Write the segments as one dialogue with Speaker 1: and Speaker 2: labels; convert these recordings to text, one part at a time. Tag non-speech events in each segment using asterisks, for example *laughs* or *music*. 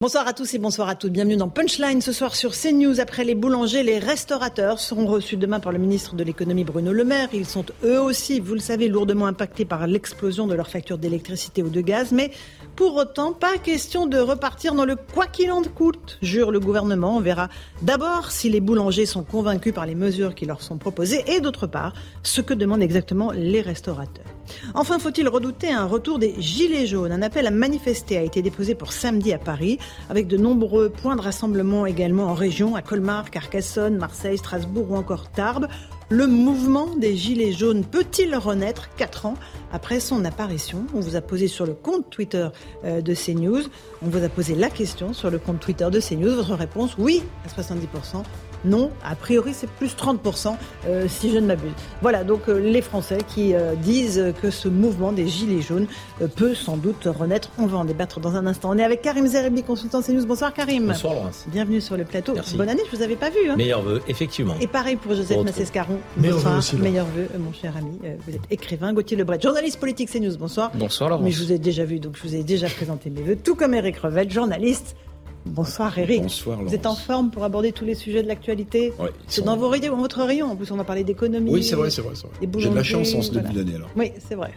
Speaker 1: Bonsoir à tous et bonsoir à toutes. Bienvenue dans Punchline ce soir sur CNews. Après les boulangers, les restaurateurs seront reçus demain par le ministre de l'économie Bruno Le Maire. Ils sont eux aussi, vous le savez, lourdement impactés par l'explosion de leurs factures d'électricité ou de gaz. Mais pour autant, pas question de repartir dans le quoi qu'il en coûte, jure le gouvernement. On verra d'abord si les boulangers sont convaincus par les mesures qui leur sont proposées et d'autre part, ce que demandent exactement les restaurateurs. Enfin, faut-il redouter un retour des Gilets jaunes? Un appel à manifester a été déposé pour samedi à Paris, avec de nombreux points de rassemblement également en région, à Colmar, Carcassonne, Marseille, Strasbourg ou encore Tarbes. Le mouvement des Gilets jaunes peut-il renaître quatre ans après son apparition? On vous a posé sur le compte Twitter euh, de CNews, on vous a posé la question sur le compte Twitter de CNews. Votre réponse, oui à 70%, non, a priori c'est plus 30% euh, si je ne m'abuse. Voilà, donc euh, les Français qui euh, disent que ce mouvement des Gilets jaunes peut sans doute renaître. On va en débattre dans un instant. On est avec Karim Zeribi, consultant CNews. Bonsoir Karim.
Speaker 2: Bonsoir Laurence.
Speaker 1: Bienvenue sur le plateau. Bonne année, je vous avais pas vu. Hein.
Speaker 2: Meilleurs vœux, effectivement.
Speaker 1: Et pareil pour Joseph Massescaron.
Speaker 3: Bonsoir,
Speaker 1: meilleurs vœux, mon cher ami. vous êtes écrivain, Gauthier Lebret, journaliste politique CNews. Bonsoir.
Speaker 2: Bonsoir Laurence.
Speaker 1: Mais je vous ai déjà vu, donc je vous ai déjà présenté mes vœux, tout comme Eric Revel, journaliste Bonsoir Eric.
Speaker 3: Bonsoir
Speaker 1: Vous êtes en forme pour aborder tous les sujets de l'actualité
Speaker 3: Oui.
Speaker 1: C'est dans vos dans votre rayon. En plus, on va parler d'économie.
Speaker 3: Oui, c'est vrai, c'est vrai. J'ai de la chance en ce début d'année alors.
Speaker 1: Oui, c'est vrai.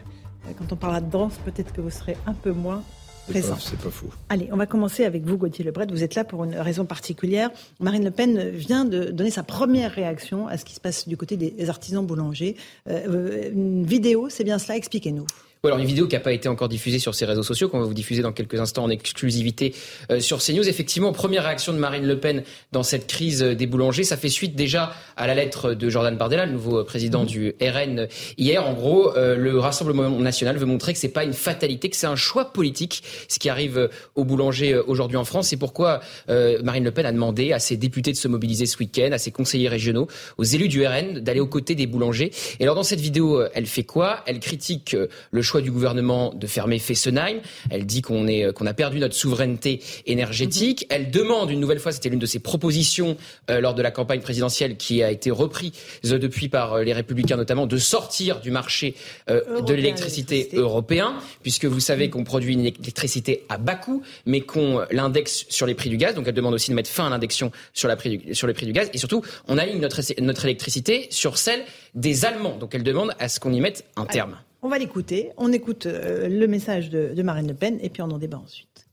Speaker 1: Quand on parlera de danse, peut-être que vous serez un peu moins présent.
Speaker 3: C'est pas, fou.
Speaker 1: Allez, on va commencer avec vous, Gauthier Lebret. Vous êtes là pour une raison particulière. Marine Le Pen vient de donner sa première réaction à ce qui se passe du côté des artisans boulangers. Euh, une vidéo, c'est bien cela Expliquez-nous
Speaker 2: alors une vidéo qui n'a pas été encore diffusée sur ses réseaux sociaux, qu'on va vous diffuser dans quelques instants en exclusivité euh, sur CNews. Effectivement, première réaction de Marine Le Pen dans cette crise des boulangers, ça fait suite déjà à la lettre de Jordan Bardella, le nouveau président du RN hier. En gros, euh, le Rassemblement national veut montrer que c'est pas une fatalité, que c'est un choix politique, ce qui arrive aux boulangers euh, aujourd'hui en France. C'est pourquoi Marine Le Pen a demandé à ses députés de se mobiliser ce week-end, à ses conseillers régionaux, aux élus du RN d'aller aux côtés des boulangers. Et alors dans cette vidéo, elle fait quoi? Elle critique le choix du gouvernement de fermer Fessenheim. Elle dit qu'on a perdu notre souveraineté énergétique. Elle demande une nouvelle fois, c'était l'une de ses propositions euh, lors de la campagne présidentielle qui a été reprise depuis par euh, les républicains notamment, de sortir du marché euh, de l'électricité européen, puisque vous savez mhm. qu'on produit une électricité à bas coût, mais qu'on l'indexe sur les prix du gaz. Donc elle demande aussi de mettre fin à l'indexion sur, la prix sur les prix du gaz. Et surtout, on aligne notre, notre électricité sur celle des Allemands. Donc elle demande à ce qu'on y mette un terme.
Speaker 1: On va l'écouter. On écoute euh, le message de, Marine Le Pen et puis on en débat ensuite.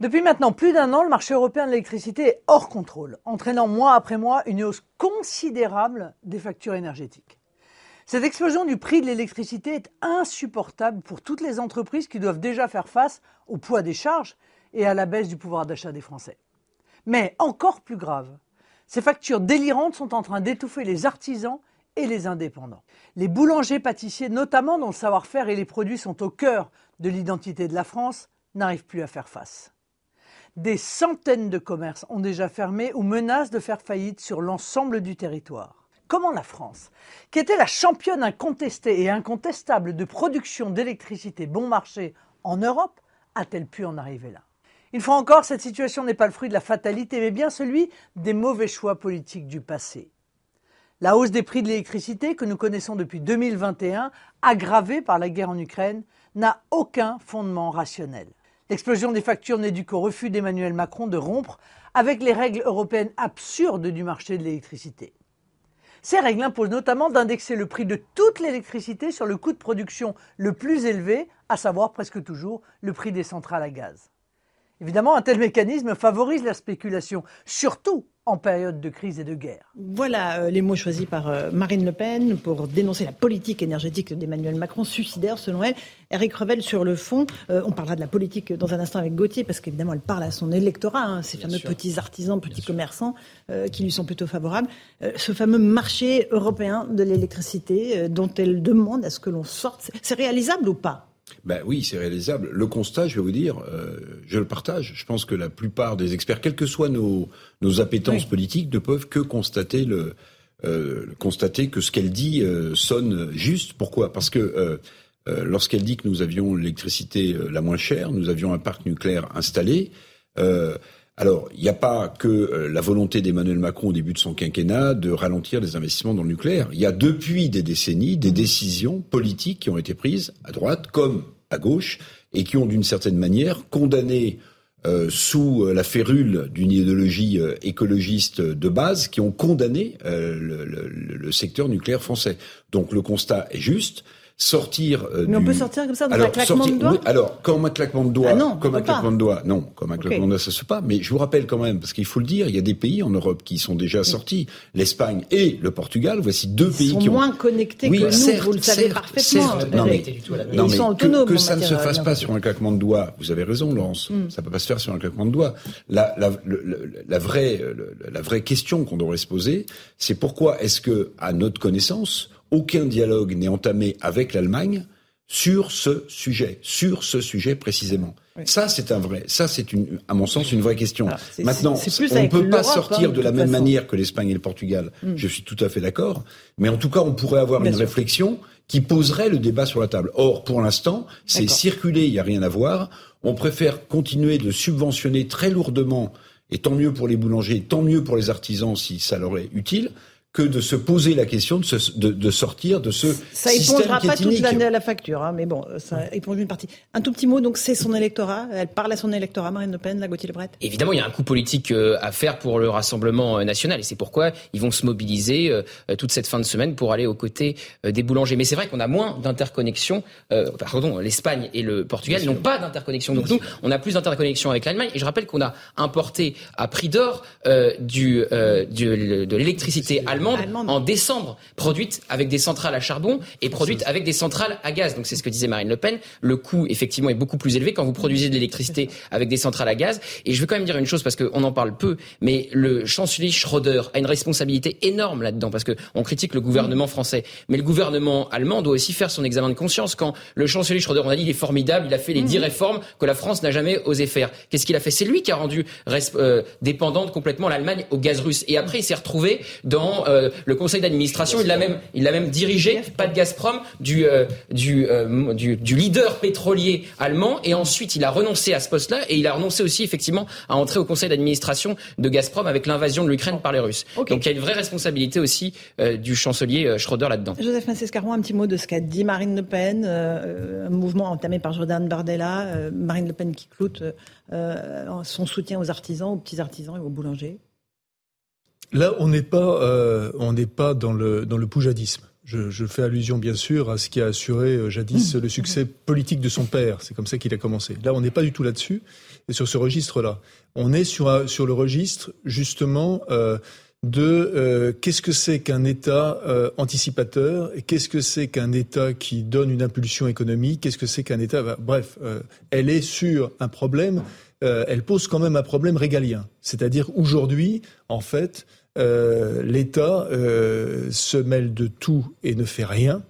Speaker 1: Depuis maintenant plus d'un an, le marché européen de l'électricité est hors contrôle, entraînant mois après mois une hausse considérable des factures énergétiques. Cette explosion du prix de l'électricité est insupportable pour toutes les entreprises qui doivent déjà faire face au poids des charges et à la baisse du pouvoir d'achat des Français. Mais encore plus grave, ces factures délirantes sont en train d'étouffer les artisans et les indépendants. Les boulangers-pâtissiers, notamment dont le savoir-faire et les produits sont au cœur de l'identité de la France, n'arrivent plus à faire face. Des centaines de commerces ont déjà fermé ou menacent de faire faillite sur l'ensemble du territoire. Comment la France, qui était la championne incontestée et incontestable de production d'électricité bon marché en Europe, a-t-elle pu en arriver là? Une fois encore, cette situation n'est pas le fruit de la fatalité, mais bien celui des mauvais choix politiques du passé. La hausse des prix de l'électricité que nous connaissons depuis 2021, aggravée par la guerre en Ukraine, n'a aucun fondement rationnel. L'explosion des factures n'est due qu'au refus d'Emmanuel Macron de rompre avec les règles européennes absurdes du marché de l'électricité. Ces règles imposent notamment d'indexer le prix de toute l'électricité sur le coût de production le plus élevé, à savoir presque toujours le prix des centrales à gaz. Évidemment, un tel mécanisme favorise la spéculation, surtout en période de crise et de guerre. Voilà euh, les mots choisis par euh, Marine Le Pen pour dénoncer la politique énergétique d'Emmanuel Macron, suicidaire selon elle. Eric Revel, sur le fond, euh, on parlera de la politique dans un instant avec Gauthier, parce qu'évidemment, elle parle à son électorat, hein, ces fameux petits artisans, petits commerçants, qui lui sont plutôt favorables. ce fameux marché européen de l'électricité dont elle demande à ce que l'on sorte, c'est réalisable ou pas?
Speaker 3: Ben oui, c'est réalisable. Le constat, je vais vous dire, euh, je le partage. Je pense que la plupart des experts, quelles que soient nos, nos appétences politiques, ne peuvent que constater le, euh, constater que ce qu'elle dit euh, sonne juste. Pourquoi? Parce que euh, euh, lorsqu'elle dit que nous avions l'électricité la moins chère, nous avions un parc nucléaire installé. Alors, il n'y a pas que la volonté d'Emmanuel Macron au début de son quinquennat de ralentir les investissements dans le nucléaire. Il y a depuis des décennies des décisions politiques qui ont été prises à droite comme à gauche et qui ont d'une certaine manière condamné euh, sous euh, la férule d'une idéologie euh, écologiste de base, qui ont condamné le, secteur nucléaire français. Donc le constat est juste sortir.
Speaker 1: Euh, Mais on peut sortir comme ça dans un claquement de doigts.
Speaker 3: alors, comme un claquement de doigts, ah non, comme un claquement de doigts, non, comme un claquement de doigts, ça se fait pas. Mais je vous rappelle quand même, parce qu'il faut le dire, il y a des pays en Europe qui sont déjà sortis, l'Espagne et le Portugal. Voici deux pays
Speaker 1: sont
Speaker 3: qui
Speaker 1: sont moins connectés que nous. vous le savez parfaitement.
Speaker 3: non, mais, non, mais que, ça ne se fasse pas sur un claquement de doigts. Vous avez raison, Laurence. Hmm. Ça peut pas se faire sur un claquement de doigts. La, la, la vraie, la vraie question qu'on devrait se poser, c'est pourquoi est-ce que, à notre connaissance, aucun dialogue n'est entamé avec l'Allemagne sur ce sujet, sur ce sujet précisément. Ça, c'est un vrai, ça, c'est une, à mon sens, une vraie question. Maintenant, on ne peut pas sortir hein, de, la même manière que l'Espagne et le Portugal. Hmm. Je suis tout à fait d'accord. Mais en tout cas, on pourrait avoir une réflexion qui poserait le débat sur la table. Or, pour l'instant, c'est circulé, il n'y a rien à voir. On préfère continuer de subventionner très lourdement, et tant mieux pour les boulangers, tant mieux pour les artisans si ça leur est utile, que de se poser la question de, de, de sortir de ce
Speaker 1: ça
Speaker 3: système
Speaker 1: Ça
Speaker 3: pas
Speaker 1: toute l'année à la facture, hein, mais bon, ça éponge une partie. Un tout petit mot, donc c'est son électorat. Elle parle à son électorat, Marine Le Pen, la Gauthier Lebret.
Speaker 2: Évidemment, il y a un coup politique euh, à faire pour le Rassemblement euh, national, et c'est pourquoi ils vont se mobiliser euh, toute cette fin de semaine pour aller aux côtés des boulangers. Mais c'est vrai qu'on a moins d'interconnexion. pardon, l'Espagne et le Portugal n'ont pas d'interconnexion. Donc nous, on a plus d'interconnexion avec l'Allemagne. Et je rappelle qu'on a importé à prix d'or du, du, de l'électricité allemande en décembre, produite avec des centrales à charbon et produite avec des centrales à gaz. Donc c'est ce que disait Marine Le Pen. Le coût, effectivement, est beaucoup plus élevé quand vous produisez de l'électricité avec des centrales à gaz. Et je veux quand même dire une chose parce qu'on en parle peu, mais le chancelier Schröder a une responsabilité énorme là-dedans parce qu'on critique le gouvernement français. Mais le gouvernement allemand doit aussi faire son examen de conscience. Quand le chancelier Schröder, on a dit, il est formidable, il a fait les dix mhm. réformes que la France n'a jamais osé faire. Qu'est-ce qu'il a fait? C'est lui qui a rendu euh, dépendante complètement l'Allemagne au gaz russe. Et après, il s'est retrouvé dans euh, le conseil d'administration. Il l'a même, il l'a même dirigé, pas de Gazprom, du, euh, euh, du, du, leader pétrolier allemand. Et ensuite, il a renoncé à ce poste-là et il a renoncé aussi effectivement à entrer au conseil d'administration de Gazprom avec l'invasion de l'Ukraine par les Russes. Donc il y a une vraie responsabilité aussi du chancelier Schröder là-dedans.
Speaker 1: Joseph Massescaron, un petit mot de ce qu'a dit Marine Le Pen, un mouvement entamé par Jordan Bardella, Marine Le Pen qui cloute son soutien aux artisans, aux petits artisans et aux boulangers.
Speaker 4: Là, on n'est pas, euh, on n'est pas dans le dans le poujadisme. Je, je, fais allusion bien sûr à ce qui a assuré euh, jadis mmh. le succès politique de son père. C'est comme ça qu'il a commencé. Là, on n'est pas du tout là-dessus. Et sur ce registre-là, on est sur sur le registre justement euh, de qu'est-ce que c'est qu'un État anticipateur et qu'est-ce que c'est qu'un État qui donne une impulsion économique, qu'est-ce que c'est qu'un État. Bah, bref, elle est sur un problème. elle pose quand même un problème régalien, c'est-à-dire aujourd'hui, en fait, euh, l'État euh, se mêle de tout et ne fait rien.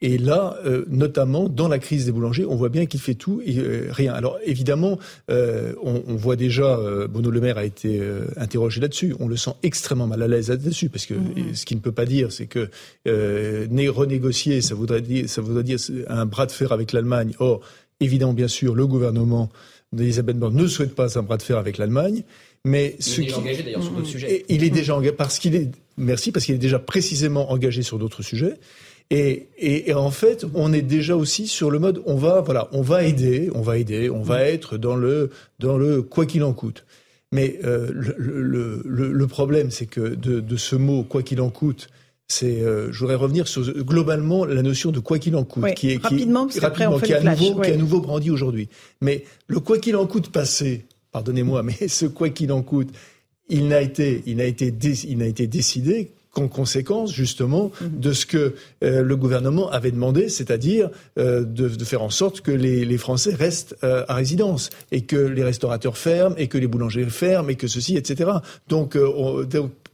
Speaker 4: Et là, euh, notamment dans la crise des boulangers, on voit bien qu'il fait tout et rien. Alors évidemment, on, voit déjà, Bruno Le Maire a été interrogé là-dessus. On le sent extrêmement mal à l'aise là-dessus, parce que mm-hmm. ce qu'il ne peut pas dire, c'est que renégocier, ça voudrait dire, ça voudrait dire un bras de fer avec l'Allemagne. Or, évidemment, bien sûr, le gouvernement d'Elisabeth Borne ne souhaite pas un bras de fer avec l'Allemagne.
Speaker 2: Mais il est engagé d'ailleurs sur d'autres sujets.
Speaker 4: Il est déjà engagé parce qu'il est merci parce qu'il est déjà précisément engagé sur d'autres sujets. Et, et, en fait, on est déjà aussi sur le mode on va voilà, on va aider, on va aider, on va être dans le dans le quoi qu'il en coûte. Mais euh, le, le, le, le, problème, c'est que de, de, ce mot quoi qu'il en coûte, c'est, euh, je voudrais revenir sur globalement la notion de quoi qu'il en coûte,
Speaker 1: qui est rapidement, qui, rapidement,
Speaker 4: qui, nouveau, qui est à nouveau brandi aujourd'hui. Mais le quoi qu'il en coûte passé, pardonnez-moi, *laughs* mais ce quoi qu'il en coûte, il n'a été, il n'a été, il n'a été décidé qu'en conséquence justement mhm. de ce que euh, le gouvernement avait demandé, c'est-à-dire euh, de, de, faire en sorte que les, les Français restent euh, à résidence et que les restaurateurs ferment et que les boulangers ferment et que ceci, etc. Donc, on,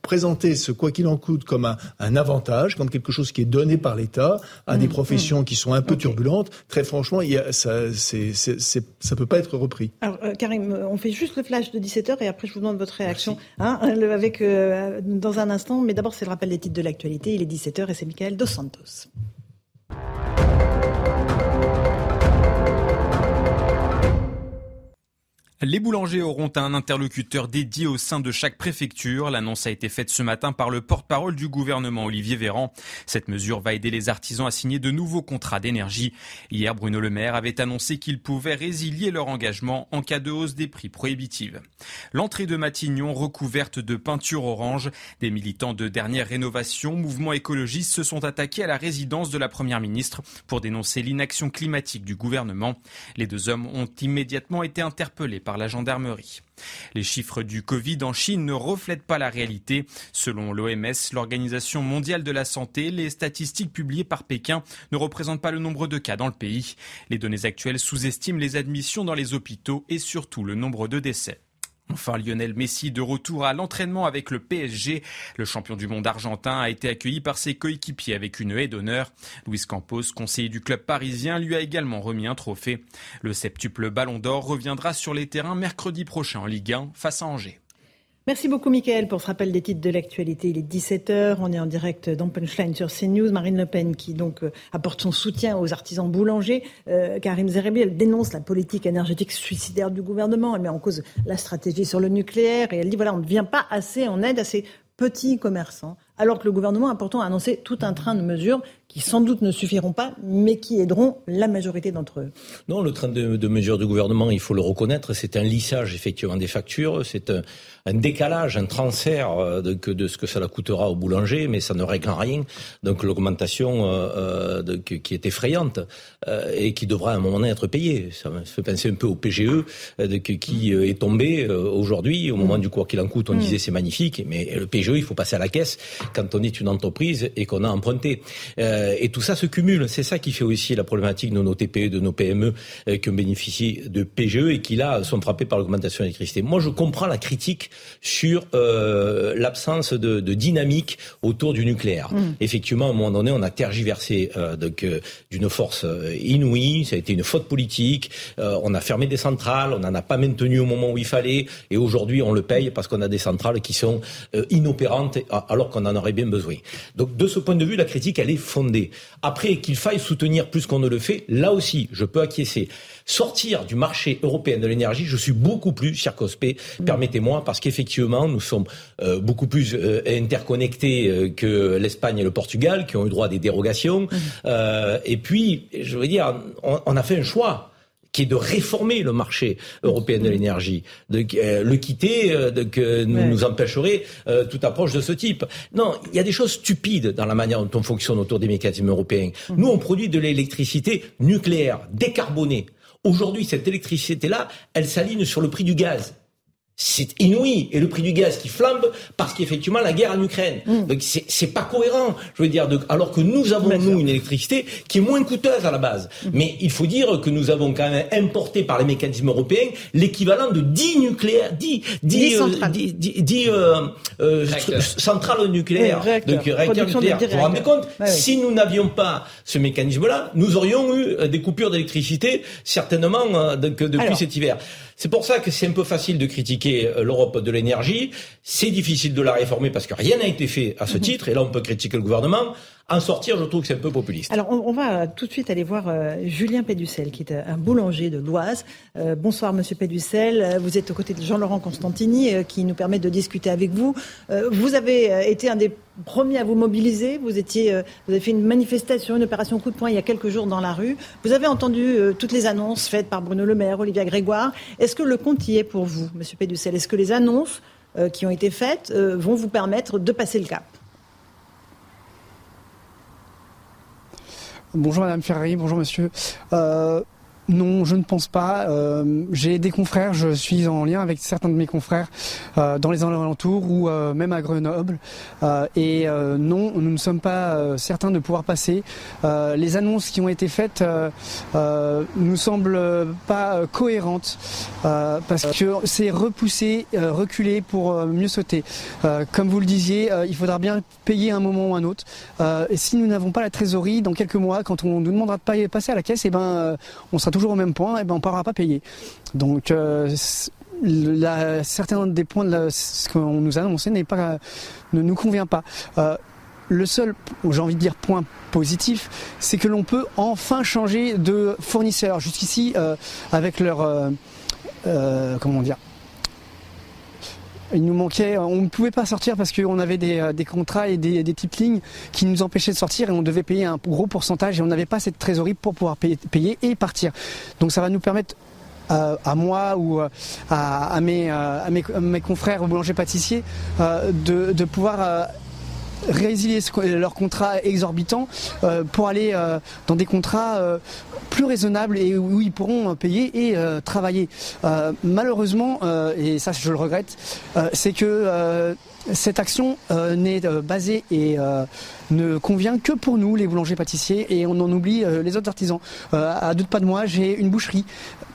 Speaker 4: présenter ce quoi qu'il en coûte comme un, un, avantage, comme quelque chose qui est donné par l'État à des mmh, professions mmh. qui sont un peu turbulentes, très franchement, il y a, ça ne peut pas être repris.
Speaker 1: Alors, euh, Karim, euh, on fait juste le flash de 17h et après je vous demande votre réaction hein, avec, euh, dans un instant. Mais d'abord, c'est le rappel des titres de l'actualité. Il est 17h et c'est Michael Dos Santos.
Speaker 5: Les boulangers auront un interlocuteur dédié au sein de chaque préfecture. L'annonce a été faite ce matin par le porte-parole du gouvernement Olivier Véran. Cette mesure va aider les artisans à signer de nouveaux contrats d'énergie. Hier, Bruno Le Maire avait annoncé qu'ils pouvaient résilier leur engagement en cas de hausse des prix prohibitive. L'entrée de Matignon recouverte de peinture orange. Des militants de dernière rénovation, mouvement écologiste, se sont attaqués à la résidence de la première ministre pour dénoncer l'inaction climatique du gouvernement. Les deux hommes ont immédiatement été interpellés par la gendarmerie. Les chiffres du Covid en Chine ne reflètent pas la réalité. Selon l'OMS, l'Organisation mondiale de la santé, les statistiques publiées par Pékin ne représentent pas le nombre de cas dans le pays. Les données actuelles sous-estiment les admissions dans les hôpitaux et surtout le nombre de décès. Enfin, Lionel Messi de retour à l'entraînement avec le PSG. Le champion du monde argentin a été accueilli par ses coéquipiers avec une haie d'honneur. Luis Campos, conseiller du club parisien, lui a également remis un trophée. Le septuple Ballon d'Or reviendra sur les terrains mercredi prochain en Ligue 1 face à Angers.
Speaker 1: Merci beaucoup, Mickaël, pour ce rappel des titres de l'actualité. Il est 17h. On est en direct dans sur CNews. Marine Le Pen, qui donc euh, apporte son soutien aux artisans boulangers. Euh, Karim Zerebi, elle dénonce la politique énergétique suicidaire du gouvernement. Elle met en cause la stratégie sur le nucléaire. Et elle dit voilà, on ne vient pas assez en aide à ces petits commerçants. Alors que le gouvernement a pourtant annoncé tout un train de mesures qui sans doute ne suffiront pas, mais qui aideront la majorité d'entre eux.
Speaker 6: Non, le train de, de mesures du gouvernement, il faut le reconnaître, c'est un lissage effectivement des factures, c'est un, un, décalage, un transfert euh, de, de, ce que cela coûtera au boulanger, mais ça ne règle rien. Donc l'augmentation euh, euh qui est effrayante euh, et qui devra à un moment donné être payée. Ça me fait penser un peu au PGE euh, de, qui est tombé aujourd'hui, au moment du quoi qu'il en coûte, on mm. disait c'est magnifique, mais le PGE, il faut passer à la caisse quand on est une entreprise et qu'on a emprunté. Euh, et tout ça se cumule. C'est ça qui fait aussi la problématique de nos TPE, de nos PME euh, qui ont bénéficié de PGE et qui là sont frappés par l'augmentation de l'électricité. Moi, je comprends la critique sur euh, l'absence de, de, dynamique autour du nucléaire. Mm. Effectivement, à un moment donné, on a tergiversé euh, d'une force inouïe. Ça a été une faute politique. on a fermé des centrales. On n'en a pas maintenu au moment où il fallait. Et aujourd'hui, on le paye parce qu'on a des centrales qui sont inopérantes alors qu'on en aurait bien besoin. Donc, de ce point de vue, la critique, elle est fondée. Après, qu'il faille soutenir plus qu'on ne le fait, là aussi, je peux acquiescer. Sortir du marché européen de l'énergie, je suis beaucoup plus circonspect, mm. permettez-moi, parce qu'effectivement, nous sommes euh, beaucoup plus euh, interconnectés euh, que l'Espagne et le Portugal, qui ont eu droit à des dérogations. Mm. et puis, je veux dire, on a fait un choix qui est de réformer le marché européen de l'énergie, de euh, le quitter, euh, de, que nous, nous empêcherait euh, toute approche de ce type. Non, il y a des choses stupides dans la manière dont on fonctionne autour des mécanismes européens. Mmh. Nous, on produit de l'électricité nucléaire, décarbonée. Aujourd'hui, cette électricité-là, elle s'aligne sur le prix du gaz c'est inouï. Et le prix du gaz qui flambe parce qu'effectivement la guerre en Ukraine. Mm. Donc c'est pas cohérent. Je veux dire, de, alors que nous avons nous une électricité qui est moins coûteuse à la base. Mm. Mais il faut dire que nous avons quand même importé par les mécanismes européens l'équivalent de 10 nucléaires, 10, 10, centrales, 10, 10, euh, euh, centrales nucléaires. Oui, réacteurs. Donc réacteurs nucléaires. Vous vous rendez compte Si nous n'avions pas ce mécanisme-là, nous aurions eu euh, des coupures d'électricité certainement euh, depuis alors, cet hiver. C'est pour ça que c'est un peu facile de critiquer euh, l'Europe de l'énergie. C'est difficile de la réformer parce que rien n'a été fait à ce mhm. titre. Et là, on peut critiquer le gouvernement. En sortir, je trouve que c'est un peu populiste.
Speaker 1: Alors, on, va tout de suite aller voir euh, Julien Péducel, qui est euh, un boulanger de l'Oise. bonsoir, Monsieur Péducel. Vous êtes aux côtés de Jean-Laurent Constantini, qui nous permet de discuter avec vous. vous avez été un des premiers à vous mobiliser. Vous étiez, vous avez fait une manifestation, une opération coup de poing il y a quelques jours dans la rue. Vous avez entendu toutes les annonces faites par Bruno Le Maire, Olivia Grégoire. Est-ce que le compte y est pour vous, Monsieur Péducel? Est-ce que les annonces qui ont été faites vont vous permettre de passer le cap?
Speaker 7: Bonjour Madame Ferrari, bonjour Monsieur. Euh, non, je ne pense pas. Euh, j'ai des confrères, je suis en lien avec certains de mes confrères euh, dans les alentours ou euh, même à Grenoble. et non, nous ne sommes pas certains de pouvoir passer. les annonces qui ont été faites nous semblent pas cohérentes parce que c'est repoussé, reculé pour mieux sauter. comme vous le disiez, il faudra bien payer un moment ou un autre. et si nous n'avons pas la trésorerie, dans quelques mois, quand on nous demandera de passer à la caisse, eh ben, on sera toujours au même point, et eh ben on ne pourra pas payer. Donc euh, certains des points de ce qu'on nous a annoncé n'est pas, ne nous convient pas. Euh, le seul, j'ai envie de dire, point positif, c'est que l'on peut enfin changer de fournisseur. Jusqu'ici, euh, avec leur, comment dire, il nous manquait, on ne pouvait pas sortir parce qu'on avait des, euh, contrats et des, petites lignes qui nous empêchaient de sortir et on devait payer un gros pourcentage et on n'avait pas cette trésorerie pour pouvoir payer, et partir. Donc ça va nous permettre euh, à moi ou euh, à, mes, mes, confrères boulangers pâtissiers de, de pouvoir résilier leur contrat exorbitant euh, pour aller euh, dans des contrats euh, plus raisonnables et où ils pourront payer et travailler. malheureusement, et ça je le regrette, c'est que cette action n'est basée et ne convient que pour nous, les boulangers pâtissiers, et on en oublie les autres artisans. à deux pas de moi, j'ai une boucherie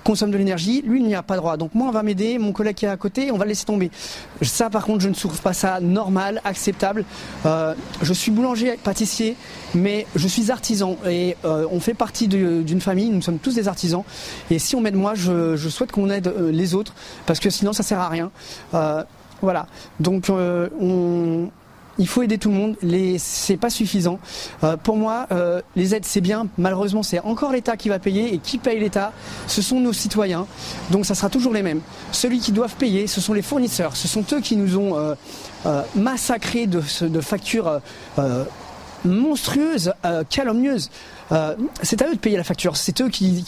Speaker 7: consomme de l'énergie, lui il n'y a pas droit. Donc moi on va m'aider, mon collègue qui est à côté, on va le laisser tomber. Ça par contre je ne trouve pas ça normal, acceptable. Euh, je suis boulanger, pâtissier, mais je suis artisan et euh, on fait partie d'une famille, nous sommes tous des artisans. Et si on m'aide moi, je, souhaite qu'on aide euh, les autres parce que sinon ça sert à rien. voilà. Donc on, il faut aider tout le monde. C'est pas suffisant. Euh, pour moi, euh, les aides c'est bien. Malheureusement, c'est encore l'État qui va payer et qui paye l'État, ce sont nos citoyens. Donc ça sera toujours les mêmes. Celui qui doivent payer, ce sont les fournisseurs. Ce sont eux qui nous ont euh, massacrés de factures monstrueuses, calomnieuses. Euh, c'est à eux de payer la facture. C'est eux qui,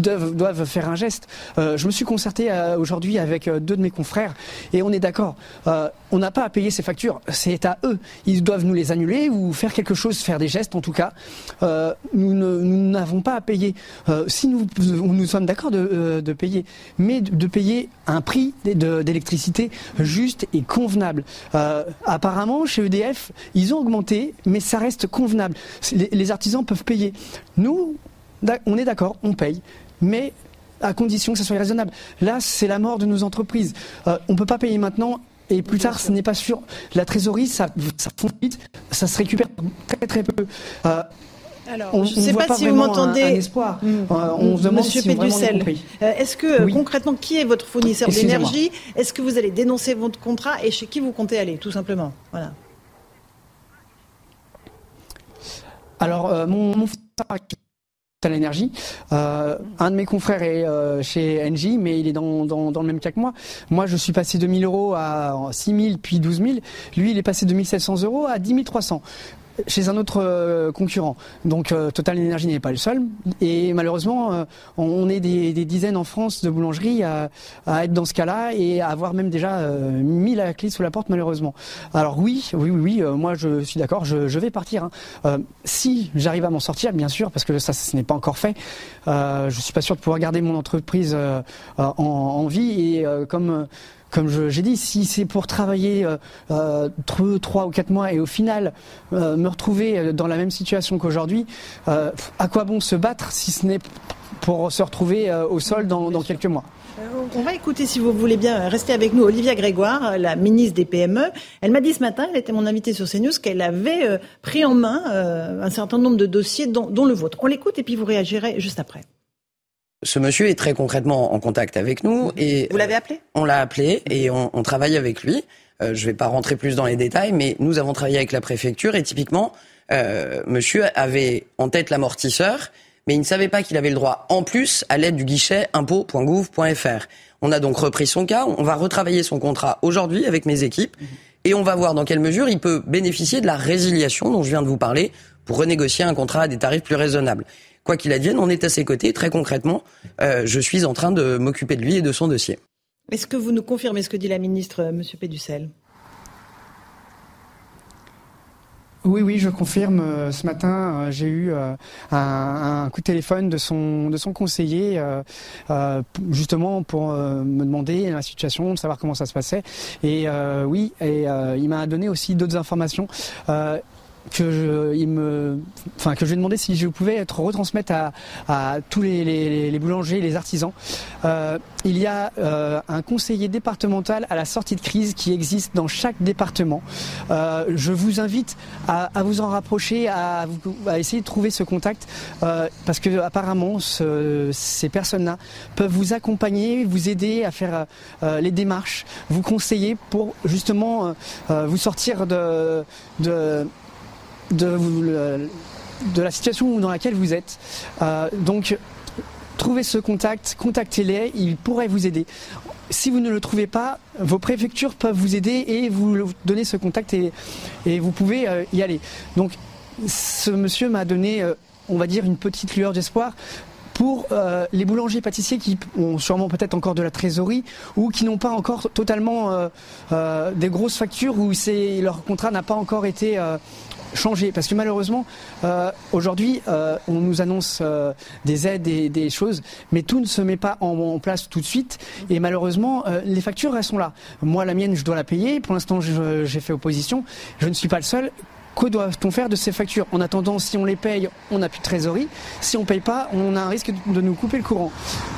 Speaker 7: doivent, faire un geste. Euh, je me suis concerté euh, aujourd'hui avec deux de mes confrères et on est d'accord. on n'a pas à payer ces factures. C'est à eux. Ils doivent nous les annuler ou faire quelque chose, faire des gestes en tout cas. nous n'avons pas à payer. si nous, nous sommes d'accord de, payer, mais de, payer un prix d'électricité juste et convenable. apparemment, chez EDF, ils ont augmenté, mais ça reste convenable. les artisans peuvent payer nous, on est d'accord, on paye, mais à condition que ça soit raisonnable. Là, c'est la mort de nos entreprises. Euh, on ne peut pas payer maintenant et plus tard, ce n'est pas sûr. La trésorerie, ça, ça vite, ça se récupère très très peu.
Speaker 1: Euh, alors, je ne sais pas, si vous m'entendez.
Speaker 7: espoir. Hmm. Euh, on se demande
Speaker 1: Monsieur si Péducel, est-ce que concrètement, qui est votre fournisseur d'énergie? Est-ce que vous allez dénoncer votre contrat et chez qui vous comptez aller, tout simplement? Voilà.
Speaker 7: Alors, euh, mon, mon à l'énergie. Euh, un de mes confrères est euh, chez Engie, mais il est dans, le même cas que moi. Moi, je suis passé de 1000 euros à 6000, puis 12 000. Lui, il est passé de 1700 euros à 10 300 chez un autre euh, concurrent. Donc euh, Total Energy n'est pas le seul. Et malheureusement, euh, on est des, dizaines en France de boulangeries à, être dans ce cas-là et à avoir même déjà mis la clé sous la porte malheureusement. Alors oui, oui, oui, oui moi je suis d'accord, je, vais partir. Hein. si j'arrive à m'en sortir, bien sûr, parce que ça, ce n'est pas encore fait. je suis pas sûr de pouvoir garder mon entreprise en, en, vie et comme comme j'ai dit, si c'est pour travailler euh, euh trois ou quatre mois et au final euh, me retrouver dans la même situation qu'aujourd'hui, à quoi bon se battre si ce n'est pour se retrouver au sol dans, quelques mois?
Speaker 1: On va écouter, si vous voulez bien, rester avec nous, Olivia Grégoire, la ministre des PME. Elle m'a dit ce matin, elle était mon invitée sur CNews, qu'elle avait pris en main un certain nombre de dossiers, dont le vôtre. On l'écoute et puis vous réagirez juste après.
Speaker 8: Ce monsieur est très concrètement en contact avec nous. Et,
Speaker 1: Vous l'avez appelé?
Speaker 8: On l'a appelé et on, on, travaille avec lui. Euh, je ne vais pas rentrer plus dans les détails, mais nous avons travaillé avec la préfecture et typiquement, euh, monsieur avait en tête l'amortisseur, mais il ne savait pas qu'il avait le droit en plus à l'aide du guichet impôt.gouv.fr. On a donc repris son cas, on va retravailler son contrat aujourd'hui avec mes équipes et on va voir dans quelle mesure il peut bénéficier de la résiliation dont je viens de vous parler pour renégocier un contrat à des tarifs plus raisonnables quoi qu'il advienne, on est à ses côtés. Très concrètement, euh, je suis en train de m'occuper de lui et de son dossier.
Speaker 1: Est-ce que vous nous confirmez ce que dit la ministre, euh, M. Péducel?
Speaker 7: Oui, oui, je confirme. Euh, ce matin, j'ai eu un, coup de téléphone de son de son conseiller, justement pour me demander la situation, de savoir comment ça se passait. Et oui, et il m'a donné aussi d'autres informations que je, il me, enfin que je lui ai si je pouvais être retransmettre à, à tous les, les, les, boulangers, les artisans. Euh, il y a euh, un conseiller départemental à la sortie de crise qui existe dans chaque département. Euh, je vous invite à, à, vous en rapprocher, à, à, essayer de trouver ce contact, euh, parce que apparemment ce, ces personnes-là peuvent vous accompagner, vous aider à faire euh, les démarches, vous conseiller pour justement euh, vous sortir de, de de, la situation dans laquelle vous êtes. Euh, donc, trouvez ce contact, contactez-les, ils pourraient vous aider. Si vous ne le trouvez pas, vos préfectures peuvent vous aider et vous donner ce contact et, vous pouvez euh, y aller. Donc, ce monsieur m'a donné, euh, on va dire, une petite lueur d'espoir pour les boulangers pâtissiers qui ont sûrement peut-être encore de la trésorerie ou qui n'ont pas encore totalement des grosses factures où leur contrat n'a pas encore été changer Parce que malheureusement, euh, aujourd'hui, euh, on nous annonce euh, des aides et des choses, mais tout ne se met pas en, place tout de suite. Et malheureusement, les factures, elles là. Moi, la mienne, je dois la payer. Pour l'instant, j'ai fait opposition. Je ne suis pas le seul. Que doit-on faire de ces factures? En attendant, si on les paye, on n'a plus de trésorerie. Si on ne paye pas, on a un risque de nous couper le courant.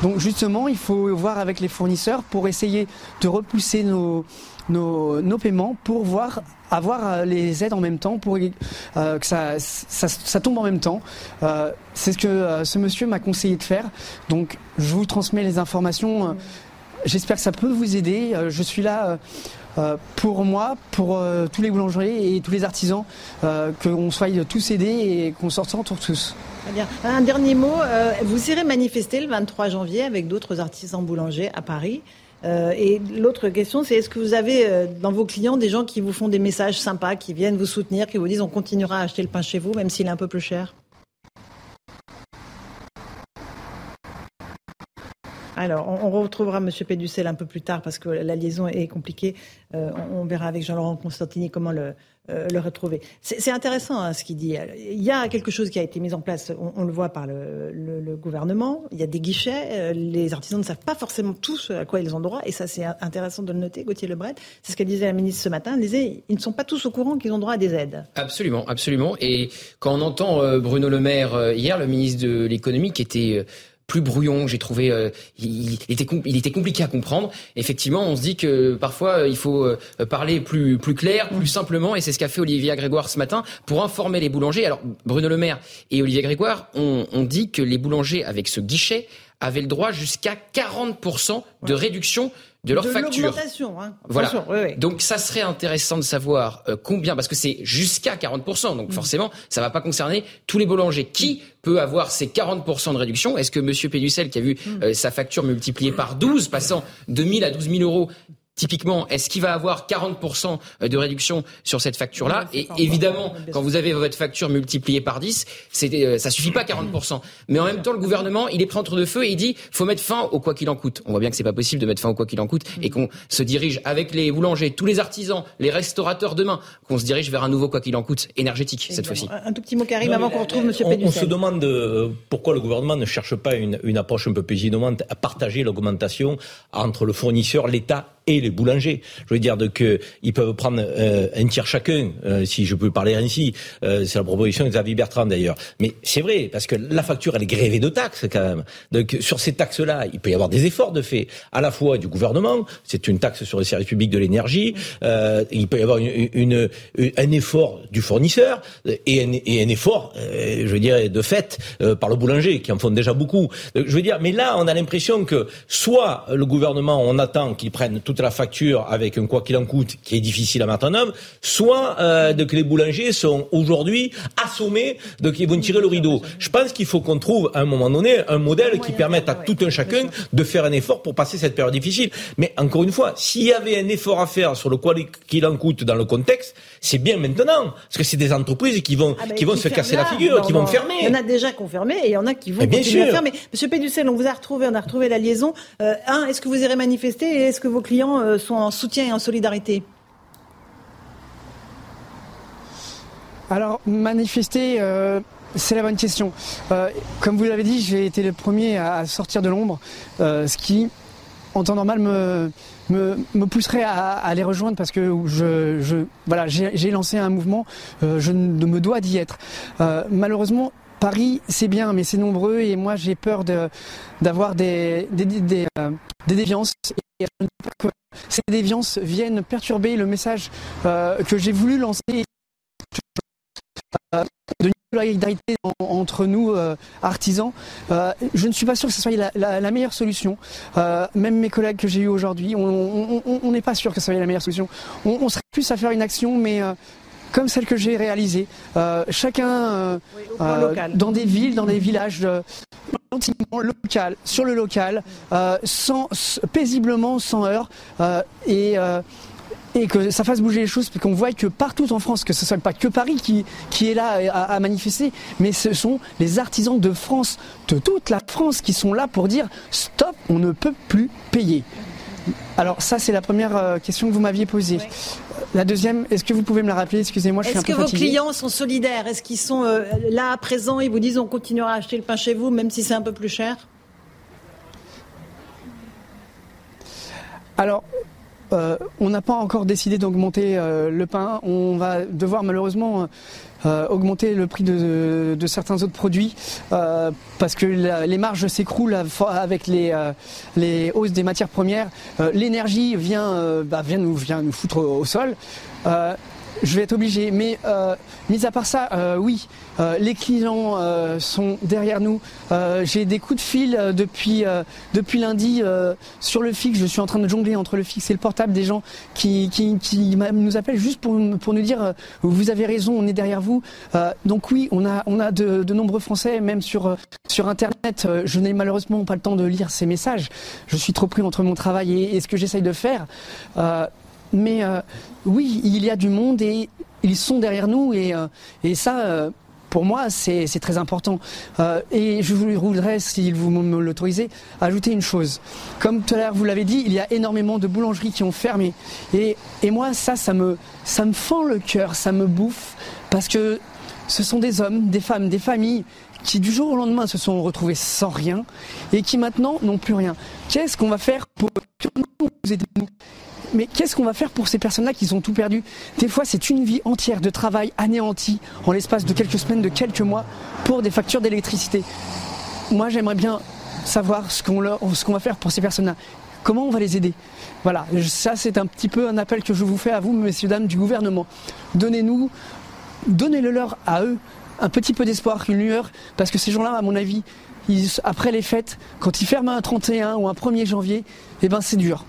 Speaker 7: Donc justement, il faut voir avec les fournisseurs pour essayer de repousser nos, nos, paiements pour voir avoir euh, les aides en même temps pour euh, que ça, ça, tombe en même temps. Euh, c'est ce que ce monsieur m'a conseillé de faire. Donc je vous transmets les informations. J'espère que ça peut vous aider. je suis là pour moi, pour tous les boulangers et tous les artisans, qu'on soit tous aidés et qu'on s'en sorte tous.
Speaker 1: Un dernier mot. vous irez manifester le 23 janvier avec d'autres artisans boulangers à Paris. Euh, et l'autre question, c'est est-ce que vous avez euh, dans vos clients des gens qui vous font des messages sympas, qui viennent vous soutenir, qui vous disent on continuera à acheter le pain chez vous, même s'il est un peu plus cher? Alors, on, retrouvera M. Péducel un peu plus tard parce que la liaison est compliquée. Euh, on, verra avec Jean-Laurent Constantini comment le, euh, le retrouver. C'est intéressant hein, ce qu'il dit. Il y a quelque chose qui a été mis en place, on, le voit par le, gouvernement. Il y a des guichets. Euh, les artisans ne savent pas forcément tous à quoi ils ont droit. Et ça, c'est intéressant de le noter. Gauthier Lebret, c'est ce que disait la ministre ce matin. Elle disait ils ne sont pas tous au courant qu'ils ont droit à des aides.
Speaker 2: Absolument, absolument. Et quand on entend Bruno Le Maire hier, le ministre de l'économie, qui était plus brouillon. J'ai trouvé, euh, il, était il était compliqué à comprendre. Effectivement, on se dit que parfois euh, il faut euh, parler plus plus clair, plus simplement, et c'est ce qu'a fait Olivier Grégoire ce matin pour informer les boulangers. Alors Bruno Le Maire et Olivier Grégoire ont, ont dit que les boulangers avec ce guichet avaient le droit jusqu'à 40% de réduction de leur facture.
Speaker 1: Hein.
Speaker 2: Voilà. Donc ça serait intéressant de savoir euh, combien, parce que c'est jusqu'à 40%, donc mm. forcément ça va pas concerner tous les boulangers. Qui peut avoir ces 40% de réduction? Est-ce que Monsieur Péducel, qui a vu mm. euh, sa facture multipliée par 12, passant de 1000 à 12 000 euros, Typiquement, est-ce qu'il va avoir 40% de réduction sur cette facture-là Et évidemment, quand vous avez votre facture multipliée par 10, c'est, euh, ça suffit pas 40%. Mais en même temps, le gouvernement, il est prêt entre deux feux et il dit faut mettre fin au quoi qu'il en coûte. On voit bien que c'est pas possible de mettre fin au quoi qu'il en coûte et qu'on se dirige avec les boulangers, tous les artisans, les restaurateurs demain, qu'on se dirige vers un nouveau quoi qu'il en coûte énergétique cette fois-ci.
Speaker 1: Un tout petit mot Karim avant qu'on retrouve Monsieur
Speaker 6: on, on se demande euh, pourquoi le gouvernement ne cherche pas une, une approche un peu plus innovante à partager l'augmentation entre le fournisseur, l'État et les boulangers. Je veux dire que ils peuvent prendre euh, un tiers chacun, euh, si je peux parler ainsi. Euh, c'est la proposition de Xavier Bertrand d'ailleurs. Mais c'est vrai parce que la facture elle est grévée de taxes quand même. Donc sur ces taxes-là, il peut y avoir des efforts de fait, à la fois du gouvernement, c'est une taxe sur les services publics de l'énergie. il peut y avoir une, un effort du fournisseur et un, et un effort, je veux dire, de fait par le boulanger qui en font déjà beaucoup. je veux dire, mais là on a l'impression que soit le gouvernement, on attend qu'il prenne tout la facture avec un quoi qu'il en coûte qui est difficile à mettre en œuvre, soit euh, de que les boulangers sont aujourd'hui assommés de qu'ils vont tirer le rideau. Je pense qu'il faut qu'on trouve à un moment donné un modèle qui permette à tout un chacun de faire un effort pour passer cette période difficile. Mais encore une fois, s'il y avait un effort à faire sur le quoi qu'il en coûte dans le contexte, c'est bien maintenant, parce que c'est des entreprises qui vont ah, qui vont se casser la figure, qui vont fermer.
Speaker 1: Il y en a déjà qui ont fermé et il y en a qui vont continuer bien sûr. à fermer. Monsieur Péducel, on vous a retrouvé, on a retrouvé la liaison. Euh, un, est-ce que vous irez manifester et est-ce que vos clients euh, sont en soutien et en solidarité
Speaker 7: Alors, manifester, euh, c'est la bonne question. Euh, comme vous l'avez dit, j'ai été le premier à sortir de l'ombre, ce qui, en temps normal, me, me, pousserait à, les rejoindre parce que je, je voilà, j'ai lancé un mouvement, je me dois d'y être. malheureusement, Paris, c'est bien, mais c'est nombreux et moi j'ai peur d'avoir des, des, déviances. Et que ces déviances viennent perturber le message que j'ai voulu lancer de solidarité entre nous euh, artisans, euh, je ne suis pas sûr que ce soit la, meilleure solution. Euh, même mes collègues que j'ai eus aujourd'hui, on n'est pas sûr que ce soit la meilleure solution. On, serait plus à faire une action, mais comme celle que j'ai réalisée, chacun dans des villes, dans des villages, local, sur le local, sans, paisiblement, sans heurts, et et que ça fasse bouger les choses, puis qu'on voit que partout en France, que ce ne soit pas que Paris qui, qui est là à, manifester, mais ce sont les artisans de France, de toute la France, qui sont là pour dire stop, on ne peut plus payer. Alors ça, c'est la première euh, question que vous m'aviez posée. La deuxième, est-ce que vous pouvez me la rappeler? Excusez-moi, je suis un peu
Speaker 1: Est-ce que vos clients sont solidaires? Est-ce qu'ils sont euh, là à présent Ils vous disent on continuera à acheter le pain chez vous, même si c'est un peu plus cher?
Speaker 7: Alors, euh, on n'a pas encore décidé d'augmenter euh, le pain. On va devoir malheureusement euh, augmenter le prix de, certains autres produits parce que les marges s'écroulent avec les, hausses des matières premières. L'énergie vient, bah, vient, nous, vient nous foutre au sol je vais être obligé. Mais euh, mis à part ça, euh, oui, euh, les clients sont derrière nous. J'ai des coups de fil depuis depuis lundi sur le fixe. Je suis en train de jongler entre le fixe et le portable des gens qui, qui, nous appellent juste pour, pour nous dire vous avez raison, on est derrière vous. donc oui, on a on a de, de nombreux Français, même sur sur Internet. je n'ai malheureusement pas le temps de lire ces messages. Je suis trop pris entre mon travail et, et ce que j'essaye de faire. Mais euh, oui, il y a du monde et ils sont derrière nous et, euh, et ça, euh, pour moi, c'est très important. et je voudrais, si vous me l'autorisez, ajouter une chose. Comme tout à l'heure, vous l'avez dit, il y a énormément de boulangeries qui ont fermé. Et, et moi, ça, ça me, ça me fend le cœur, ça me bouffe, parce que ce sont des hommes, des femmes, des familles qui du jour au lendemain se sont retrouvés sans rien et qui maintenant n'ont plus rien. Qu'est-ce qu'on va faire pour vous aider mais qu'est-ce qu'on va faire pour ces personnes-là qui ont tout perdu? Des fois, c'est une vie entière de travail anéanti en l'espace de quelques semaines, de quelques mois, pour des factures d'électricité. Moi, j'aimerais bien savoir ce qu'on va faire pour ces personnes-là. Comment on va les aider? Voilà, ça c'est un petit peu un appel que je vous fais à vous, messieurs, dames du gouvernement. Donnez-nous, donnez-le leur à eux, un petit peu d'espoir, une lueur, parce que ces gens-là, à mon avis, après les fêtes, quand ils ferment un 31 ou un 1er janvier, eh ben c'est dur.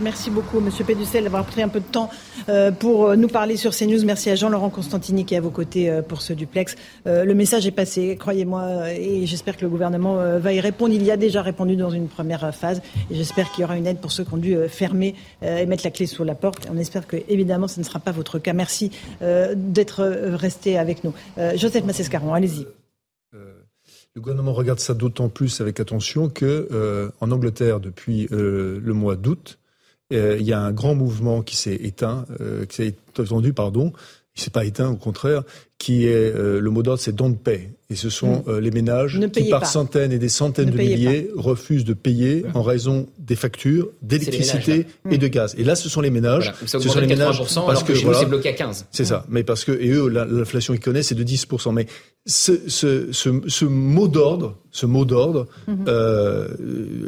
Speaker 1: Merci beaucoup, Monsieur Péducel, d'avoir pris un peu de temps euh, pour euh, nous parler sur CNews. Merci à Jean-Laurent Constantini qui est à vos côtés euh, pour ce duplex. Le message est passé, croyez-moi, et j'espère que le gouvernement va y répondre. Il y a déjà répondu dans une première phase, et j'espère qu'il y aura une aide pour ceux qui ont dû fermer et mettre la clé sous la porte. On espère que, évidemment, ce ne sera pas votre cas. Merci d'être resté avec nous. Joseph Massescaron, allez-y.
Speaker 4: Le gouvernement regarde ça d'autant plus avec attention que euh, en Angleterre, depuis euh, le mois d'août, euh, il y a un grand mouvement qui s'est éteint, qui s'est entendu, pardon, il s'est pas éteint, au contraire, qui est le mot d'ordre, c'est don't pay. Et ce sont mm. les ménages qui, par centaines et des centaines de milliers, refusent de payer en raison des factures d'électricité et de gaz. Et là, ce sont les ménages.
Speaker 2: Ce sont les ménages parce que, que c'est bloqué à 15.
Speaker 4: C'est ça. Mais parce que et eux, l'inflation qu'ils connaissent, c'est de 10 Mais ce, ce, ce, ce mot d'ordre, ce mot d'ordre, mhm. euh,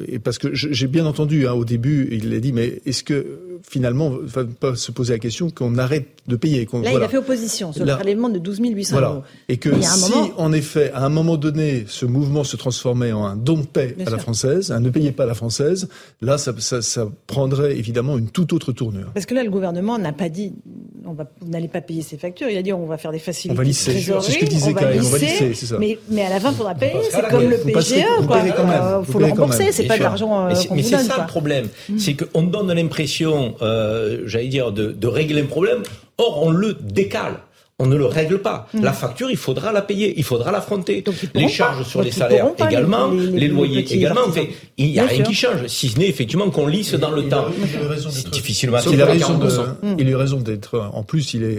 Speaker 4: et parce que j'ai bien entendu hein, au début, il l'a dit, mais est-ce que finalement, il ne va pas se poser la question qu'on arrête de payer
Speaker 1: Là, il a fait opposition sur le prélèvement de 12 800 voilà. euros.
Speaker 4: Et que si, en effet, à un moment donné, ce mouvement se transformait en un don de paix à la française, un ne payez pas à la française, là, ça, ça, ça, prendrait évidemment une toute autre tournure.
Speaker 1: Parce que là, le gouvernement n'a pas dit, on va, vous n'allez pas payer ces factures. Il a dit, on va faire des facilités. On va lisser.
Speaker 4: C'est ce que disait quand même. On va lisser, c'est ça.
Speaker 1: Mais, mais à la fin, il faudra payer. C'est comme le PGE, quoi. Il euh, faut le rembourser. C'est pas de l'argent euh,
Speaker 6: Mais
Speaker 1: c'est
Speaker 6: ça le problème. Mm. C'est qu'on donne l'impression, euh, j'allais dire, de régler un problème. Or, on le décale on ne le règle pas. Mm. La facture, il faudra la payer, il faudra l'affronter. Les charges sur les salaires également, les, loyers également. il n'y a rien qui change, si ce n'est effectivement qu'on lisse dans le temps. C'est difficilement.
Speaker 4: Il a raison de, il a raison d'être. En plus, il est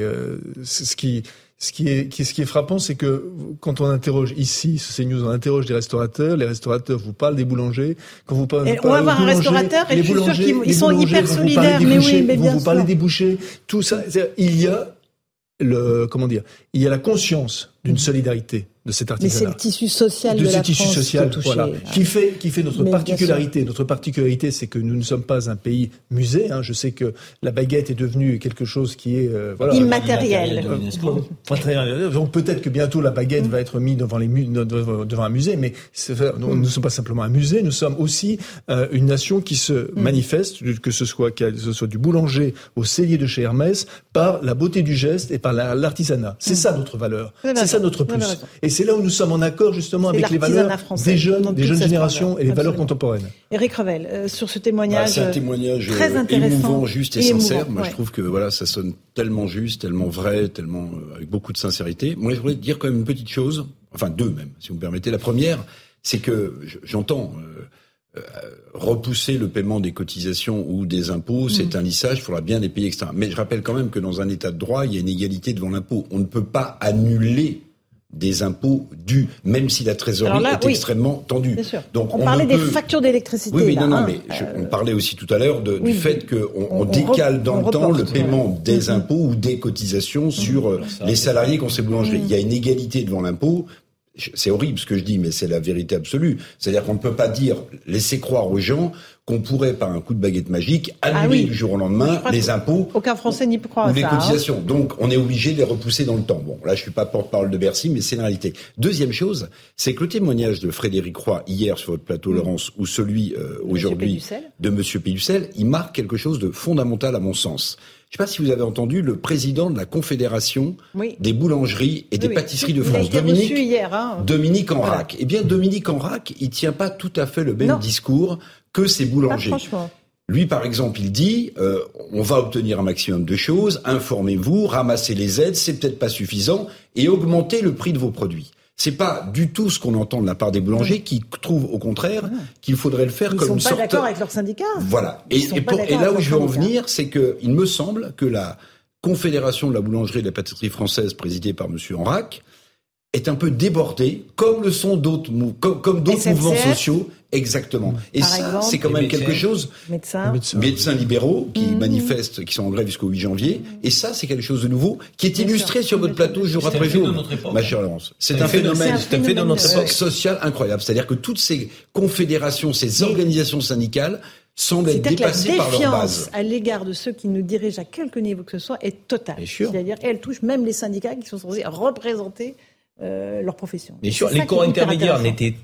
Speaker 4: ce qui ce qui est, ce qui est frappant, c'est que quand on interroge ici, sur CNews, on interroge des restaurateurs, les restaurateurs vous parlent des boulangers. Quand vous parlez,
Speaker 1: on va voir un restaurateur et je suis sûr qu'ils sont hyper solidaires, mais oui, mais bien
Speaker 4: vous, vous parlez des bouchers, tout ça. Il y a le, comment dire, il y a la conscience d'une solidarité de cet artisanat.
Speaker 1: Mais c'est le tissu social de,
Speaker 4: de
Speaker 1: ce
Speaker 4: tissu social, voilà, qui fait qui fait notre particularité. Notre particularité, c'est que nous ne sommes pas un pays musée. Hein. Je sais que la baguette est devenue quelque chose qui est
Speaker 1: euh, voilà, immatériel.
Speaker 4: Euh, donc peut-être que bientôt la baguette va être mise devant les devant un musée, mais nous ne sommes pas simplement un musée. Nous sommes aussi euh, une nation qui se mm. manifeste, que ce soit que ce soit du boulanger au cellier de chez Hermès, par la beauté du geste et par l'artisanat. C'est mm. ça notre valeur. C'est ça notre plus. Et c'est là où nous sommes en accord justement avec les valeurs des jeunes, des jeunes générations et les valeurs contemporaines.
Speaker 1: Éric Revel, euh, sur ce témoignage, bah,
Speaker 3: c'est un témoignage très euh, intéressant, émouvant, juste et, sincère. Moi, je trouve que voilà, ça sonne tellement juste, tellement vrai, tellement euh, avec beaucoup de sincérité. Moi, je voudrais dire quand même une petite chose, enfin deux même, si vous me permettez. La première, c'est que j'entends. repousser le paiement des cotisations ou des impôts, c'est mm. un lissage, il faudra bien les payer, etc. Mais je rappelle quand même que dans un état de droit, il y a une égalité devant l'impôt. On ne peut pas annuler des impôts dus, même si la trésorerie est extrêmement tendue.
Speaker 1: Donc on, parlait des factures d'électricité.
Speaker 3: Oui, oui, non, non, hein. mais on parlait aussi tout à l'heure du fait qu'on on, décale dans le temps le paiement des mm-hmm. impôts ou des cotisations sur euh, les salariés qu'on s'est boulangerie. Il y a une égalité devant l'impôt, c'est horrible ce que je dis, mais c'est la vérité absolue. C'est-à-dire qu'on ne peut pas dire, laisser croire aux gens qu'on pourrait, par un coup de baguette magique, ah annuler du jour au lendemain les impôts.
Speaker 1: Aucun Français n'y croire.
Speaker 3: Ou les hein. cotisations. Donc, on est obligé de les repousser dans le temps. Bon, là, je suis pas porte-parole de Bercy, mais c'est la réalité. Deuxième chose, c'est que le témoignage de Frédéric Roy hier sur votre plateau, mm. Laurence, ou celui euh, aujourd'hui de Monsieur Pélucel, il marque quelque chose de fondamental à mon sens. Je ne sais pas si vous avez entendu le président de la Confédération des boulangeries et des pâtisseries de France,
Speaker 1: Dominique, hier, hein.
Speaker 3: Dominique Enrac. Eh bien, Dominique Enrac, il tient pas tout à fait le même discours que ses boulangers. Lui, par exemple, il dit euh, on va obtenir un maximum de choses, informez-vous, ramassez les aides, c'est peut-être pas suffisant, et augmentez le prix de vos produits. C'est pas du tout ce qu'on entend de la part des boulangers qui trouvent au contraire qu'il faudrait le faire comme une sorte.
Speaker 1: Ils sont pas d'accord avec leurs syndicats.
Speaker 3: Voilà. Et, et, là où je veux en venir, c'est que il me semble que la Confédération de la boulangerie et de la pâtisserie française, présidée par M. Enrac, est un peu débordée, comme le sont d'autres, comme, comme d'autres mouvements sociaux Exactement. Et ça, c'est quand même quelque chose.
Speaker 1: Médecins.
Speaker 3: Médecins libéraux qui mmh. manifestent, qui sont en grève jusqu'au 8 janvier. Et ça, c'est quelque chose de nouveau qui est illustré sur votre plateau jour après jour. Ma chère Laurence. C'est un phénomène,
Speaker 6: c'est un phénomène
Speaker 3: social incroyable. C'est-à-dire que toutes ces confédérations, ces organisations syndicales semblent être dépassées par leur base.
Speaker 1: à l'égard de ceux qui nous dirigent à quelque niveau que ce soit est totale. C'est-à-dire qu'elle touche même les syndicats qui sont censés représenter euh, leur profession.
Speaker 6: Bien sûr, les corps intermédiaires n'étaient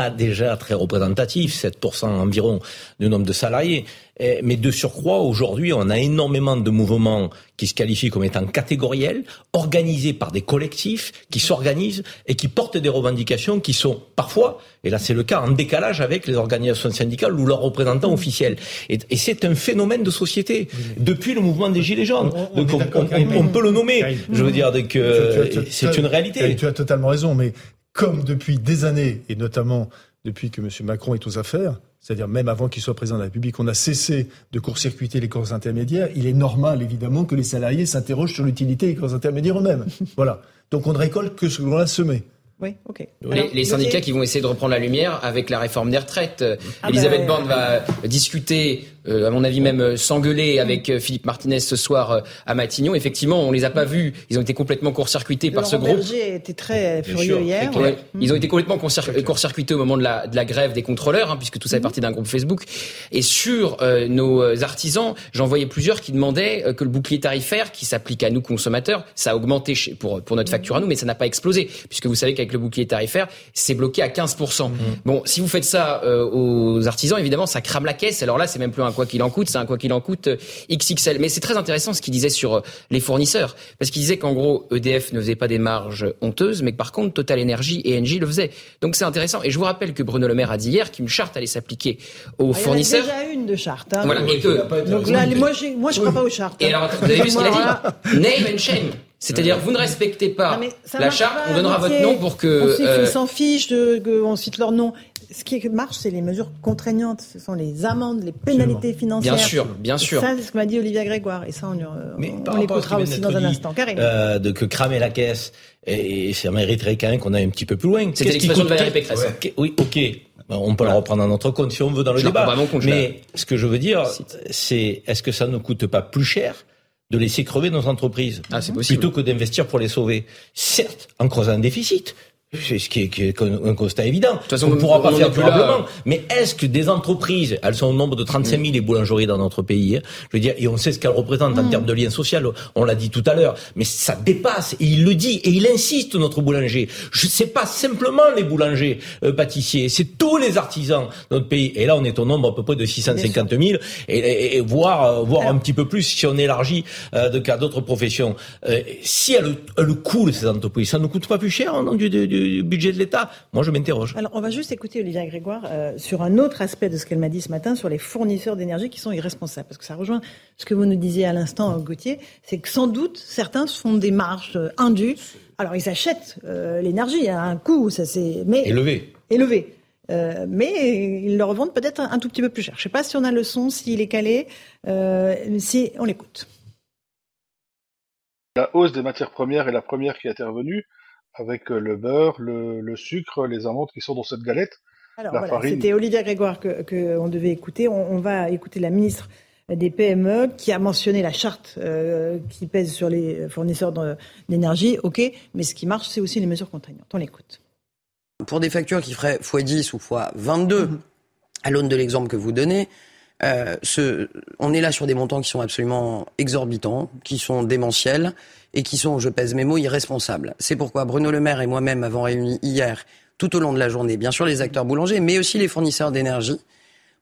Speaker 6: pas déjà très représentatif, 7% environ du nombre de salariés. Eh, mais de surcroît, aujourd'hui, on a énormément de mouvements qui se qualifient comme étant catégoriels, organisés par des collectifs qui s'organisent et qui portent des revendications qui sont parfois, et là c'est le cas, en décalage avec les organisations syndicales ou leurs représentants officiels. Et, c'est un phénomène de société depuis le mouvement des Gilets jaunes. On, Donc on, peut le nommer. Je veux dire que c'est une réalité.
Speaker 4: Tu as totalement raison, mais comme depuis des années, et notamment depuis que M. Macron est aux affaires, c'est-à-dire même avant qu'il soit président de la République, on a cessé de court-circuiter les corps intermédiaires, il est normal évidemment que les salariés s'interrogent sur l'utilité des corps intermédiaires eux-mêmes. *laughs* voilà. Donc on ne récolte que ce que l'on a semé.
Speaker 1: Oui, ok.
Speaker 2: Les, syndicats qui vont essayer de reprendre la lumière avec la réforme des retraites. Ah Elisabeth bah, Borne va discuter euh, à mon avis même euh, s'engueuler avec euh, Philippe Martinez ce soir à Matignon. Effectivement, on les a pas vus. Ils ont été complètement court-circuités par ce groupe.
Speaker 1: Berger était très furieux hier.
Speaker 2: Ils ont été complètement court-circuités au moment de la, de la grève des contrôleurs, hein, puisque tout ça est mhm. parti d'un groupe Facebook. Et sur nos artisans, j'en voyais plusieurs qui demandaient que le bouclier tarifaire, qui s'applique à nous consommateurs, ça a augmenté pour, pour notre facture à nous, mais ça n'a pas explosé, puisque vous savez qu'avec le bouclier tarifaire, c'est bloqué à 15%. Mhm. Bon, si vous faites ça aux artisans, évidemment, ça crame la caisse. Alors là, c'est même plus un quoi qu'il en coûte, c'est un quoi qu'il en coûte euh, XXL. Mais c'est très intéressant ce qu'il disait sur euh, les fournisseurs, parce qu'il disait qu'en gros EDF ne faisait pas des marges honteuses, mais que par contre Total Energy et Engie le faisaient. Donc c'est intéressant. Et je vous rappelle que Bruno Le Maire a dit hier qu'une charte allait s'appliquer aux fournisseurs.
Speaker 1: Ah, il y en a déjà une de charte. Hein.
Speaker 2: Voilà.
Speaker 1: Et que, donc là, moi, moi, je crois pas aux chartes.
Speaker 2: Et alors, vous avez vu ce qu'il a dit Name and shame. C'est-à-dire, vous ne respectez pas la charte, on donnera votre nom pour que.
Speaker 1: On s'en fiche, de, on cite leur nom ce qui marche, c'est les mesures contraignantes. Ce sont les amendes, les pénalités financières.
Speaker 2: Bien sûr, bien sûr.
Speaker 1: ça, c'est ce que m'a dit Olivia Grégoire. Et ça, on, on l'écoutera aussi dans un instant.
Speaker 6: Euh, de que cramer la caisse, et, ça mériterait quand même qu'on aille un petit peu plus loin.
Speaker 2: C'était l'expression de Valérie Pécresse.
Speaker 6: Oui, ok. On peut la reprendre en notre compte si on veut dans le débat. Mais ce que je veux dire, c'est est-ce que ça ne coûte pas plus cher de laisser crever nos entreprises
Speaker 2: ah,
Speaker 6: plutôt que d'investir pour les sauver Certes, en creusant un déficit, c'est ce qui est, un constat évident. De toute façon, on ne pourra pas faire durablement. Mais est-ce que des entreprises, elles sont au nombre de 35 000 les boulangeries dans notre pays, hein, je veux dire, et on sait ce qu'elles représentent en mm. termes de lien social, on l'a dit tout à l'heure, mais ça dépasse, et il le dit, et il insiste, notre boulanger. Je sais pas simplement les boulangers euh, pâtissiers, c'est tous les artisans de notre pays. Et là, on est au nombre à peu près de 650 000, et, et, voire, euh, voire un petit peu plus si on élargit euh, de cas d'autres professions. Euh, si elles, elles coulent, ces entreprises, ça ne coûte pas plus cher, non, du, du budget de l'État Moi, je m'interroge.
Speaker 1: Alors, on va juste écouter Olivia Grégoire euh, sur un autre aspect de ce qu'elle m'a dit ce matin sur les fournisseurs d'énergie qui sont irresponsables. Parce que ça rejoint ce que vous nous disiez à l'instant, Gauthier, c'est que sans doute, certains font des marges euh, indues. Alors, ils achètent euh, l'énergie à un coût, ça c'est...
Speaker 6: Mais... Élevé.
Speaker 1: Élevé. mais ils le revendent peut-être un, tout petit peu plus cher. Je ne sais pas si on a le son, s'il est calé, si on l'écoute.
Speaker 9: La hausse des matières premières est la première qui est intervenue avec euh, le beurre, le, sucre, les amandes qui sont dans cette galette.
Speaker 1: Alors voilà, c'était Olivia Grégoire qu'on que devait écouter. On, va écouter la ministre des PME qui a mentionné la charte euh, qui pèse sur les fournisseurs d'énergie. OK, mais ce qui marche, c'est aussi les mesures contraignantes. On l'écoute.
Speaker 8: Pour des factures qui feraient x10 ou x22, mhm. à l'aune de l'exemple que vous donnez, euh, ce, on est là sur des montants qui sont absolument exorbitants, qui sont démentiels et qui sont, je pèse mes mots, irresponsables. C'est pourquoi Bruno Le Maire et moi-même avons réuni hier, tout au long de la journée, bien sûr les acteurs boulangers, mais aussi les fournisseurs d'énergie,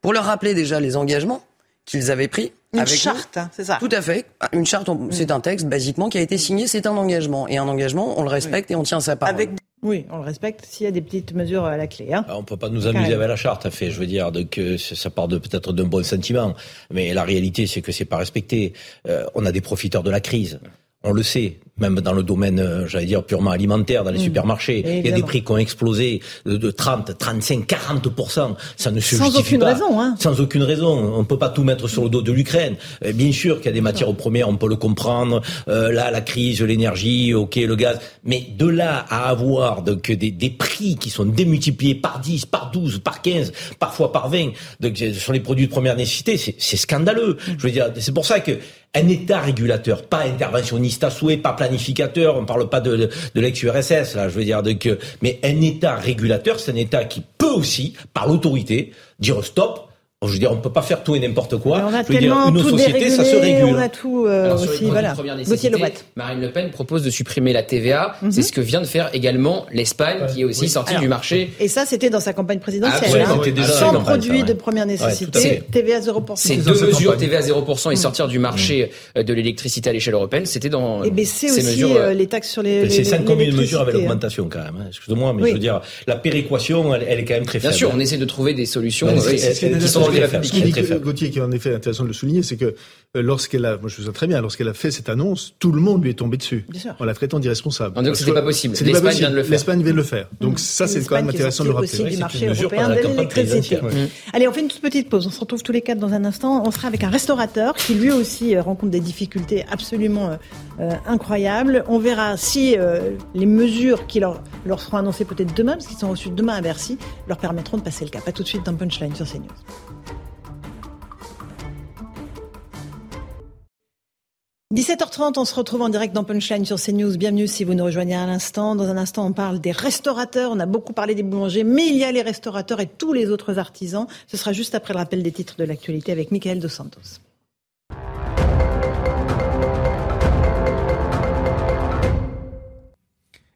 Speaker 8: pour leur rappeler déjà les engagements qu'ils avaient pris.
Speaker 1: Une charte, hein, c'est ça
Speaker 8: Tout à fait. Une charte, c'est un texte, basiquement, qui a été signé, c'est un engagement. Et un engagement, on le respecte et on tient sa parole.
Speaker 1: Avec... Oui, on le respecte s'il y a des petites mesures à la clé. Hein.
Speaker 6: Ah, on peut pas nous amuser avec la charte, fait. Je veux dire, donc, ça part de peut-être d'un bon sentiment, mais la réalité, c'est que c'est pas respecté. Euh, on a des profiteurs de la crise. On le sait, même dans le domaine, euh, j'allais dire, purement alimentaire, dans les mmh. supermarchés. Il y a des prix qui ont explosé de, 30, 35, 40%. Ça ne se
Speaker 1: Sans aucune raison, hein.
Speaker 6: Sans aucune raison. On ne peut pas tout mettre sur le dos de l'Ukraine. Bien sûr qu'il y a des matières premières, on peut le comprendre. Euh, là, la crise, l'énergie, ok, le gaz. Mais de là à avoir donc, des, des prix qui sont démultipliés par 10, par 12, par 15, parfois par 20, donc, sur les produits de première nécessité, c'est scandaleux. Je veux dire, c'est pour ça que un État régulateur, pas interventionniste à souhait, pas planificateur. On parle pas de, de, l'ex-URSS, là, je veux dire, donc, mais un État régulateur, c'est un État qui peut aussi, par l'autorité, dire stop, je veux dire, on ne peut pas faire tout et n'importe quoi.
Speaker 1: On a
Speaker 6: je veux dire,
Speaker 1: une
Speaker 6: société, ça se régule.
Speaker 1: On a tout euh, aussi, voilà.
Speaker 2: Marine Le Pen propose de supprimer la TVA. Mhm. C'est ce que vient de faire également l'Espagne, qui est aussi sortie du marché.
Speaker 1: Et ça, c'était dans sa campagne présidentielle. Ah, hein. Sans produits de première nécessité, TVA 0%.
Speaker 2: Ces deux mesures, TVA 0% et mhm. sortir du marché mhm. euh, de l'électricité à l'échelle européenne, c'était dans
Speaker 1: et baisser aussi mesures, euh, les taxes sur les.
Speaker 6: C'est 5 communes mesures avec l'augmentation quand même. Hein. Excusez-moi, mais je veux dire, la péréquation, elle est quand même très faible.
Speaker 2: Bien sûr, on essaie de trouver des solutions qui sont les
Speaker 4: Gauthier, qui en effet intéressant de le souligner, c'est que lorsqu'elle a, moi je très bien, lorsqu'elle a fait cette annonce, tout le monde lui est tombé dessus.
Speaker 1: Bien sûr.
Speaker 4: En la traitant d'irresponsable.
Speaker 2: Que c'était pas possible. L'Espagne vient de le faire.
Speaker 4: L'Espagne vient de le faire. Donc mmh. ça, c'est quand même intéressant de le rappeler.
Speaker 1: Aussi du marché européen de l'électricité. Allez, on fait une toute petite pause. On se retrouve tous les quatre dans un instant. On sera avec un restaurateur qui lui aussi euh, rencontre des difficultés absolument euh, incroyables. On verra si les mesures qui leur, leur seront annoncées peut-être demain, parce qu'ils sont reçus demain à Bercy, leur permettront de passer le cap. À tout de suite dans Punchline sur CNews. 17h30, on se retrouve en direct dans Punchline sur CNews. Bienvenue si vous nous rejoignez à l'instant. Dans un instant, on parle des restaurateurs. On a beaucoup parlé des boulangers, mais il y a les restaurateurs et tous les autres artisans. Ce sera juste après le rappel des titres de l'actualité avec Michael Dos Santos.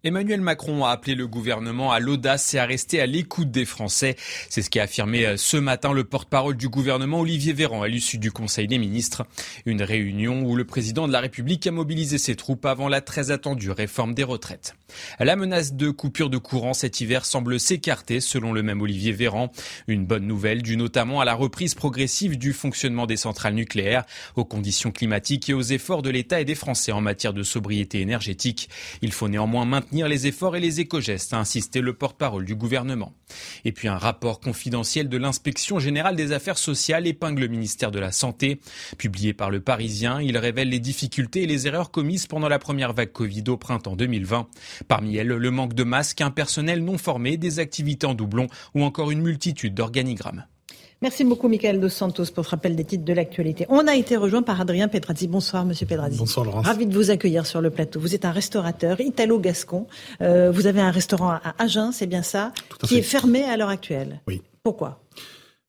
Speaker 5: Emmanuel Macron a appelé le gouvernement à l'audace et à rester à l'écoute des Français. C'est ce qu'a affirmé euh, ce matin le porte-parole du gouvernement Olivier Véran à l'issue du Conseil des ministres. Une réunion où le président de la République a mobilisé ses troupes avant la très attendue réforme des retraites. La menace de coupure de courant cet hiver semble s'écarter selon le même Olivier Véran. Une bonne nouvelle due notamment à la reprise progressive du fonctionnement des centrales nucléaires, aux conditions climatiques et aux efforts de l'État et des Français en matière de sobriété énergétique. Il faut néanmoins maintenir les efforts et les éco-gestes, a insisté le porte-parole du gouvernement. Et puis un rapport confidentiel de l'inspection générale des affaires sociales épingle le ministère de la Santé. Publié par le Parisien, il révèle les difficultés et les erreurs commises pendant la première vague Covid au printemps 2020. Parmi elles, le manque de masques, un personnel non formé, des activités en doublon ou encore une multitude d'organigrammes.
Speaker 1: Merci beaucoup, Michael Dos Santos, pour ce rappel des titres de l'actualité. On a été rejoint par Adrien Pedrazzi. Bonsoir, Monsieur Pedrazzi.
Speaker 10: Bonsoir, Laurence.
Speaker 1: Ravi de vous accueillir sur le plateau. Vous êtes un restaurateur italo-gascon. Euh, vous avez un restaurant à Agen, c'est bien ça, qui est fermé à l'heure actuelle.
Speaker 10: Oui.
Speaker 1: Pourquoi?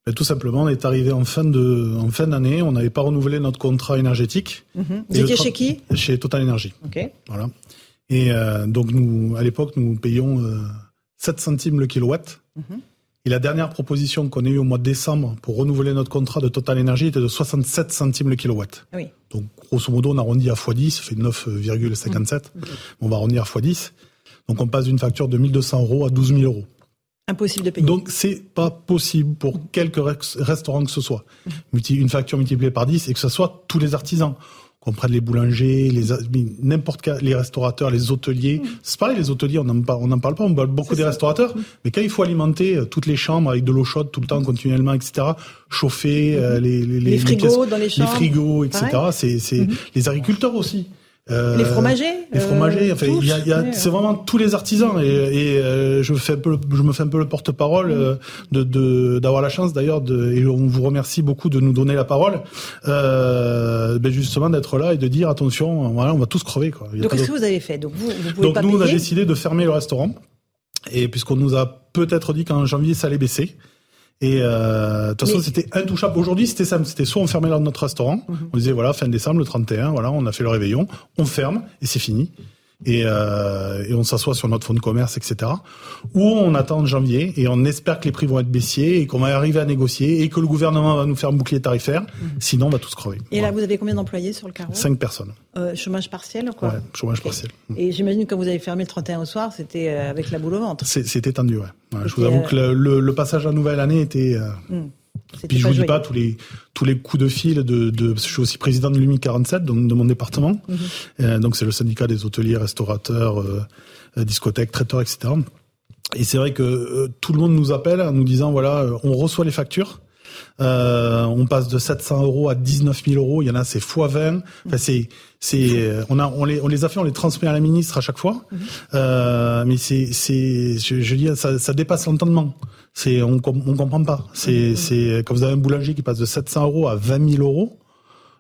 Speaker 10: Ben, tout simplement, on est arrivé en fin de en fin d'année, on n'avait pas renouvelé notre contrat énergétique.
Speaker 1: Mhm. Vous étiez chez qui?
Speaker 10: Chez Total Energy.
Speaker 1: Ok.
Speaker 10: Voilà. Et euh, donc nous, à l'époque, nous payions euh, 7 centimes le kilowatt.
Speaker 1: Mhm.
Speaker 10: Et la dernière proposition qu'on a eue au mois de décembre pour renouveler notre contrat de Total Energy était de 67 centimes le kilowatt.
Speaker 1: Oui.
Speaker 10: Donc, grosso modo, on arrondit à x10, ça fait 9,57.
Speaker 1: Mhm.
Speaker 10: On va arrondir à x10. Donc, on passe d'une facture de 1200 euros à 12 000 euros.
Speaker 1: Impossible de payer.
Speaker 10: Donc, c'est pas possible pour quelques rex- restaurants que ce soit. Multi- Une facture multipliée par 10 et que ce soit tous les artisans. Qu'on prenne les boulangers, les, n'importe quel, les restaurateurs, les hôteliers. C'est pareil, les hôteliers, on n'en parle, on n'en parle pas, on parle beaucoup des
Speaker 1: ça.
Speaker 10: restaurateurs. Mais quand il faut alimenter euh, toutes les chambres avec de l'eau chaude tout le temps, continuellement, etc., chauffer euh, les, les,
Speaker 1: Les frigos
Speaker 10: pièces-
Speaker 1: dans les chambres.
Speaker 10: frigos, etc., c'est, c'est
Speaker 1: Mhm.
Speaker 10: les agriculteurs aussi. Euh,
Speaker 1: Les fromagers
Speaker 10: les fromagers,
Speaker 1: euh,
Speaker 10: enfin, il y a, y a- c'est vraiment tous les artisans et, et, euh, je fais un peu, le- je me fais un peu le porte-parole euh, de, de d'avoir la chance d'ailleurs de, et on vous remercie beaucoup de nous donner la parole, euh, ben justement d'être là et de dire attention, voilà, on va tous crever quoi.
Speaker 1: Donc, qu'est-ce que vous avez fait? Donc, vous, vous pouvez
Speaker 10: Donc
Speaker 1: pas
Speaker 10: nous on a décidé de fermer le restaurant et puisqu'on nous a peut-être dit qu'en janvier ça allait baisser. Et euh, de toute façon,
Speaker 1: Mais-
Speaker 10: c'était intouchable. Aujourd'hui, c'était simple. C'était soit on fermait notre restaurant,
Speaker 1: Mhm.
Speaker 10: on disait voilà, fin décembre, le 31, voilà, on a fait le réveillon, on ferme et c'est fini. Et, euh, et on s'assoit sur notre fonds de commerce, etc. Ou on attend en janvier et on espère que les prix vont être baissiers et qu'on va arriver à négocier et que le gouvernement va nous faire un bouclier tarifaire. Sinon, on va tous crever.
Speaker 1: Mhm. Et là, vous avez combien d'employés sur le carreau?
Speaker 10: Cinq personnes.
Speaker 1: Euh, Chômage partiel quoi?
Speaker 10: Ouais, chômage partiel.
Speaker 1: Et j'imagine que quand vous avez fermé le 31 au soir, c'était euh, avec la boule au ventre.
Speaker 10: C'était tendu, ouais. Ouais, je vous avoue
Speaker 1: euh,
Speaker 10: que le, le- le passage à nouvelle année était. euh.
Speaker 1: C'était
Speaker 10: Puis je vous dis pas tous les tous les coups de fil de, de je suis aussi président de l'UMI 47 donc de mon département.
Speaker 1: Mhm.
Speaker 10: Euh, donc c'est le syndicat des hôteliers, restaurateurs, euh, euh, discothèques, traiteurs, etc. Et c'est vrai que tout le monde nous appelle en nous disant voilà on reçoit les factures. Euh, on passe de 700 euros à 19 000 euros. Il y en a, c'est x 20. Enfin, c'est, c'est, on a, on les, on les a fait, on les transmet à la ministre à chaque fois. Euh, mais c'est, c'est, je, je dis, ça, ça dépasse l'entendement. C'est, on, on comprend pas. C'est, c'est, quand vous avez un boulanger qui passe de 700 euros à 20 000 euros.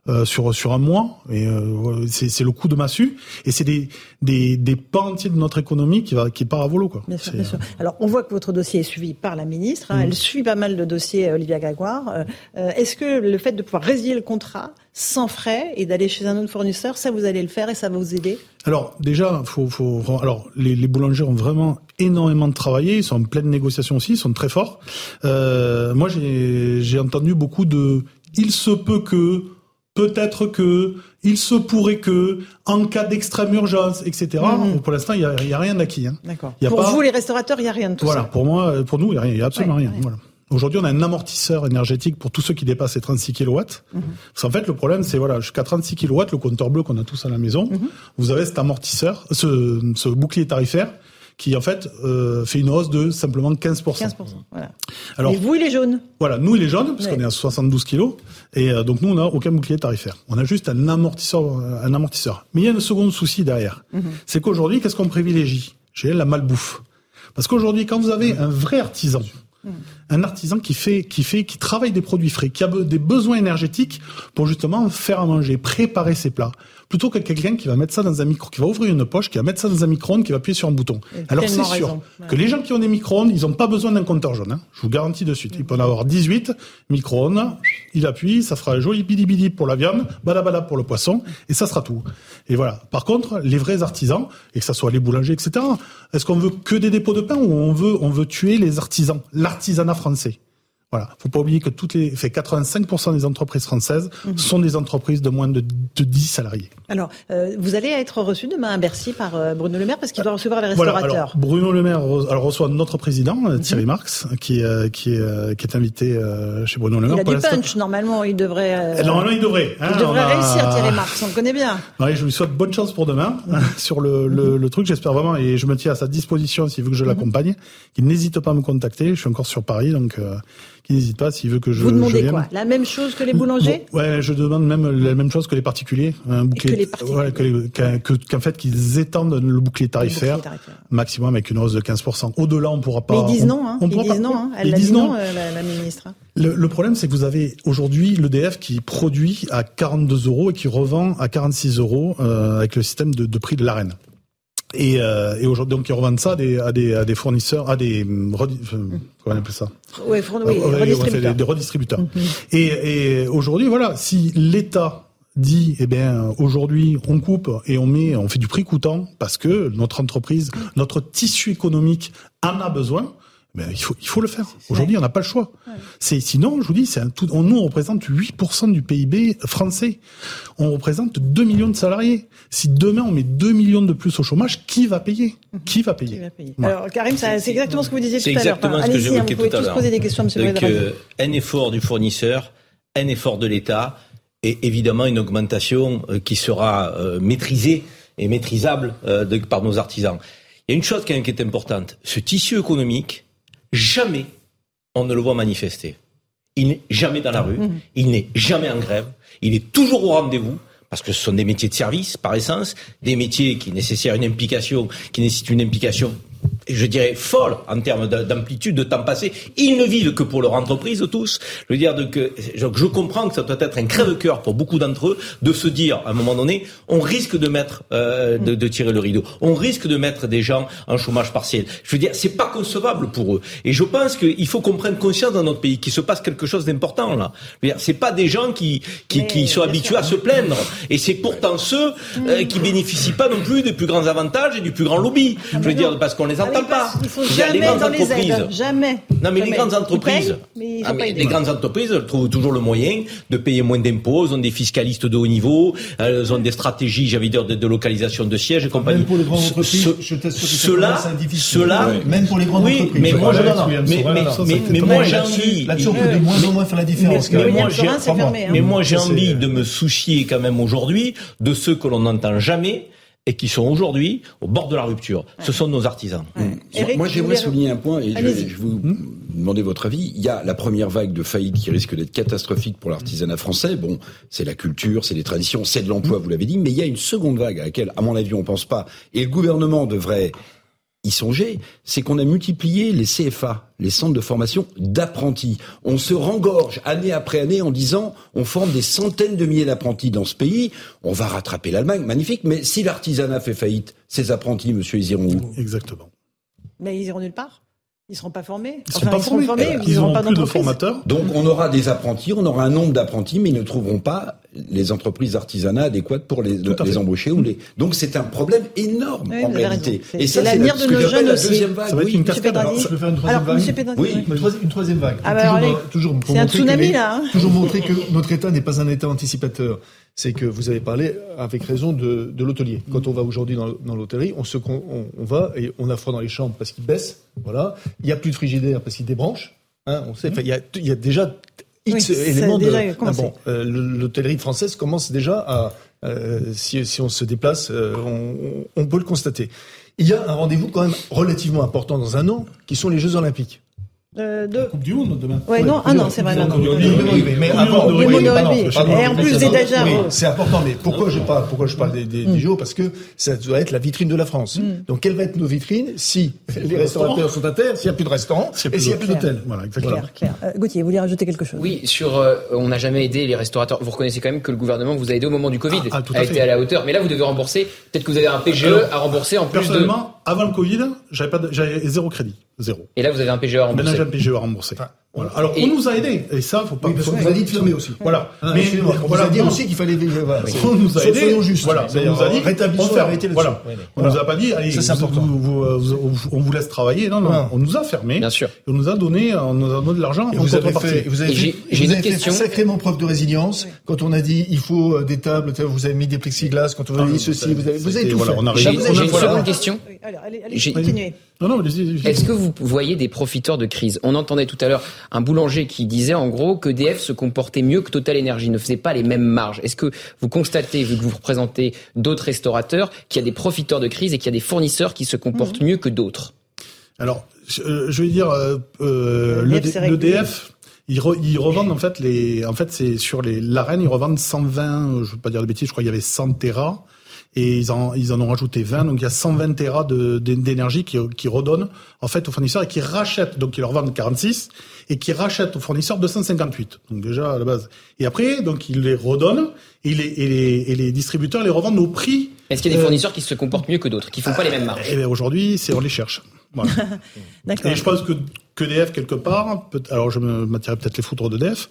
Speaker 10: Euh, sur sur un mois et euh, c'est le coup de massue et c'est des des des pans entiers de notre économie qui va qui part à volo quoi.
Speaker 1: Bien sûr, bien sûr. Alors, on voit que votre dossier est suivi par la ministre. hein.
Speaker 10: Mhm.
Speaker 1: Elle suit pas mal de dossiers, euh, Olivia Grégoire. Euh, euh, Est-ce que le fait de pouvoir résilier le contrat sans frais et d'aller chez un autre fournisseur, ça vous allez le faire et ça va vous aider?
Speaker 10: Alors déjà, faut, faut, alors les, les boulangers ont vraiment énormément travaillé, ils sont en pleine négociation aussi, ils sont très forts. Euh, moi, j'ai j'ai entendu beaucoup de il se peut que, peut-être que, il se pourrait que, en cas d'extrême urgence, etc.
Speaker 1: Mhm.
Speaker 10: Pour l'instant, il y a, y a rien d'acquis. Hein.
Speaker 1: D'accord. Pour
Speaker 10: pas-
Speaker 1: vous, les restaurateurs, il n'y a rien de tout
Speaker 10: Voilà,
Speaker 1: ça.
Speaker 10: pour moi, pour nous, il y a rien, il y a absolument
Speaker 1: Ouais,
Speaker 10: rien.
Speaker 1: ouais.
Speaker 10: Voilà. Aujourd'hui, on a un amortisseur énergétique pour tous ceux qui dépassent les 36 kW.
Speaker 1: Mhm.
Speaker 10: Parce qu'en fait, le problème, c'est voilà, jusqu'à 36 kW, le compteur bleu qu'on a tous à la maison,
Speaker 1: Mhm.
Speaker 10: vous avez cet amortisseur, ce, ce bouclier tarifaire, qui en fait euh, fait une hausse de simplement 15%.
Speaker 1: 15%. Voilà.
Speaker 10: Alors
Speaker 1: et vous, il est jaune.
Speaker 10: voilà, nous il est jaune parce
Speaker 1: Ouais.
Speaker 10: qu'on est à 72 kilos et euh, donc nous on n'a aucun bouclier tarifaire. On a juste un amortisseur, euh, un amortisseur. Mais il y a un second souci derrière,
Speaker 1: Mhm.
Speaker 10: c'est qu'aujourd'hui qu'est-ce qu'on privilégie? J'ai la malbouffe. Parce qu'aujourd'hui quand vous avez un vrai artisan, un artisan qui fait, qui fait, qui travaille des produits frais, qui a des besoins énergétiques pour justement faire à manger, préparer ses plats, plutôt que quelqu'un qui va mettre ça dans un micro, qui va ouvrir une poche, qui va mettre ça dans un micro-ondes, qui va appuyer sur un bouton. Alors c'est sûr que les gens qui ont des micro-ondes, ils n'ont pas besoin d'un compteur jaune. Hein. Je vous garantis de suite. Ils peuvent en avoir 18 micro-ondes. Il appuie, ça fera un joli bidi bidi pour la viande, balabala pour le poisson, et ça sera tout. Et voilà. Par contre, les vrais artisans, et que ça soit les boulangers, etc. Est-ce qu'on veut que des dépôts de pain ou on veut on veut tuer les artisans, l'artisanat français? Voilà. Faut pas oublier que toutes les, fait 85% des entreprises françaises mhm. sont des entreprises de moins de, de 10 salariés.
Speaker 1: Alors, euh, vous allez être reçu demain à Bercy par euh, Bruno Le Maire parce qu'il doit recevoir les restaurateurs.
Speaker 10: Voilà, Bruno Le Maire alors, reçoit notre président euh, Thierry mhm. Marx qui qui est qui est invité chez Bruno Le Maire.
Speaker 1: Il a du punch normalement, il devrait.
Speaker 10: normalement, il devrait.
Speaker 1: Hein, il devrait réussir Thierry Marx, on le connaît bien.
Speaker 10: Oui, je lui souhaite bonne chance pour demain mhm. *laughs* sur le, le, le truc. J'espère vraiment et je me tiens à sa disposition s'il veut que je l'accompagne. Qu'il n'hésite pas à me contacter. Je suis encore sur Paris donc qui n'hésite pas s'il veut que je.
Speaker 1: Vous demandez quoi? La même chose que les boulangers?
Speaker 10: Ouais, je demande même la même chose que les particuliers, un bouclier. qu'en fait qu'ils étendent le bouclier tarifaire, maximum avec une hausse de 15%. Au-delà, on pourra pas.
Speaker 1: Mais ils disent non, hein. ils disent non. Hein. Elle dit non, euh, la, ministre.
Speaker 10: Le, le, problème, c'est que vous avez aujourd'hui l'EDF qui produit à 42 euros et qui revend à 46 euros euh, avec le système de, de prix de l'arène. Et, euh, et aujourd'hui, donc ils revendent ça à des, à des, à des fournisseurs, à des comment on appelle ça?
Speaker 1: Oui, oui, redistributeurs.
Speaker 10: des redistributeurs. Mhm. Et, et aujourd'hui, voilà, si l'État dit eh bien aujourd'hui on coupe et on met on fait du prix coûtant parce que notre entreprise notre tissu économique en a besoin ben, il faut il faut le faire. Aujourd'hui, on n'a pas le choix. C'est sinon, je vous dis, c'est un tout. On, nous, on représente 8% du PIB français. On représente 2 millions de salariés. Si demain on met 2 millions de plus au chômage, qui va payer? Mhm. Qui va payer,
Speaker 1: Alors, Karim, c'est exactement ce que vous disiez tout
Speaker 6: à l'heure. C'est exactement ce que j'évoquais
Speaker 1: tout à l'heure. poser des questions, Monsieur
Speaker 6: Donc, euh, un effort du fournisseur, un effort de l'État, et évidemment une augmentation euh, qui sera euh, maîtrisée et maîtrisable euh, de, par nos artisans. Il y a une chose quand même qui est importante. Ce tissu économique, jamais on ne le voit manifester. Il n'est jamais dans la rue, mmh. il n'est jamais en grève, il est toujours au rendez-vous parce que ce sont des métiers de service par essence, des métiers qui nécessitent une implication, qui nécessitent une implication je dirais, folle en termes d'amplitude, de temps passé. Ils ne vivent que pour leur entreprise, tous. Je veux dire, que, je comprends que ça doit être un crève-cœur pour beaucoup d'entre eux de se dire, à un moment donné, on risque de mettre, euh, de, de, tirer le rideau. On risque de mettre des gens en chômage partiel. Je veux dire, c'est pas concevable pour eux. Et je pense qu'il faut qu'on prenne conscience dans notre pays qu'il se passe quelque chose d'important, là. C'est pas des gens qui, qui, qui sont habitués à se plaindre. Et c'est pourtant ceux euh, qui bénéficient pas non plus des plus grands avantages et du plus grand lobby. Je veux dire, parce qu'on les entend pas.
Speaker 1: Il faut jamais les grandes dans entreprises. Les aides. Jamais.
Speaker 6: Non, mais les grandes entreprises. Ah, les grandes entreprises trouvent toujours le moyen de payer moins d'impôts. Elles ont des fiscalistes de haut niveau. Elles ont des stratégies, j'avais dire, de, localisation de sièges et compagnie.
Speaker 10: Même pour les grandes entreprises,
Speaker 6: je t'assure que cela, cela,
Speaker 10: même pour les grandes
Speaker 6: oui,
Speaker 10: entreprises.
Speaker 6: Mais moi, mais, mais, moi, j'ai envie.
Speaker 10: Là-dessus, on peut de moins en moins faire la différence.
Speaker 6: Mais moi, j'ai envie de me soucier quand même aujourd'hui de ceux que l'on n'entend jamais et qui sont aujourd'hui au bord de la rupture. Ce sont nos artisans.
Speaker 3: moi, j'aimerais souligner un point, et je vais, vous demander votre avis. Il y a la première vague de faillite qui risque d'être catastrophique pour l'artisanat français. Bon, c'est la culture, c'est les traditions, c'est de l'emploi, vous l'avez dit, mais il y a une seconde vague à laquelle, à mon avis, on pense pas. Et le gouvernement devrait y songer, c'est qu'on a multiplié les CFA, les centres de formation d'apprentis. On se rengorge année après année en disant on forme des centaines de milliers d'apprentis dans ce pays, on va rattraper l'Allemagne, magnifique, mais si l'artisanat fait faillite, ces apprentis, monsieur, ils iront où
Speaker 10: Exactement.
Speaker 1: Mais ils iront nulle part? Ils ne seront pas formés.
Speaker 10: Ils, seront formés. ils n'auront pas plus de formateurs.
Speaker 3: Donc on aura des apprentis, on aura un nombre d'apprentis, mais ils ne trouveront pas les entreprises d'artisanat adéquates pour les, les embaucher. Ou les... Donc c'est un problème énorme en réalité.
Speaker 1: Et ça, c'est l'avenir de nos jeunes aussi.
Speaker 10: Deuxième vague. Ça va être une cascade. Alors, ça peut faire une troisième Alors, vague. Oui, une troisième vague. Ah bah
Speaker 1: toujours, c'est un tsunami là.
Speaker 10: Hein. Toujours montrer que notre État n'est pas un État anticipateur c'est que vous avez parlé avec raison de, de l'hôtelier. Quand on va aujourd'hui dans, dans l'hôtellerie, on, se, on, on, va et on a froid dans les chambres parce qu'il baisse. Voilà. Il n'y a plus de frigidaire parce qu'il débranche. Hein, on sait. il, y a, il y a déjà X éléments de. Ah bon, euh, l'hôtellerie française commence déjà à. Euh, si, si, on se déplace, euh, on, on, peut le constater. Il y a un rendez-vous quand même relativement important dans un an, qui sont les Jeux Olympiques. Euh, de... Coupe du Monde demain.
Speaker 1: Ouais, non, ah non, c'est vrai.
Speaker 11: Mais avant,
Speaker 1: et en plus des déjà.
Speaker 11: C'est important, mais pourquoi je parle, pourquoi je parle des, des, mm. JO? Parce que ça doit être la vitrine de la France. Mm. Donc, quelles vont être nos vitrines si les restaurateurs sont à terre, s'il n'y a plus de restaurants et s'il n'y a plus d'hôtels?
Speaker 1: Voilà, exactement. Claire, clair. Euh, Gauthier, vous voulez rajouter quelque chose?
Speaker 2: Oui, sur euh, on n'a jamais aidé les restaurateurs. Vous reconnaissez quand même que le gouvernement vous a aidé au moment du Covid, ah, ah, a été à la hauteur. Mais là, vous devez rembourser. Peut-être que vous avez un PGE à rembourser en plus
Speaker 10: Personnellement, avant le Covid, j'avais zéro crédit. Zéro.
Speaker 2: Et là, vous avez un PGE à rembourser.
Speaker 10: Maintenant, j'ai un PGE à rembourser. Voilà. Alors, on nous a aidés, et ça, faut pas.
Speaker 11: Oui, parce qu'on nous a dit de fermer aussi.
Speaker 10: Voilà.
Speaker 11: Ah, mais on voilà, nous a dit aussi qu'il fallait.
Speaker 10: Voilà. *laughs* On nous a aidés. Soyons justes. Voilà. On nous a dit rétablissons, arrêtez le Voilà. On nous a pas dit, allez, ça, vous, vous, vous, on vous laisse travailler. Non, non. On nous a fermé.
Speaker 2: Bien sûr.
Speaker 10: On nous a donné, on nous a donné de l'argent.
Speaker 11: Et vous avez fait, vous avez fait, j'ai une question. Sacrément preuve de résilience. Quand on a dit, il faut euh, des tables, vous avez mis des plexiglas. Quand on a dit ceci, vous avez, vous avez tout fait.
Speaker 2: J'ai une seconde question.
Speaker 1: Allez, continuez.
Speaker 2: Est-ce que vous voyez des profiteurs de crise? On entendait tout à l'heure un boulanger qui disait en gros que DF se comportait mieux que Total Energy, ne faisait pas les mêmes marges. Est-ce que vous constatez, vu que vous représentez d'autres restaurateurs, qu'il y a des profiteurs de crise et qu'il y a des fournisseurs qui se comportent mhm. mieux que d'autres?
Speaker 10: Alors, je, euh, vais dire, euh, euh, le, DF, ils, revendent en fait les, en fait c'est sur les l'arène ils revendent 120, je veux pas dire de bêtises, je crois qu'il y avait 100 terras et ils en, ils en ont rajouté 20. Donc il y a 120 terras d'énergie qui, qui redonnent en fait aux fournisseurs et qui rachètent, donc ils leur vendent 46 et qui rachètent aux fournisseurs 258. Donc déjà à la base. Et après, donc ils les redonnent et les, et les, et les distributeurs les revendent au prix.
Speaker 2: Est-ce qu'il y a des euh, fournisseurs qui se comportent mieux que d'autres, qui font pas les mêmes marges?
Speaker 10: Et eh aujourd'hui, c'est on les cherche. Voilà. *laughs* et je pense que que DF quelque part, peut, alors je me m'attirerai peut-être les foudres de DF,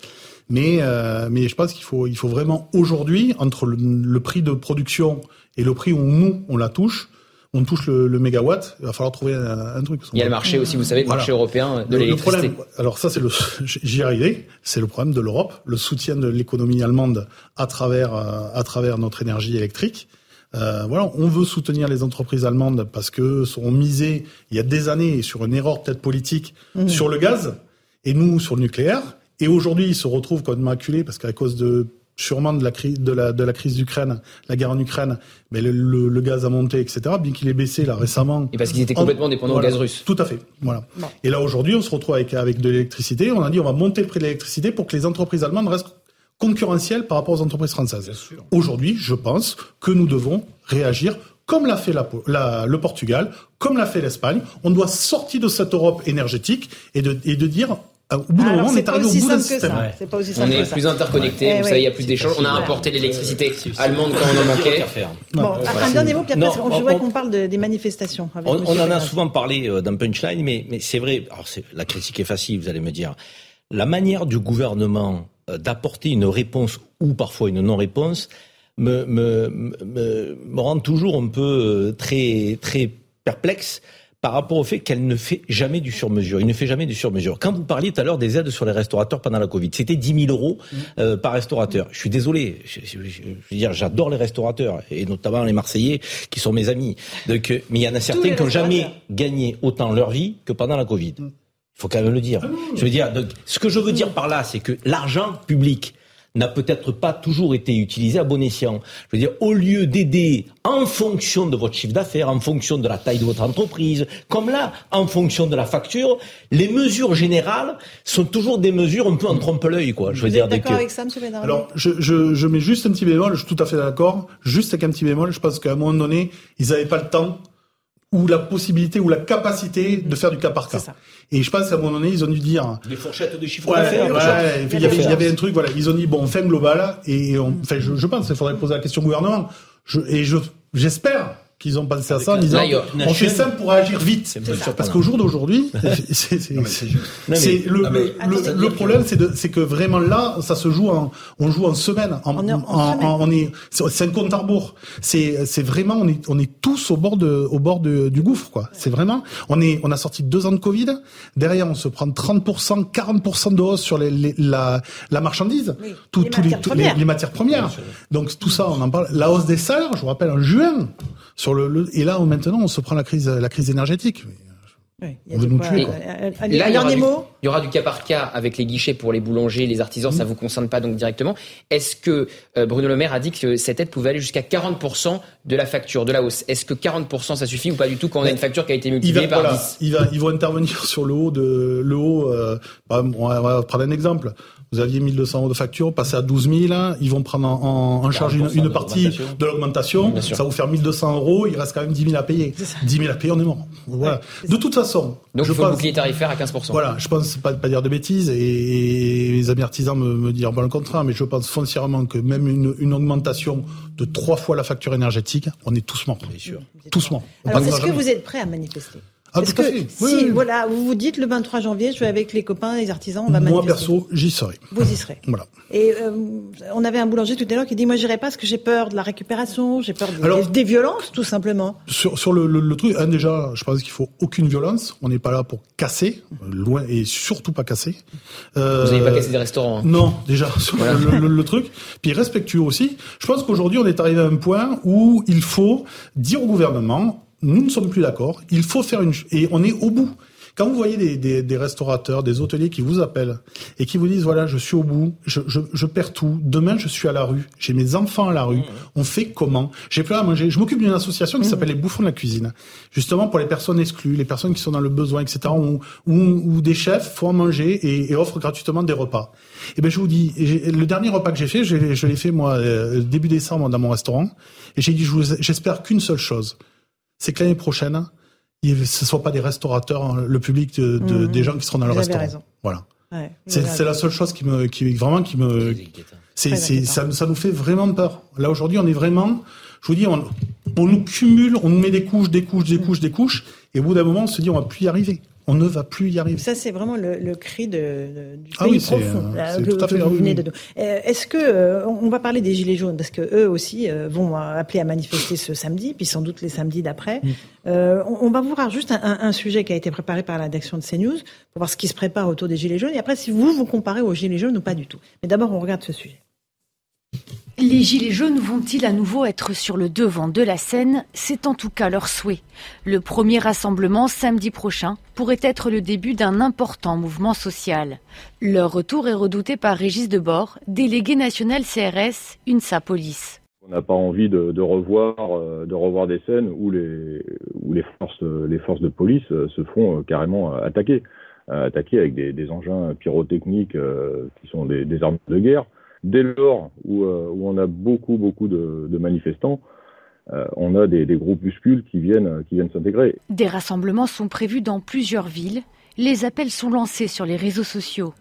Speaker 10: mais euh, mais je pense qu'il faut il faut vraiment aujourd'hui entre le prix de production et le prix où nous, on la touche, on touche le, le mégawatt, il va falloir trouver un, truc.
Speaker 2: Il y a le marché aussi, vous savez, le marché européen de l'électricité.
Speaker 10: Alors ça, c'est le, *laughs* j'y arrivé, c'est le problème de l'Europe, le soutien de l'économie allemande à travers, euh, à travers notre énergie électrique. Euh, voilà, on veut soutenir les entreprises allemandes parce que sont misées il y a des années sur une erreur peut-être politique mmh. sur le gaz et nous sur le nucléaire. Et aujourd'hui, ils se retrouvent comme maculés parce qu'à cause de sûrement de la crise de la, de la crise d'Ukraine, la guerre en Ukraine, mais le, le, gaz a monté, etc. Bien qu'il ait baissé là récemment.
Speaker 2: Et parce qu'ils étaient complètement dépendants
Speaker 10: du
Speaker 2: gaz russe.
Speaker 10: Tout à fait. Voilà. Et là aujourd'hui, on se retrouve avec avec de l'électricité. On a dit on va monter le prix de l'électricité pour que les entreprises allemandes restent concurrentielles par rapport aux entreprises françaises. Aujourd'hui, je pense que nous devons réagir comme l'a fait la, la, le Portugal, comme l'a fait l'Espagne. On doit sortir de cette Europe énergétique et de, et de dire au bout d'un moment, on est arrivé au bout d'un système.
Speaker 2: C'est pas aussi simple on est plus interconnectés, vous savez, il y a plus d'échanges. On a importé l'électricité allemande quand on en *laughs* manquait.
Speaker 1: Bon, un dernier mot, Pierre, parce je voudrais qu'on parle des manifestations.
Speaker 6: On, en a souvent parlé euh, d'un punchline, mais, c'est vrai, alors la critique est facile, vous allez me dire. La manière du gouvernement euh, d'apporter une réponse ou parfois une non-réponse me, me, me, me rend toujours un peu euh, très, très perplexe par rapport au fait qu'elle ne fait jamais du sur-mesure. Il ne fait jamais du sur-mesure. Quand vous parliez tout à l'heure des aides sur les restaurateurs pendant la Covid, c'était 10 000 euros mmh. euh, par restaurateur. Je suis désolé. Je, veux dire, j'adore les restaurateurs et notamment les Marseillais qui sont mes amis. Donc, euh, mais il y en a certains qui n'ont jamais gagné autant leur vie que pendant la Covid. Mmh. Il faut quand même le dire. Ah je veux dire, donc, ce que je veux dire par là, c'est que l'argent public n'a peut-être pas toujours été utilisé à bon escient. Je veux dire, au lieu d'aider en fonction de votre chiffre d'affaires, en fonction de la taille de votre entreprise, comme là, en fonction de la facture, les mesures générales sont toujours des mesures un peu en trompe-l'œil, quoi. Je veux
Speaker 1: Vous
Speaker 6: dire,
Speaker 1: êtes d'accord avec ça, M.
Speaker 10: Alors, je, je, je mets juste un petit bémol, je suis tout à fait d'accord, juste avec un petit bémol, je pense qu'à un moment donné, ils n'avaient pas le temps ou la possibilité ou la capacité de faire du cas par cas. Et je pense qu'à un moment donné, ils ont dû dire
Speaker 6: des fourchettes de chiffres d'affaires.
Speaker 10: il, y avait, il y avait un truc, voilà, ils ont dit bon, on fait global et on, enfin, je, je pense qu'il faudrait poser la question au gouvernement. Je, et je, j'espère qu'ils ont pensé à ça en disant on fait ça pour agir vite. Parce qu'au jour d'aujourd'hui, *laughs* c'est le, le, le, problème, c'est que vraiment là, ça se joue en, on joue en semaine. En, on est, on est, c'est un compte à rebours. C'est, c'est vraiment, on est, on est tous au bord de, au bord de, du gouffre, quoi. C'est vraiment, on est, on a sorti deux ans de Covid. Derrière, on se prend 30%, 40% de hausse sur les, la, la marchandise,
Speaker 1: tous les,
Speaker 10: les, matières premières. Donc tout ça, on en parle. La hausse des salaires, je vous rappelle, en juin, sur le, et là, maintenant, on se prend la crise, la crise énergétique.
Speaker 2: Oui, il y a là, il y, aura du, il y aura du cas par cas avec les guichets pour les boulangers, les artisans, ça ça mm. vous concerne pas donc directement. Est-ce que euh, Bruno Le Maire a dit que cette aide pouvait aller jusqu'à 40% de la facture, de la hausse? Est-ce que 40% ça suffit ou pas du tout quand on a une facture qui a été multipliée par 10
Speaker 10: il va, Ils vont intervenir *laughs* sur le haut de le haut. Euh, on va prendre un exemple vous aviez 1200 euros de facture, passez à 12 000, ils vont prendre en, charge une, partie de l'augmentation, ça va vous faire 1200 euros, il reste quand même 10 000 à payer. 10 000 à payer, on est mort. Voilà. de toute façon.
Speaker 2: Donc je il faut pense, bouclier tarifaire à 15%.
Speaker 10: Voilà, je pense pas, pas dire de bêtises, et, les amis artisans me, me diront pas le contraire, mais je pense foncièrement que même une, une augmentation de trois fois la facture énergétique, on est tous morts. Bien sûr. Tous morts.
Speaker 1: Alors est-ce que vous êtes prêts à manifester? Ah, Parce que si, voilà, vous vous dites le 23 janvier, je vais avec les copains, les artisans, on va
Speaker 10: Moi, perso, j'y serai.
Speaker 1: Vous y serez.
Speaker 10: Voilà.
Speaker 1: Et euh, on avait un boulanger tout à l'heure qui dit, moi, j'irai pas parce que j'ai peur de la récupération, j'ai peur des, des, violences, tout simplement.
Speaker 10: Sur, sur le, le, truc, hein, déjà, je pense qu'il faut aucune violence. On n'est pas là pour casser, loin, et surtout pas casser.
Speaker 2: Euh, vous n'avez pas cassé des restaurants. Hein.
Speaker 10: Non, déjà, *laughs* sur le, le, truc. Puis respectueux aussi. Je pense qu'aujourd'hui, on est arrivé à un point où il faut dire au gouvernement, nous ne sommes plus d'accord. Il faut faire une et on est au bout. Quand vous voyez des, des, des, restaurateurs, des hôteliers qui vous appellent et qui vous disent voilà, je suis au bout, je, je, je perds tout. Demain, je suis à la rue, j'ai mes enfants à la rue. Mmh. On fait comment? J'ai plus à manger. Je m'occupe d'une association qui mmh. s'appelle les Bouffons de la cuisine, justement pour les personnes exclues, les personnes qui sont dans le besoin, etc. Où, où, des chefs font manger et, et, offrent gratuitement des repas. Et eh ben je vous dis, le dernier repas que j'ai fait, je l'ai fait moi euh, début décembre dans mon restaurant, et j'ai dit j'espère qu'une seule chose c'est que l'année prochaine, ce ne soit pas des restaurateurs, hein, le public de, mmh. des gens qui seront dans le restaurant. Raison. Voilà. c'est la seule chose qui me, qui vraiment qui me, c'est, ça, ça nous fait vraiment peur. Là aujourd'hui, on est vraiment, je vous dis, on, on nous cumule, on nous met des couches, des couches, des couches, des couches, et au bout d'un moment, on se dit, on va plus y arriver on ne va plus y arriver.
Speaker 1: Ça, c'est vraiment le, cri de, du ah pays profond Est-ce que euh, on va parler des gilets jaunes parce que eux aussi euh, vont appeler à manifester ce samedi, puis sans doute les samedis d'après. Mm. Euh, on, va voir juste un, sujet qui a été préparé par la rédaction de CNews pour voir ce qui se prépare autour des gilets jaunes. Et après, si vous vous comparez aux gilets jaunes ou pas du tout. Mais d'abord, on regarde ce sujet.
Speaker 12: Les Gilets jaunes vont-ils à nouveau être sur le devant de la scène? C'est en tout cas leur souhait. Le premier rassemblement samedi prochain pourrait être le début d'un important mouvement social. Leur retour est redouté par Régis Debord, délégué national CRS, UNSA Police.
Speaker 13: On n'a pas envie de, revoir, euh, revoir des scènes où les forces de police euh, se font euh, carrément attaquer. Attaquer avec des, engins pyrotechniques qui sont des armes de guerre dès lors où, euh, où on a beaucoup, beaucoup de, manifestants, euh, on a des, des, groupuscules qui viennent, qui viennent s'intégrer.
Speaker 12: Des rassemblements sont prévus dans plusieurs villes. Les appels sont lancés sur les réseaux sociaux.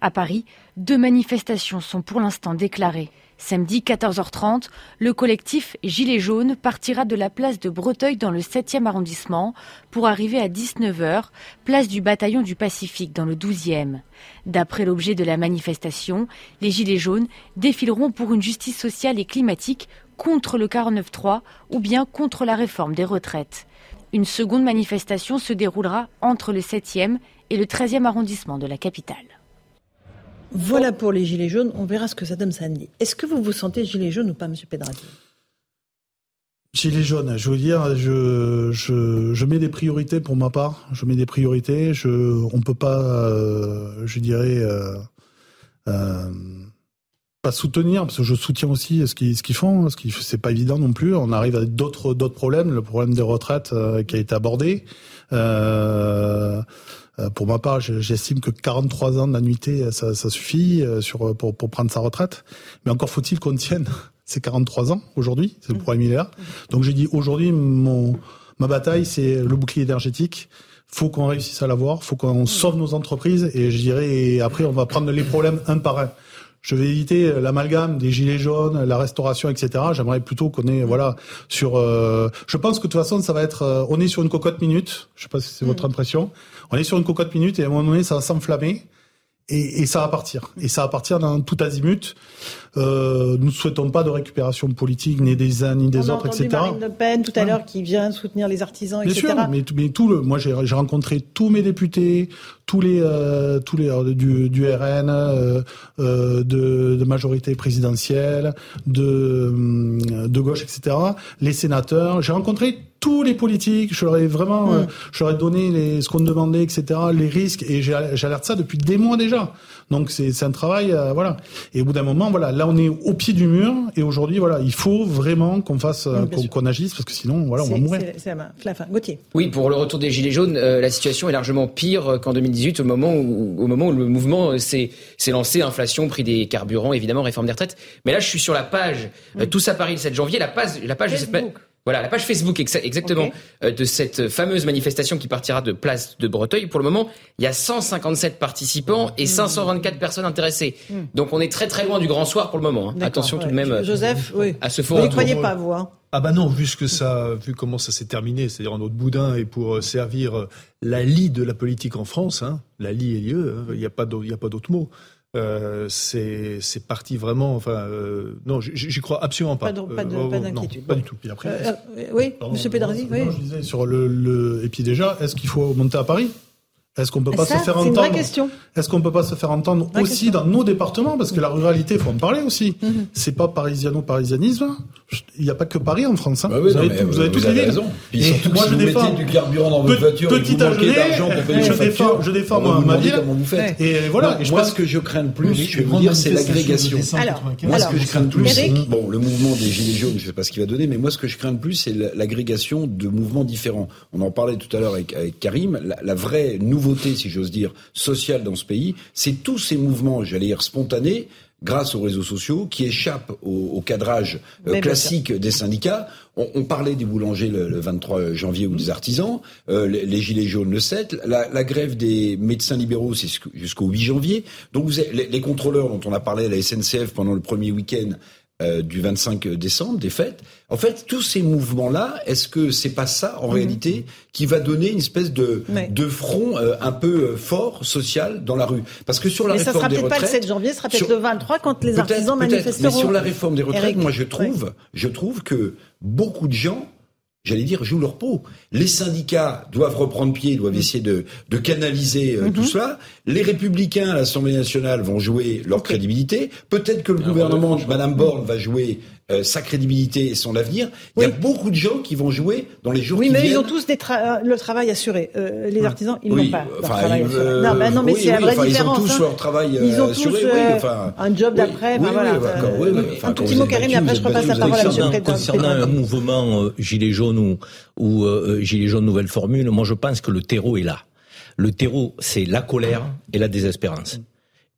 Speaker 12: À Paris, deux manifestations sont pour l'instant déclarées. Samedi 14h30, le collectif Gilets jaunes partira de la place de Breteuil dans le 7e arrondissement pour arriver à 19h, place du bataillon du Pacifique dans le 12e. D'après l'objet de la manifestation, les Gilets jaunes défileront pour une justice sociale et climatique contre le 49-3 ou bien contre la réforme des retraites. Une seconde manifestation se déroulera entre le 7e et le 13e arrondissement de la capitale.
Speaker 1: Voilà pour les Gilets jaunes. On verra ce que ça donne samedi. Est-ce que vous vous sentez Gilet jaune ou pas, M. Pedrati?
Speaker 10: Gilets jaunes, je veux dire, je, je, mets des priorités pour ma part. Je mets des priorités. Je, on peut pas, euh, je dirais, euh, euh, pas soutenir parce que je soutiens aussi ce qu'ils font. Ce qui c'est pas évident non plus. On arrive à d'autres problèmes. Le problème des retraites qui a été abordé. Pour ma part, j'estime que 43 ans d'annuité, ça, ça suffit euh, sur, pour, pour prendre sa retraite. Mais encore faut-il qu'on tienne *laughs* ces 43 ans aujourd'hui. C'est le mmh. est là. Donc j'ai dit aujourd'hui, mon ma bataille, c'est le bouclier énergétique. Faut qu'on réussisse à l'avoir. Faut qu'on sauve nos entreprises. Et je dirais, et après, on va prendre les problèmes un par un. Je vais éviter l'amalgame des gilets jaunes, la restauration, etc. J'aimerais plutôt qu'on ait, voilà, sur. Euh, je pense que de toute façon, ça va être. on est sur une cocotte minute. Je sais pas si c'est votre mmh. impression. On est sur une cocotte minute et à un moment donné, ça va s'enflammer. et, et, ça va partir. Et ça va partir dans tout azimut. Euh, nous ne souhaitons pas de récupération politique ni des uns ni des
Speaker 1: On
Speaker 10: autres,
Speaker 1: a
Speaker 10: etc.
Speaker 1: Marine Le Pen tout à l'heure qui vient soutenir les artisans,
Speaker 10: Bien
Speaker 1: etc.
Speaker 10: sûr, mais, mais tout le, moi j'ai rencontré tous mes députés, tous les euh, tous les du, du RN, euh, euh, de, de, majorité présidentielle, de euh, de gauche, etc. Les sénateurs, j'ai rencontré tous les politiques, je leur ai vraiment, mmh. je leur ai donné les, ce qu'on demandait, etc. Les risques et j'alerte ça depuis des mois déjà. Donc c'est un travail, euh, voilà. Et au bout d'un moment, voilà, là on est au pied du mur et aujourd'hui, voilà, il faut vraiment qu'on fasse, mmh, qu'on qu agisse parce que sinon, voilà, on va mourir.
Speaker 1: C'est la. Flafin. Gauthier.
Speaker 2: Oui, pour le retour des gilets jaunes, euh, la situation est largement pire qu'en 2018, au moment où, au moment où le mouvement s'est lancé, inflation, prix des carburants, évidemment, réforme des retraites. Mais là, je suis sur la page, mmh. euh, tous à Paris le 7 janvier, la page, la page
Speaker 1: Facebook.
Speaker 2: de cette voilà, la page Facebook exactement okay. de cette fameuse manifestation qui partira de place de Breteuil. Pour le moment, il y a 157 participants et 524 personnes intéressées. Mmh. Donc on est très très loin du grand soir pour le moment. Hein. Attention
Speaker 1: ouais.
Speaker 2: tout de même
Speaker 1: Joseph, oui.
Speaker 2: à ce faux
Speaker 1: Vous ne croyez pas, vous hein
Speaker 4: ah bah non, vu ce que ça, vu comment ça s'est terminé, c'est-à-dire en autre boudin et pour servir la lie de la politique en France, hein, la lie est lieu, il n'y a pas d'autre mot. Euh, c'est parti vraiment. Enfin, euh, non, j'y crois absolument pas.
Speaker 1: Pas, de, pas d'inquiétude.
Speaker 4: Euh, pas du tout.
Speaker 10: Et après,
Speaker 1: euh, oui, Pardon, Monsieur Pédrazi. Oui.
Speaker 10: Je disais sur le, le, et puis déjà, est-ce qu'il faut monter à Paris? Est-ce qu'on peut pas
Speaker 1: ça,
Speaker 10: se faire
Speaker 1: Une vraie
Speaker 10: entendre
Speaker 1: question.
Speaker 10: Est-ce qu'on peut pas se faire entendre
Speaker 1: vraie
Speaker 10: aussi
Speaker 1: question.
Speaker 10: dans nos départements? Parce que la ruralité, il faut en parler aussi. Mm -hmm. C'est pas parisiano-parisianisme. Il n'y a pas que Paris en France. Hein.
Speaker 3: Bah oui,
Speaker 10: vous,
Speaker 3: non,
Speaker 10: avez,
Speaker 3: vous,
Speaker 10: vous avez
Speaker 3: vous
Speaker 10: toutes
Speaker 3: avez raison.
Speaker 10: Et
Speaker 3: surtout
Speaker 10: moi,
Speaker 3: si
Speaker 10: je
Speaker 3: vous
Speaker 10: défends
Speaker 3: du carburant dans votre voiture,
Speaker 10: petit
Speaker 3: et que vous manquez d'argent pour payer
Speaker 10: je défends, je défends moi,
Speaker 3: vous
Speaker 10: ma ville.
Speaker 3: comment vous faites.
Speaker 10: Et voilà.
Speaker 3: Non,
Speaker 10: et je
Speaker 3: moi,
Speaker 10: pense
Speaker 3: ce que je crains le plus,
Speaker 10: Oui,
Speaker 3: je vais vous dire, c'est l'agrégation.
Speaker 1: Alors,
Speaker 3: moi, ce que je crains le plus, bon, le mouvement des Gilets jaunes, je sais pas ce qu'il va donner, mais moi, ce que je crains le plus, c'est l'agrégation de mouvements différents. On en parlait tout à l'heure avec, Karim. La, la vraie nouveauté, si j'ose dire, sociale dans ce pays, c'est tous ces mouvements, j'allais dire, spontanés, grâce aux réseaux sociaux, qui échappent au, au cadrage euh, classique des syndicats. On, on, parlait des boulangers le, le 23 janvier ou des artisans, euh, les, les, gilets jaunes le 7, la, la grève des médecins libéraux c'est jusqu'au 8 janvier. Donc vous avez, les, les, contrôleurs dont on a parlé à la SNCF pendant le premier week-end euh, du 25 décembre, des fêtes. En fait, tous ces mouvements-là, est-ce que c'est pas ça, en mmh. réalité, qui va donner une espèce de, de front euh, un peu fort, social, dans la rue? Parce que sur la
Speaker 1: Mais
Speaker 3: réforme
Speaker 1: ça sera
Speaker 3: des retraites...
Speaker 1: pas le 7 janvier, ce sera peut-être le 23 quand les artisans manifesteront.
Speaker 3: Mais sur la réforme des retraites,
Speaker 1: Eric,
Speaker 3: moi, je trouve,
Speaker 1: oui.
Speaker 3: je trouve que beaucoup de gens j'allais dire, jouent leur peau. Les syndicats doivent reprendre pied, doivent
Speaker 1: Mm.
Speaker 3: essayer de, de canaliser euh,
Speaker 1: Mm-hmm.
Speaker 3: tout cela. Les républicains à l'Assemblée nationale vont jouer leur okay. crédibilité. Peut-être que le Alors, gouvernement de Madame Borne va jouer euh, sa crédibilité et son avenir.
Speaker 1: Oui.
Speaker 3: Il y a beaucoup de gens qui vont jouer dans les jours
Speaker 1: oui,
Speaker 3: qui
Speaker 1: mais
Speaker 3: viennent.
Speaker 1: ils ont tous des tra le travail assuré. Euh, les artisans, ils
Speaker 3: oui,
Speaker 1: n'ont pas leur travail
Speaker 3: ils,
Speaker 1: assuré.
Speaker 3: euh,
Speaker 1: non, bah, non, mais
Speaker 3: oui,
Speaker 1: c'est la
Speaker 3: oui,
Speaker 1: vraie
Speaker 3: enfin,
Speaker 1: différence.
Speaker 3: Ils ont tous
Speaker 1: hein.
Speaker 3: leur travail
Speaker 1: Ils ont
Speaker 3: assuré.
Speaker 1: tous
Speaker 3: oui,
Speaker 1: euh,
Speaker 3: enfin,
Speaker 1: un job d'après.
Speaker 3: oui,
Speaker 1: voilà.
Speaker 3: oui, oui,
Speaker 1: un tout petit mot, Karim, et après je repasse la parole à M.
Speaker 6: Concernant, concernant un mouvement euh, Gilets ou, ou euh, Gilets jaunes nouvelle formule, moi je pense que le terreau est là. Le terreau, c'est la colère et la désespérance.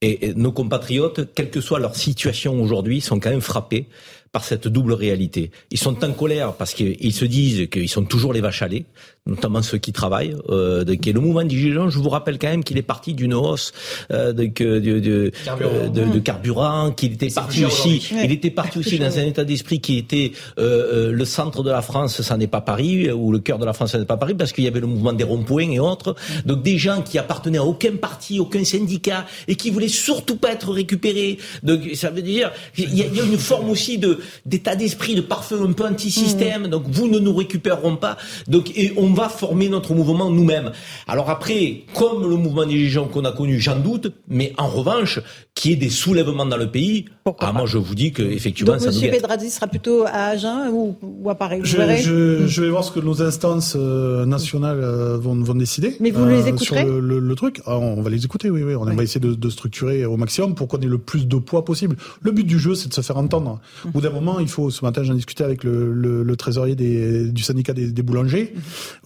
Speaker 6: Et nos compatriotes, quelle que soit leur situation aujourd'hui, sont quand même frappés par cette double réalité. Ils sont en colère parce qu'ils se disent qu'ils sont toujours les vaches à lait, notamment ceux qui travaillent. Euh, de, le mouvement du Gilet jaune, je vous rappelle quand même qu'il est parti d'une hausse euh, de, de, de, carburant, de, de carburant qu'il était parti aussi. Il était parti aussi dans un état d'esprit qui était euh, le centre de la France, ça n'est pas Paris, ou le cœur de la France, ça n'est pas Paris, parce qu'il y avait le mouvement des ronds-points et autres. Donc des gens qui appartenaient à aucun parti, aucun syndicat, et qui voulaient surtout pas être récupérés. Donc ça veut dire il y, a, il y a une forme aussi de d'état d'esprit, de parfum un peu anti-système. Mmh. Donc vous ne nous récupérerons pas. Donc et on va former notre mouvement nous-mêmes. Alors après, comme le mouvement des jaunes qu'on a connu, j'en doute, mais en revanche, qu'il y ait des soulèvements dans le pays,
Speaker 1: Pourquoi
Speaker 6: ah, moi je vous dis que effectivement
Speaker 1: Donc
Speaker 6: ça
Speaker 1: Monsieur
Speaker 6: nous guette.
Speaker 1: Pedrazi sera plutôt à Agen ou, ou à Paris.
Speaker 10: Je, je, je, vais voir ce que nos instances euh, nationales euh, vont, vont, décider.
Speaker 1: Mais vous les écouterez
Speaker 10: sur le, le, le, truc. Ah, on va les écouter, oui, oui. On oui. va essayer de, de, structurer au maximum pour qu'on ait le plus de poids possible. Le but du jeu, c'est de se faire entendre. Au bout d'un moment, il faut. Ce matin, j'en discutais avec le, le trésorier des, du syndicat des, des boulangers.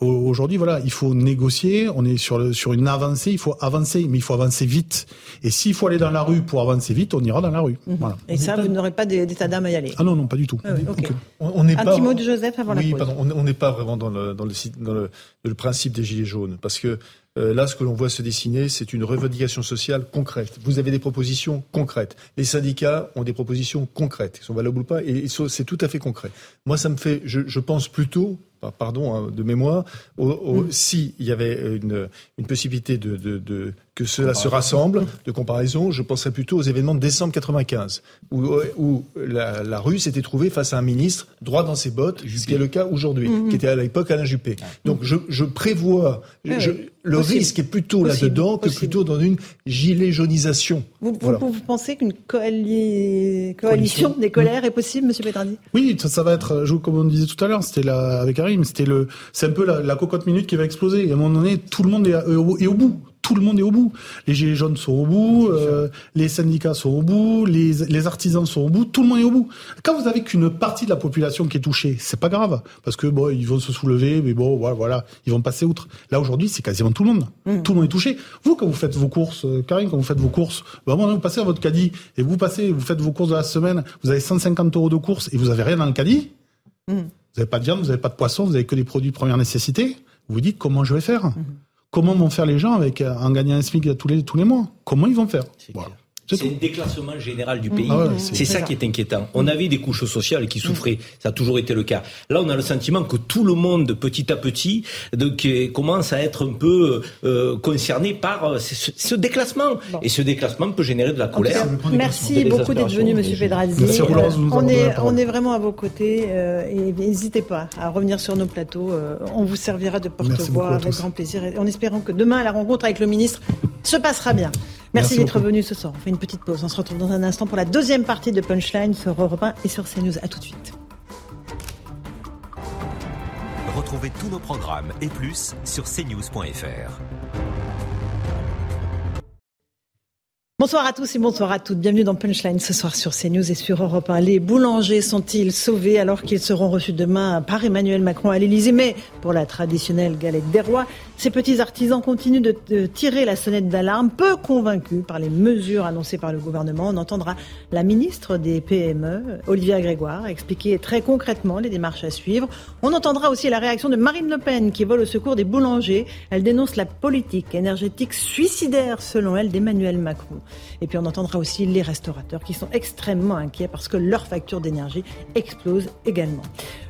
Speaker 1: Mm-hmm.
Speaker 10: Aujourd'hui, voilà, il faut négocier. On est sur, le, sur une avancée. Il faut avancer, mais il faut avancer vite. Et s'il faut aller dans la rue pour avancer vite, on ira dans la rue. Voilà.
Speaker 1: Et ça, vous n'aurez pas d'état d'âme à y aller.
Speaker 10: Ah non, non, pas du tout.
Speaker 1: Ah oui, okay.
Speaker 4: On n'est
Speaker 1: Un
Speaker 4: pas.
Speaker 1: petit mot de Joseph avant
Speaker 4: oui,
Speaker 1: la pause.
Speaker 4: pardon. On n'est pas vraiment dans le dans le, dans le, le principe des gilets jaunes, parce que euh, là, ce que l'on voit se dessiner, c'est une revendication sociale concrète. Vous avez des propositions concrètes. Les syndicats ont des propositions concrètes, qui sont valables ou pas, et c'est tout à fait concret. Moi, ça me fait, je, je pense plutôt, pardon, hein, de mémoire, au, mm. si il y avait une, une possibilité de, de, de que cela se rassemble, de comparaison, je penserais plutôt aux événements de décembre 95, où, où la, rue s'était trouvée face à un ministre droit dans ses bottes, ce qui est le cas aujourd'hui, mhm. qui était à l'époque Alain Juppé. Donc je, je prévois, je, le risque est plutôt là-dedans que plutôt dans une gilet jaunisation.
Speaker 1: Vous, vous, pensez qu'une coalition, des colères est possible, Monsieur Pétrandi
Speaker 10: Oui, ça, va être, comme on disait tout à l'heure, c'était avec Karim, c'était le, c'est un peu la, la, cocotte minute qui va exploser. Et à un moment donné, tout le monde est, est au bout tout le monde est au bout. Les gilets jaunes sont au bout, euh, les syndicats sont au bout, les, les, artisans sont au bout, tout le monde est au bout. Quand vous avez qu'une partie de la population qui est touchée, c'est pas grave, parce que bon, ils vont se soulever, mais bon, voilà, voilà ils vont passer outre. Là aujourd'hui, c'est quasiment tout le monde. Mmh. Tout le monde est touché. Vous, quand vous faites vos courses, euh, Karine, quand vous faites vos courses, bah, vous passez à votre caddie et vous passez, vous faites vos courses de la semaine, vous avez 150 euros de courses et vous avez rien dans le caddie. Mmh. Vous n'avez pas de viande, vous n'avez pas de poisson, vous avez que des produits de première nécessité. Vous vous dites comment je vais faire. Mmh. Comment vont faire les gens avec en gagnant un SMIC tous les tous les mois? Comment ils vont faire?
Speaker 6: C'est un déclassement général du pays. Ah c'est ça qui est inquiétant. On avait des couches sociales qui souffraient, ça a toujours été le cas. Là, on a le sentiment que tout le monde, petit à petit, commence à être un peu euh, concerné par euh, ce, déclassement. Et ce déclassement peut générer de la colère.
Speaker 1: merci beaucoup d'être venu, Monsieur Pedrazzi. Euh, on est, on est vraiment à vos côtés et n'hésitez pas à revenir sur nos plateaux. on vous servira de porte-voix avec grand plaisir, en espérant que demain, la rencontre avec le ministre se passera bien. Merci, d'être venu ce soir. On fait une petite pause. On se retrouve dans un instant pour la deuxième partie de Punchline sur Europe 1 et sur CNews. À tout de suite.
Speaker 14: Retrouvez tous nos programmes et plus sur cnews.fr.
Speaker 1: Bonsoir à tous et bonsoir à toutes. Bienvenue dans Punchline ce soir sur CNews et sur Europe 1. Les boulangers sont-ils sauvés alors qu'ils seront reçus demain par Emmanuel Macron à l'Elysée Mais pour la traditionnelle galette des rois, ces petits artisans continuent de, tirer la sonnette d'alarme, peu convaincus par les mesures annoncées par le gouvernement. On entendra la ministre des PME, Olivia Grégoire, expliquer très concrètement les démarches à suivre. On entendra aussi la réaction de Marine Le Pen qui vole au secours des boulangers. Elle dénonce la politique énergétique suicidaire, selon elle, d'Emmanuel Macron. Et puis on entendra aussi les restaurateurs qui sont extrêmement inquiets parce que leur facture d'énergie explose également.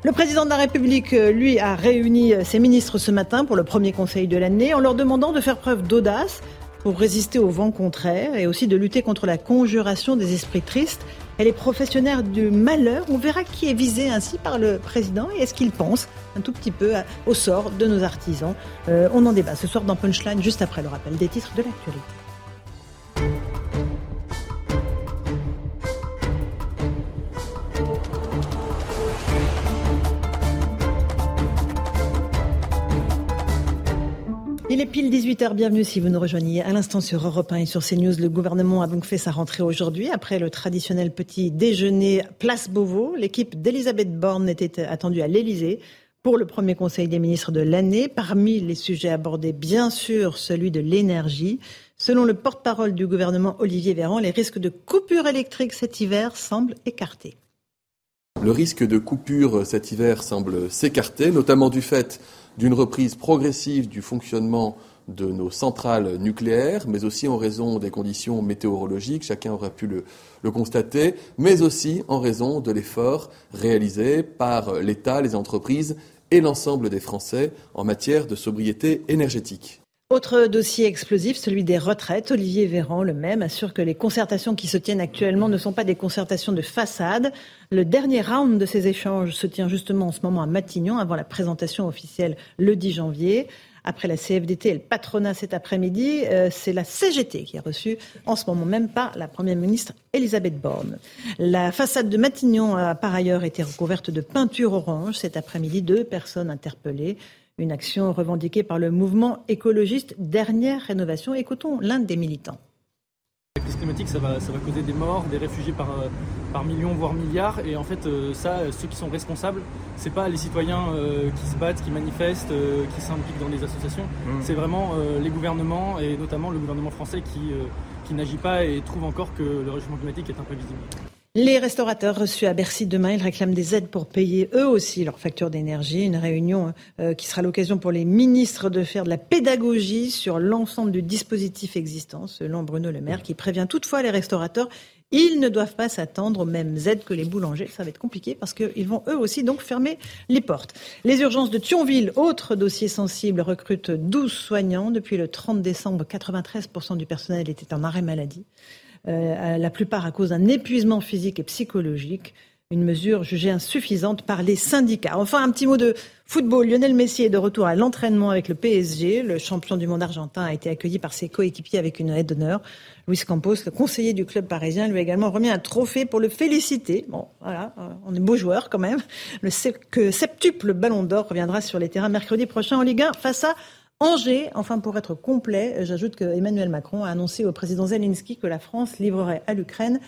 Speaker 1: Le président de la République, euh, lui, a réuni euh, ses ministres ce matin pour le premier conseil de l'année en leur demandant de faire preuve d'audace pour résister au vent contraire et aussi de lutter contre la conjuration des esprits tristes et les professionnels du malheur. On verra qui est visé ainsi par le président et est-ce qu'il pense un tout petit peu au sort de nos artisans. Euh, on en débat ce soir dans Punchline juste après le rappel des titres de l'actualité. Il est pile 18h, bienvenue si vous nous rejoignez à l'instant sur Europe 1 et sur CNews. Le gouvernement a donc fait sa rentrée aujourd'hui. Après le traditionnel petit déjeuner Place Beauvau, l'équipe d'Elisabeth Borne était attendue à l'Elysée pour le premier conseil des ministres de l'année. Parmi les sujets abordés, bien sûr, celui de l'énergie. Selon le porte-parole du gouvernement Olivier Véran, les risques de coupure électrique cet hiver semblent écartés.
Speaker 15: Le risque de coupure cet hiver semble s'écarter, notamment du fait d'une reprise progressive du fonctionnement de nos centrales nucléaires, mais aussi en raison des conditions météorologiques, chacun aura pu le, le constater, mais aussi en raison de l'effort réalisé par l'État, les entreprises et l'ensemble des Français en matière de sobriété énergétique.
Speaker 1: Autre dossier explosif, celui des retraites. Olivier Véran, le même, assure que les concertations qui se tiennent actuellement ne sont pas des concertations de façade. Le dernier round de ces échanges se tient justement en ce moment à Matignon, avant la présentation officielle le 10 janvier. Après la CFDT et le patronat cet après-midi, euh, c'est la CGT qui est reçue en ce moment même par la Première ministre Elisabeth Borne. La façade de Matignon a par ailleurs été recouverte de peinture orange cet après-midi. Deux personnes interpellées. Une action revendiquée par le mouvement écologiste Dernière Rénovation. Écoutons l'un des militants.
Speaker 16: La crise climatique, ça va, ça va causer des morts, des réfugiés par, euh, par millions, voire milliards. Et en fait, euh, ça, ceux qui sont responsables, c'est pas les citoyens euh, qui se battent, qui manifestent, qui s'impliquent dans les associations. Mmh. C'est vraiment les gouvernements, et notamment le gouvernement français, qui, qui n'agit pas et trouve encore que le réchauffement climatique est imprévisible.
Speaker 1: Les restaurateurs reçus à Bercy demain, ils réclament des aides pour payer eux aussi leurs factures d'énergie. Une réunion euh, qui sera l'occasion pour les ministres de faire de la pédagogie sur l'ensemble du dispositif existant, selon Bruno Le Maire, qui prévient toutefois les restaurateurs. Ils ne doivent pas s'attendre aux mêmes aides que les boulangers. Ça va être compliqué parce qu'ils vont eux aussi donc fermer les portes. Les urgences de Thionville, autre dossier sensible, recrutent 12 soignants. Depuis le 30 décembre, 93% du personnel était en arrêt maladie. Euh, la plupart à cause d'un épuisement physique et psychologique. Une mesure jugée insuffisante par les syndicats. Enfin, un petit mot de football. Lionel Messi est de retour à l'entraînement avec le PSG. Le champion du monde argentin a été accueilli par ses coéquipiers avec une aide d'honneur. Luis Campos, le conseiller du club parisien, lui a également remis un trophée pour le féliciter. Bon, voilà, euh, on est beau joueur quand même. Le septuple ballon d'or reviendra sur les terrains mercredi prochain en Ligue 1 face à Angers, enfin pour être complet, j'ajoute que Emmanuel Macron a annoncé au président Zelensky que la France livrerait à l'Ukraine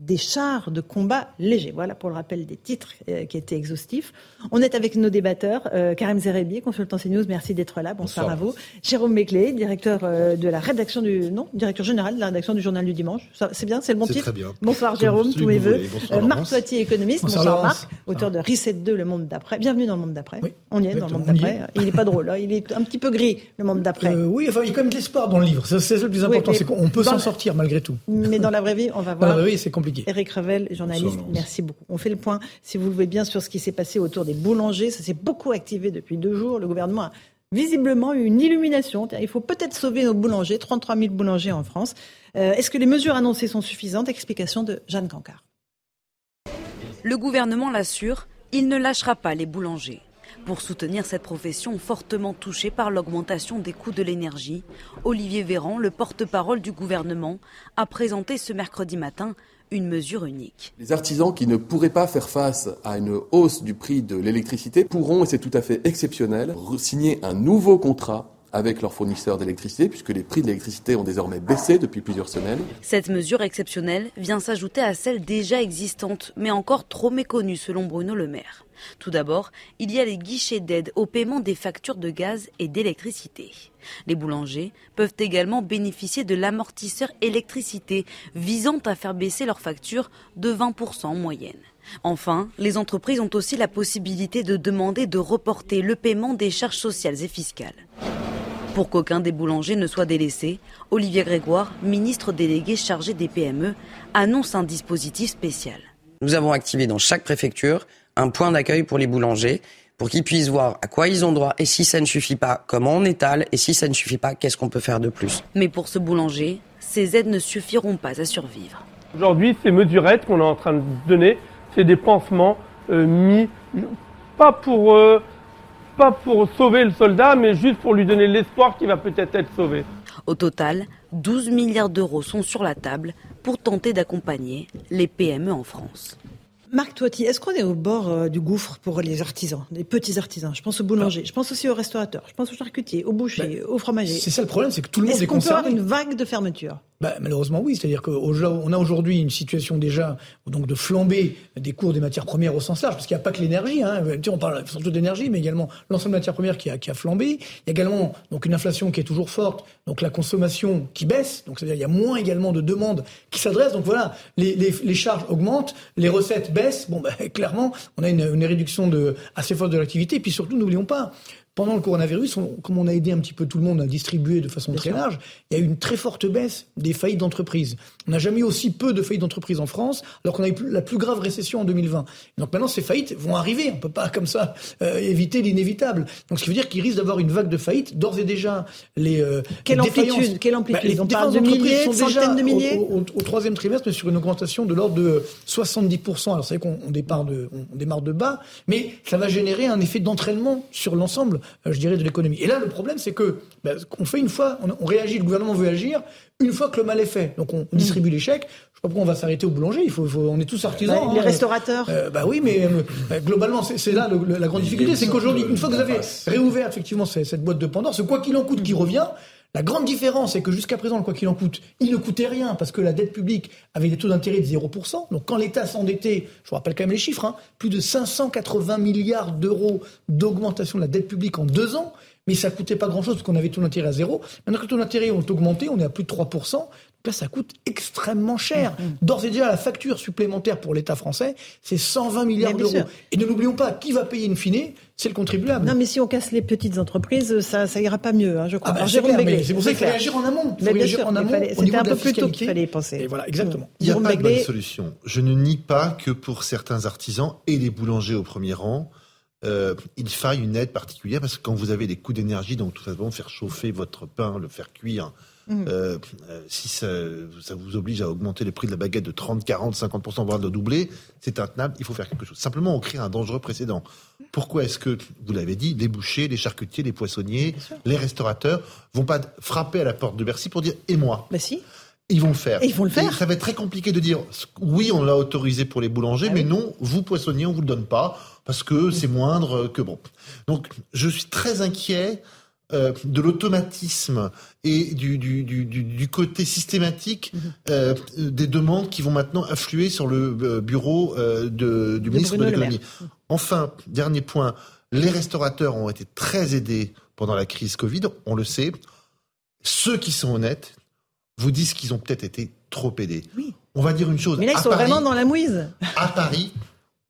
Speaker 1: des chars de combat légers. Voilà pour le rappel des titres euh, qui étaient exhaustifs. On est avec nos débatteurs. Euh, Karim Zerebi, consultant CNews, merci d'être là. Bonsoir, à vous. Jérôme Beclé, directeur euh, de la rédaction du... Non, directeur général de la rédaction du Journal du Dimanche. C'est bien, c'est le bon titre
Speaker 17: très bien.
Speaker 1: Bonsoir Jérôme, tous mes voeux. Marc Toitier, économiste. Bonsoir, Marc, auteur de Reset 2, Le Monde d'après. Bienvenue dans Le Monde d'après. Oui, on y est dans Le Monde d'après. Il n'est pas drôle, hein. il est un petit peu gris, Le Monde d'après.
Speaker 17: oui, enfin, il y a quand même de l'espoir dans le livre. C'est le plus important, c'est qu'on peut s'en sortir malgré tout.
Speaker 1: Mais dans la vraie vie, on va voir.
Speaker 17: Dans la vraie vie, c'est compliqué.
Speaker 1: Eric Revel, journaliste, merci beaucoup. On fait le point, si vous le voulez bien, sur ce qui s'est passé autour des boulangers. Ça s'est beaucoup activé depuis deux jours. Le gouvernement a visiblement eu une illumination. Il faut peut-être sauver nos boulangers, 33 000 boulangers en France. Euh, est-ce que les mesures annoncées sont suffisantes? Explication de Jeanne Cancard.
Speaker 18: Le gouvernement l'assure, il ne lâchera pas les boulangers. Pour soutenir cette profession fortement touchée par l'augmentation des coûts de l'énergie, Olivier Véran, le porte-parole du gouvernement, a présenté ce mercredi matin une mesure unique.
Speaker 15: Les artisans qui ne pourraient pas faire face à une hausse du prix de l'électricité pourront, et c'est tout à fait exceptionnel, signer un nouveau contrat avec leurs fournisseurs d'électricité, puisque les prix de l'électricité ont désormais baissé depuis plusieurs semaines.
Speaker 18: Cette mesure exceptionnelle vient s'ajouter à celle déjà existante, mais encore trop méconnue selon Bruno Le Maire. Tout d'abord, il y a les guichets d'aide au paiement des factures de gaz et d'électricité. Les boulangers peuvent également bénéficier de l'amortisseur électricité visant à faire baisser leurs factures de 20% en moyenne. Enfin, les entreprises ont aussi la possibilité de demander de reporter le paiement des charges sociales et fiscales. Pour qu'aucun des boulangers ne soit délaissé, Olivier Grégoire, ministre délégué chargé des PME, annonce un dispositif spécial.
Speaker 8: Nous avons activé dans chaque préfecture un point d'accueil pour les boulangers pour qu'ils puissent voir à quoi ils ont droit et si ça ne suffit pas, comment on étale et si ça ne suffit pas, qu'est-ce qu'on peut faire de plus.
Speaker 18: Mais pour ce boulanger, ces aides ne suffiront pas à survivre.
Speaker 19: Aujourd'hui, ces mesurettes qu'on est en train de donner, c'est des pansements euh, mis pas pour euh, pas pour sauver le soldat, mais juste pour lui donner l'espoir qu'il va peut-être être sauvé.
Speaker 18: Au total, 12 milliards d'euros sont sur la table pour tenter d'accompagner les PME en France.
Speaker 1: Marc Toiti, est-ce qu'on est au bord euh, du gouffre pour les artisans, les petits artisans? Je pense aux boulangers, je pense aussi aux restaurateurs, je pense aux charcutiers, aux bouchers, aux fromagers.
Speaker 17: C'est ça le problème, c'est que tout le monde est,
Speaker 1: est
Speaker 17: concerné.
Speaker 1: Est-ce qu'on peut avoir une vague de fermeture?
Speaker 17: Bah, malheureusement oui, c'est-à-dire qu'on a aujourd'hui une situation déjà donc de flambée des cours des matières premières au sens large, parce qu'il n'y a pas que l'énergie. Hein. On parle surtout d'énergie, mais également l'ensemble des matières premières qui a, qui a flambé. Il y a également donc une inflation qui est toujours forte, donc la consommation qui baisse. Donc c'est-à-dire il y a moins également de demandes qui s'adressent. Donc voilà, les, les, les, charges augmentent, les recettes baissent. Bon, bah, *laughs* clairement, on a une, une réduction de, assez forte de l'activité. Et puis surtout, n'oublions pas, pendant le coronavirus, comme on a aidé un petit peu tout le monde à distribuer de façon très large, il y a eu une très forte baisse des faillites d'entreprises. On n'a jamais eu aussi peu de faillites d'entreprises en France, alors qu'on a eu la plus grave récession en 2020. Donc maintenant, ces faillites vont arriver. On ne peut pas comme ça euh, éviter l'inévitable. Donc ce qui veut dire qu'il risque d'avoir une vague de faillites. D'ores et déjà, les
Speaker 1: euh, quelle amplitude, quelle amplitude?
Speaker 17: Bah, On parle de milliers, sont déjà de milliers? au, troisième trimestre, mais sur une augmentation de l'ordre de 70%. Alors c'est vrai qu'on démarre de, on démarre de bas, mais ça va générer un effet d'entraînement sur l'ensemble je dirais, de l'économie. Et là, le problème, c'est que ben, on fait une fois, on, réagit, le gouvernement veut agir, une fois que le mal est fait. Donc on, distribue mm. les chèques. Je sais pas pourquoi on va s'arrêter au boulanger. Il faut, on est tous artisans.
Speaker 1: Bah, les hein. restaurateurs.
Speaker 17: Euh, bah oui, mais euh, globalement, c'est là la grande difficulté, c'est qu'aujourd'hui, une fois que vous avez réouvert effectivement cette, boîte de Pandore, ce quoi qu'il en coûte qui revient. La grande différence, c'est que jusqu'à présent, quoi qu'il en coûte, il ne coûtait rien parce que la dette publique avait des taux d'intérêt de 0%. Donc quand l'État s'endettait, je vous rappelle quand même les chiffres, hein, plus de 580 milliards d'euros d'augmentation de la dette publique en deux ans, mais ça coûtait pas grand-chose parce qu'on avait taux d'intérêt à zéro. Maintenant que les taux d'intérêt ont augmenté, on est à plus de 3%. Là, ça coûte extrêmement cher. Mm, mm. D'ores et déjà, la facture supplémentaire pour l'État français, c'est 120 milliards d'euros. Et ne l'oublions pas, qui va payer in fine c'est le contribuable.
Speaker 1: Non, mais si on casse les petites entreprises, ça, ça ira pas mieux, hein, je crois.
Speaker 17: Ah bah, c'est pour ça qu'il faut réagir en amont.
Speaker 1: Il faut réagir en amont. C'était un peu plus tôt qu'il fallait y penser.
Speaker 17: Et voilà, exactement.
Speaker 20: Il n'y a pas de bonne solution. Je ne nie pas que pour certains artisans et les boulangers au premier rang, euh, il faille une aide particulière parce que quand vous avez des coûts d'énergie, donc tout simplement faire chauffer votre pain, le faire cuire, mmh. euh, euh, si ça, ça, vous oblige à augmenter le prix de la baguette de 30, 40, 50%, voire de doubler, c'est intenable, il faut faire quelque chose. Simplement, on crée un dangereux précédent. Pourquoi est-ce que, vous l'avez dit, les bouchers, les charcutiers, les poissonniers, les restaurateurs vont pas frapper à la porte de Bercy pour dire « et moi?
Speaker 1: Bah si
Speaker 20: ils vont le faire.
Speaker 1: ils vont le faire.
Speaker 20: ça va être très compliqué de dire oui, on l'a autorisé pour les boulangers, ah mais non, vous poissonniers, on vous le donne pas parce que c'est moindre que bon. Donc, je suis très inquiet euh, de l'automatisme et du, du, du, du, côté systématique mhm. euh, des demandes qui vont maintenant affluer sur le euh, bureau euh, de, du ministre de l'économie. Enfin, dernier point, les restaurateurs ont été très aidés pendant la crise Covid, on le sait. Ceux qui sont honnêtes vous disent qu'ils ont peut-être été trop aidés.
Speaker 1: Oui.
Speaker 20: On va dire une chose.
Speaker 1: Mais là, ils sont vraiment dans la mouise.
Speaker 20: À Paris,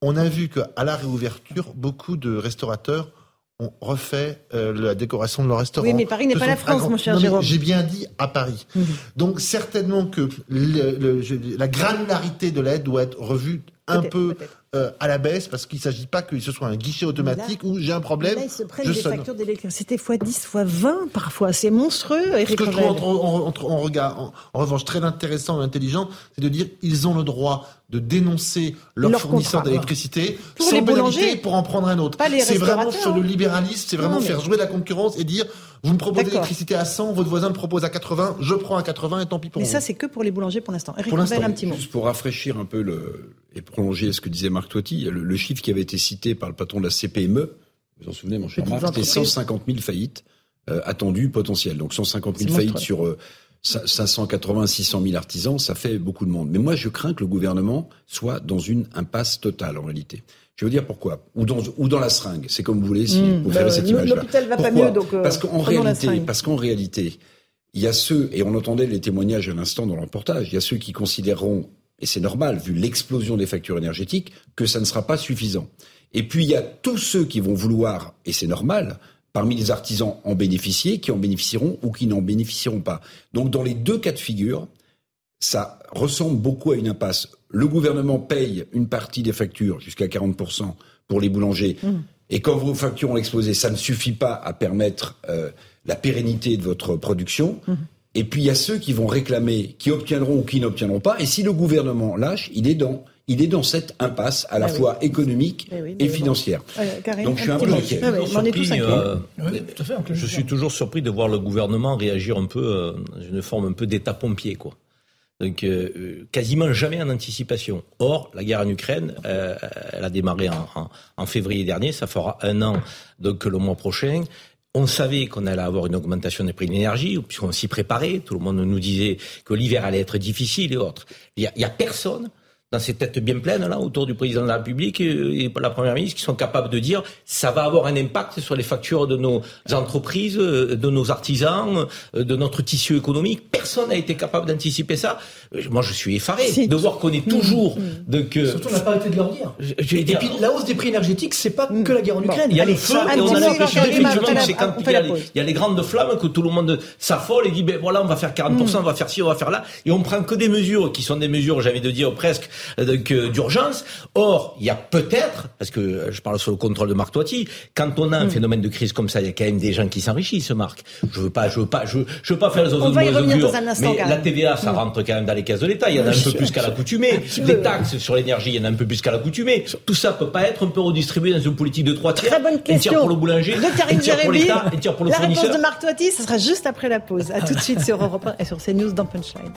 Speaker 20: on a vu qu'à la réouverture, beaucoup de restaurateurs ont refait euh, la décoration de leur restaurant.
Speaker 1: Oui, mais Paris n'est pas la France, mon cher Jérôme.
Speaker 20: J'ai bien dit à Paris. Donc certainement que la granularité de l'aide doit être revue un peu euh, à la baisse parce qu'il ne s'agit pas que ce soit un guichet automatique où j'ai un problème.
Speaker 1: Là, ils se prennent des factures d'électricité x 10, x 20 parfois. C'est monstrueux, Eric
Speaker 20: Ce que je trouve en, revanche très intéressant et intelligent, c'est de dire ils ont le droit de dénoncer leur, fournisseur d'électricité sans pénalité pour en prendre un autre. C'est vraiment sur le libéralisme, c'est vraiment faire jouer la concurrence et dire vous me proposez l'électricité à 100, votre voisin me propose à 80, je prends à 80 et tant pis pour
Speaker 1: Mais
Speaker 20: vous.
Speaker 1: ça, c'est que pour les boulangers pour l'instant. Eric pour un petit mot.
Speaker 3: Juste pour rafraîchir un peu le, et prolonger ce que disait Marc Toiti, le, le, chiffre qui avait été cité par le patron de la CPME, vous en souvenez, mon cher Marc, c'était 150 000 faillites euh, attendues potentielles. Donc 150 000 faillites sur euh, 580, 600 000 artisans, ça fait beaucoup de monde. Mais moi, je crains que le gouvernement soit dans une impasse totale en réalité. Je veux dire pourquoi? Ou dans, ou dans la seringue, c'est comme vous voulez, si mmh, vous bah, cette image-là.
Speaker 1: L'hôpital va pas mieux, donc.
Speaker 3: Euh, parce qu'en réalité, parce qu'en réalité, il y a ceux, et on entendait les témoignages à l'instant dans le reportage, il y a ceux qui considéreront, et c'est normal vu l'explosion des factures énergétiques, que ça ne sera pas suffisant. Et puis il y a tous ceux qui vont vouloir, et c'est normal, parmi les artisans en bénéficier, qui en bénéficieront ou qui n'en bénéficieront pas. Donc dans les deux cas de figure, ça ressemble beaucoup à une impasse. Le gouvernement paye une partie des factures, jusqu'à 40% pour les boulangers. Mmh. Et quand vos factures ont explosé, ça ne suffit pas à permettre euh, la pérennité de votre production. Mmh. Et puis il y a ceux qui vont réclamer, qui obtiendront ou qui n'obtiendront pas. Et si le gouvernement lâche, il est dans il est dans cette impasse à la ah fois économique eh et financière. Donc je suis un peu inquiet.
Speaker 6: je suis toujours surpris de voir le gouvernement réagir un peu, euh, une forme un peu d'état-pompier, quoi. Donc euh, quasiment jamais en anticipation. Or, la guerre en Ukraine, euh, elle a démarré en, février dernier, ça fera un an donc le mois prochain. On savait qu'on allait avoir une augmentation des prix de l'énergie, puisqu'on s'y préparait. Tout le monde nous disait que l'hiver allait être difficile et autres. Il n'y a, a, personne dans ces têtes bien pleines là autour du président de la République et la première ministre qui sont capables de dire ça va avoir un impact sur les factures de nos entreprises, de nos artisans, de notre tissu économique. Personne n'a été capable d'anticiper ça. Moi, je suis effaré de voir qu'on est toujours mmh.
Speaker 17: de que. Surtout, on n'a pas arrêté de leur dire. et puis, la hausse des prix énergétiques, c'est pas que la guerre en Ukraine.
Speaker 6: Il y a les feux et on a effectivement, c'est quand il y, a les, il y a les grandes flammes que tout le monde s'affole et dit ben voilà, on va faire 40%, mmh. on va faire ci, on va faire là, et on prend que des mesures qui sont des mesures, j'avais de dire presque euh, d'urgence. Or, il y a peut-être, parce que je parle sur le contrôle de Marc Toiti, quand on a un hmm. phénomène de crise comme ça, il y a quand même des gens qui s'enrichissent, Marc. Je veux pas, je veux pas, je, je veux pas faire les autres mais la TVA, ça hmm. rentre quand même dans les caisses de l'État. Il y en a un peu plus qu'à l'accoutumée. *laughs* Les taxes sur l'énergie, il y en a un peu plus qu'à l'accoutumée. Tout ça peut pas être un peu redistribué dans une politique de trois tiers.
Speaker 1: Très bonne question.
Speaker 6: Un tiers pour le boulanger, un tiers pour l'État, un tiers pour le fournisseur.
Speaker 1: La réponse de Marc Toiti, ce sera juste après la pause. À tout de suite sur Europe 1 et sur CNews dans Punchline.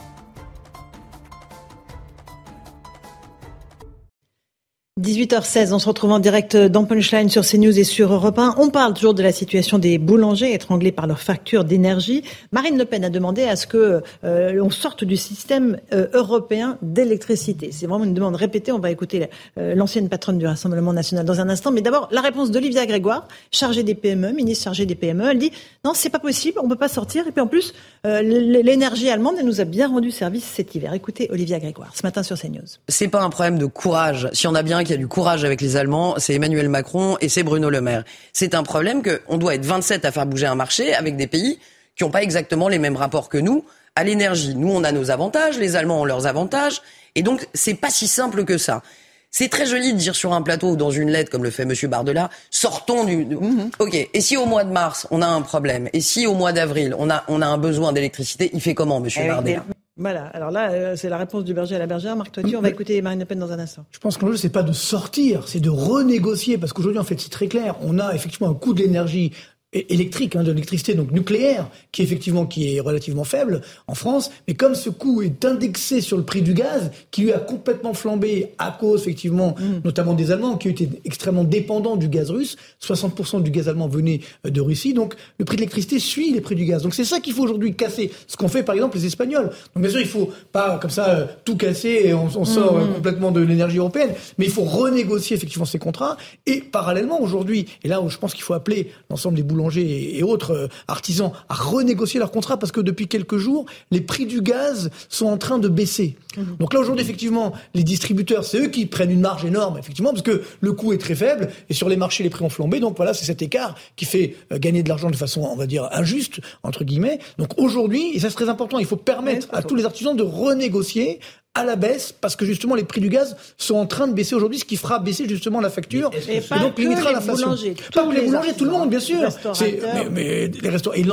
Speaker 1: 18h16, on se retrouve en direct dans Punchline sur CNews et sur Europe 1. On parle toujours de la situation des boulangers étranglés par leurs factures d'énergie. Marine Le Pen a demandé à ce que euh, sorte du système euh, européen d'électricité. C'est vraiment une demande répétée. On va écouter euh, l'ancienne patronne du Rassemblement national dans un instant. Mais d'abord, la réponse d'Olivia Grégoire, chargée des PME, ministre chargée des PME. Elle dit non, c'est pas possible, on peut pas sortir. Et puis en plus, l'énergie allemande, elle nous a bien rendu service cet hiver. Écoutez Olivia Grégoire ce matin sur CNews.
Speaker 8: C'est pas un problème de courage. Si on a bien qui a du courage avec les Allemands, c'est Emmanuel Macron et c'est Bruno Le Maire. C'est un problème qu'on doit être 27 à faire bouger un marché avec des pays qui n'ont pas exactement les mêmes rapports que nous à l'énergie. Nous, on a nos avantages, les Allemands ont leurs avantages, et donc c'est pas si simple que ça. C'est très joli de dire sur un plateau ou dans une lettre, comme le fait M. Bardella, sortons du... Mhm. Ok, et si au mois de mars, on a un problème, et si au mois d'avril, on a, on a un besoin d'électricité, il fait comment, M. Eh Bardella?
Speaker 1: Voilà, alors là, euh, c'est la réponse du berger à la bergère. Marc Toiti, on va écouter Marine Le Pen dans un instant.
Speaker 17: Je pense que l'enjeu, c'est pas de sortir, c'est de renégocier, parce qu'aujourd'hui, en fait, c'est très clair. On a effectivement un coût de l'énergie électrique, hein, de l'électricité donc nucléaire, qui effectivement qui est relativement faible en France, mais comme ce coût est indexé sur le prix du gaz, qui lui a complètement flambé à cause effectivement, mm. notamment des Allemands, qui été extrêmement dépendants du gaz russe, 60% du gaz allemand venait euh, de Russie, donc le prix de l'électricité suit les prix du gaz. Donc c'est ça qu'il faut aujourd'hui casser, ce qu'ont fait par exemple les Espagnols. Donc bien sûr il faut pas comme ça euh, tout casser et on, sort euh, mm. complètement de l'énergie européenne, mais il faut renégocier effectivement ces contrats et parallèlement aujourd'hui, et là où je pense qu'il faut appeler l'ensemble des boulons et autres euh, artisans à renégocier leurs contrats parce que depuis quelques jours, les prix du gaz sont en train de baisser. Mhm. Donc là aujourd'hui effectivement, les distributeurs, c'est eux qui prennent une marge énorme effectivement parce que le coût est très faible et sur les marchés les prix ont flambé. Donc voilà, c'est cet écart qui fait euh, gagner de l'argent de façon on va dire injuste entre guillemets. Donc aujourd'hui, et ça c'est très important, il faut permettre à tous les artisans de renégocier à la baisse parce que justement les prix du gaz sont en train de baisser aujourd'hui, ce qui fera baisser justement la facture
Speaker 1: et, donc limitera l'inflation.
Speaker 17: Pas les boulangers, tout le monde bien sûr. Mais, mais, les restaurants et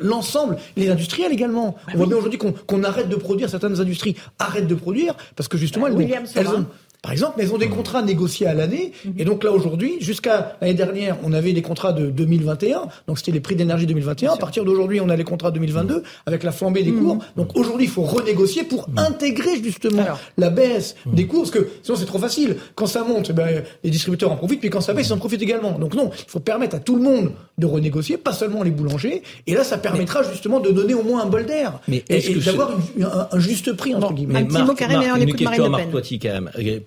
Speaker 17: l'ensemble, les industriels également. Bah On voit bien aujourd'hui qu'on arrête de produire certaines industries arrêtent de produire parce que justement bah, elles, elles ont par exemple, mais ils ont des contrats négociés à l'année. Mhm. Et donc là, aujourd'hui, jusqu'à l'année dernière, on avait des contrats de 2021. Donc c'était les prix d'énergie 2021. À partir d'aujourd'hui, on a les contrats 2022 mhm. avec la flambée des cours. Donc aujourd'hui, il faut renégocier pour intégrer justement la baisse des cours. Parce que sinon, c'est trop facile. Quand ça monte, eh ben, les distributeurs en profitent. Puis quand ça baisse, ils en profitent également. Donc non, il faut permettre à tout le monde de renégocier, pas seulement les boulangers. Et là, ça permettra justement de donner au moins un bol d'air. Et, d'avoir un, juste prix, entre guillemets.
Speaker 6: un petit mot carré, mais on écoute Marine Le Pen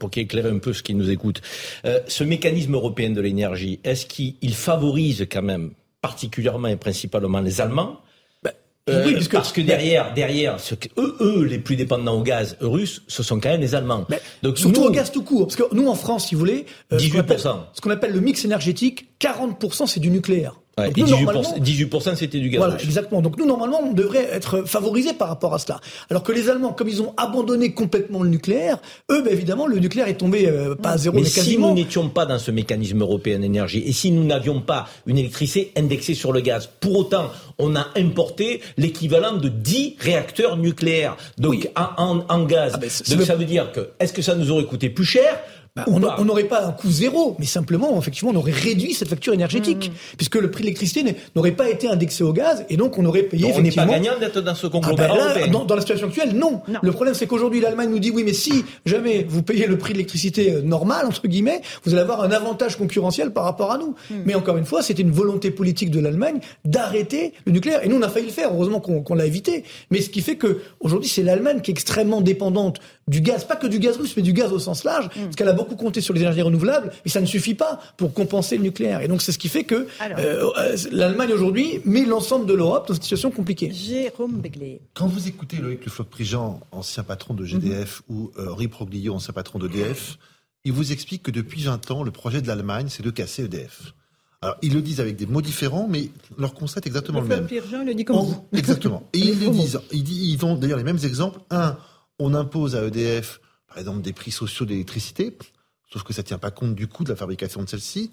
Speaker 6: pour qu'il éclaire un peu ce qui nous écoute. Euh, ce mécanisme européen de l'énergie, est-ce qu'il favorise quand même particulièrement et principalement les Allemands? Ben, euh, oui, parce que derrière, derrière, ce que, eux, eux, les plus dépendants au gaz russe, ce sont quand même les Allemands.
Speaker 17: Ben, Donc surtout au gaz tout court, parce que nous en France, si vous voulez,
Speaker 6: 18%.
Speaker 17: Euh, ce qu'on appelle le mix énergétique, 40% c'est du nucléaire.
Speaker 6: Ouais, et 18%, 18 c'était du gaz.
Speaker 17: Voilà, exactement. Donc nous, normalement, on devrait être favorisés par rapport à cela. Alors que les Allemands, comme ils ont abandonné complètement le nucléaire, eux, ben, évidemment, le nucléaire est tombé euh, pas à zéro, mais, mais quasiment.
Speaker 6: si nous n'étions pas dans ce mécanisme européen d'énergie, et si nous n'avions pas une électricité indexée sur le gaz, pour autant, on a importé l'équivalent de 10 réacteurs nucléaires, donc en, en, gaz. Ah ben, donc ça veut dire que, est-ce que ça nous aurait coûté plus cher
Speaker 17: bah, on n'aurait pas un coût zéro, mais simplement, effectivement, on aurait réduit cette facture énergétique, mmh. puisque le prix de l'électricité n'aurait pas été indexé au gaz, et donc on aurait payé.
Speaker 6: Donc on n'est pas gagnant d'être dans ce conglomérat
Speaker 17: ah bah dans, dans, la situation actuelle, non. Le problème, c'est qu'aujourd'hui, l'Allemagne nous dit oui, mais si jamais vous payez le prix de l'électricité euh, normal entre guillemets, vous allez avoir un avantage concurrentiel par rapport à nous. Mmh. Mais encore une fois, c'était une volonté politique de l'Allemagne d'arrêter le nucléaire, et nous on a failli le faire. Heureusement qu'on l'a évité. Mais ce qui fait que aujourd'hui, c'est l'Allemagne qui est extrêmement dépendante du gaz, pas que du gaz russe, mais du gaz au sens large, mmh. parce qu'elle a beaucoup compté sur les énergies renouvelables, mais ça ne suffit pas pour compenser le nucléaire. Et donc c'est ce qui fait que euh, euh, l'Allemagne aujourd'hui met l'ensemble de l'Europe dans une situation compliquée.
Speaker 1: Jérôme Begley.
Speaker 20: Quand vous écoutez Loïc Le Floch-Prigent, ancien patron de GDF, mhm. ou euh, Henri Proglio, ancien patron d'EDF, il vous explique que depuis 20 ans, le projet de l'Allemagne, c'est de casser EDF. Alors, ils le disent avec des mots différents, mais leur constat est exactement le, même.
Speaker 1: Jean le dit comme vous.
Speaker 20: Exactement. Et *laughs* ils le disent. Ils, ils ont d'ailleurs les mêmes exemples. Un, on impose à EDF, par exemple, des prix sociaux d'électricité sauf que ça ne tient pas compte du coût de la fabrication de celle-ci.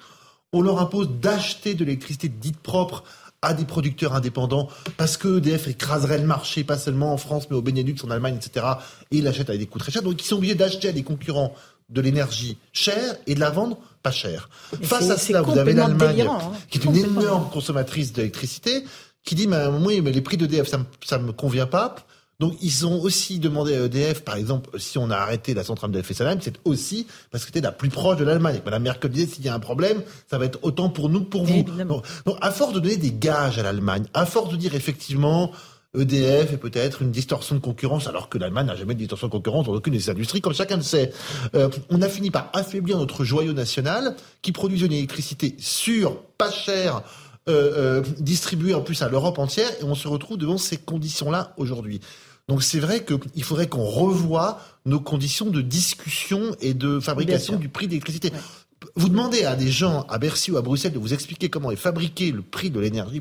Speaker 20: On leur impose d'acheter de l'électricité dite propre à des producteurs indépendants parce que EDF écraserait le marché, pas seulement en France, mais au Benelux, en Allemagne, etc. Et ils l'achètent avec des coûts très chers. Donc ils sont obligés d'acheter à des concurrents de l'énergie chère et de la vendre pas chère. Face à cela, vous avez l'Allemagne, hein. qui est une énorme consommatrice d'électricité, qui dit, mais, oui, mais les prix d'EDF, ça, ne me convient pas. Donc ils ont aussi demandé à EDF, par exemple, si on a arrêté la centrale de Fessenheim, c'est aussi parce que c'était la plus proche de l'Allemagne. Madame Merkel disait s'il y a un problème, ça va être autant pour nous que pour vous. Donc, donc, à force de donner des gages à l'Allemagne, à force de dire effectivement EDF est peut-être une distorsion de concurrence, alors que l'Allemagne n'a jamais de distorsion de concurrence dans aucune des industries, comme chacun le sait. Euh, on a fini par affaiblir notre joyau national, qui produit une électricité sûre, pas chère, euh, euh, distribuée en plus à l'Europe entière, et on se retrouve devant ces conditions-là aujourd'hui. Donc c'est vrai qu'il faudrait qu'on revoie nos conditions de discussion et de fabrication du prix de l'électricité. Vous demandez à des gens à Bercy ou à Bruxelles de vous expliquer comment est fabriqué le prix de l'énergie.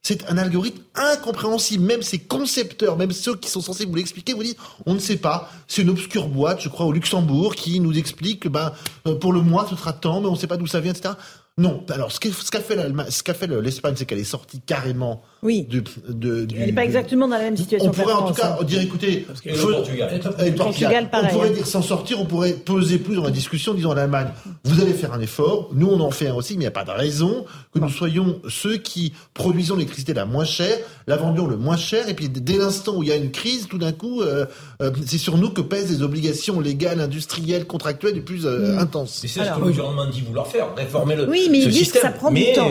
Speaker 20: C'est un algorithme incompréhensible. Même ces concepteurs, même ceux qui sont censés vous l'expliquer, vous disent on ne sait pas. C'est une obscure boîte, je crois, au Luxembourg, qui nous explique que ben, euh, pour le mois ce sera tant, mais on ne sait pas d'où ça vient, etc. Non. Alors, ce qu'a fait ce qu'a fait l'Espagne, c'est qu'elle est sortie carrément.
Speaker 21: Oui.
Speaker 20: Du, de,
Speaker 21: du, elle n'est pas exactement dans la même situation.
Speaker 20: On pourrait en tout cas hein. dire, écoutez,
Speaker 21: le Portugal. Portugal, pareil,
Speaker 20: on pourrait
Speaker 21: hein.
Speaker 20: dire s'en sortir, on pourrait peser plus dans la discussion, disons l'Allemagne. Vous allez faire un effort, nous on en fait un aussi, mais il n'y a pas de raison que nous soyons ceux qui produisons l'électricité la moins chère, la vendions le moins cher, et puis dès l'instant où il y a une crise, tout d'un coup, euh, euh, c'est sur nous que pèsent les obligations légales, industrielles, contractuelles les plus euh,
Speaker 6: mm.
Speaker 20: intenses.
Speaker 6: C'est ce que le gouvernement dit vouloir faire, réformer le.
Speaker 21: Oui, mais ils disent que ça prend du temps.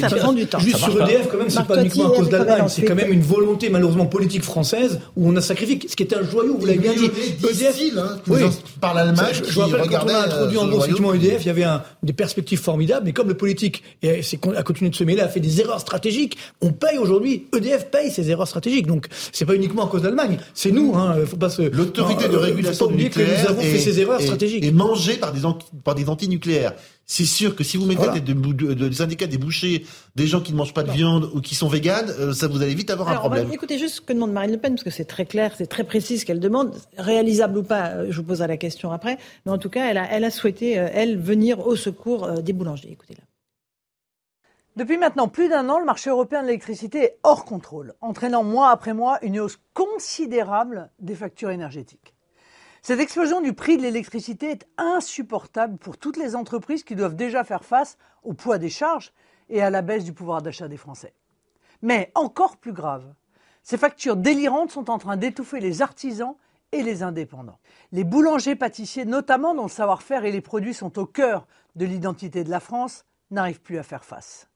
Speaker 21: ça prend du temps.
Speaker 17: Juste sur EDF, quand même, c'est pas uniquement à cause d'Allemagne, c'est quand même une volonté malheureusement politique française où on a sacrifié ce qui était un joyau, vous l'avez bien dit.
Speaker 20: EDF, hein, oui. par l'Allemagne.
Speaker 17: Je, je rappelle quand on a introduit en gros effectivement EDF, il y avait un, des perspectives formidables, mais comme le politique et a continué de se mêler, a fait des erreurs stratégiques, on paye aujourd'hui, EDF paye ses erreurs stratégiques. Donc c'est pas uniquement à cause d'Allemagne, c'est nous. Hein, faut pas se.
Speaker 20: L'autorité de régulation du nucléaire
Speaker 17: que nous avons fait ces erreurs stratégiques.
Speaker 20: Et mangée par des par des antinucléaires. C'est sûr que si vous mettez voilà. des, de, de, des syndicats des bouchers, des gens qui ne mangent pas de viande ou qui sont véganes, euh, ça vous allez vite avoir
Speaker 21: Alors,
Speaker 20: un problème.
Speaker 21: écoutez juste ce que demande Marine Le Pen, parce que c'est très clair, c'est très précis ce qu'elle demande. Réalisable ou pas, euh, je vous poserai la question après. Mais en tout cas, elle a, elle a souhaité, euh, elle, venir au secours euh, des boulangers. Écoutez-la. Depuis maintenant plus d'un an, le marché européen de l'électricité est hors contrôle, entraînant mois après mois une hausse considérable des factures énergétiques. Cette explosion du prix de l'électricité est insupportable pour toutes les entreprises qui doivent déjà faire face au poids des charges et à la baisse du pouvoir d'achat des Français. Mais encore plus grave, ces factures délirantes sont en train d'étouffer les artisans et les indépendants. Les boulangers pâtissiers, notamment dont le savoir-faire et les produits sont au cœur de l'identité de la France, n'arrivent plus à faire face.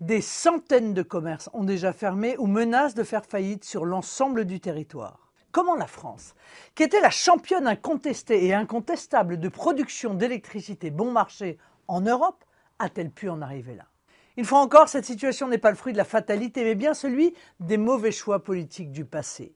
Speaker 21: Des centaines de commerces ont déjà fermé ou menacent de faire faillite sur l'ensemble du territoire. Comment la France, qui était la championne incontestée et incontestable de production d'électricité bon marché en Europe, a-t-elle pu en arriver là? Une fois encore, cette situation n'est pas le fruit de la fatalité, mais bien celui des mauvais choix politiques du passé.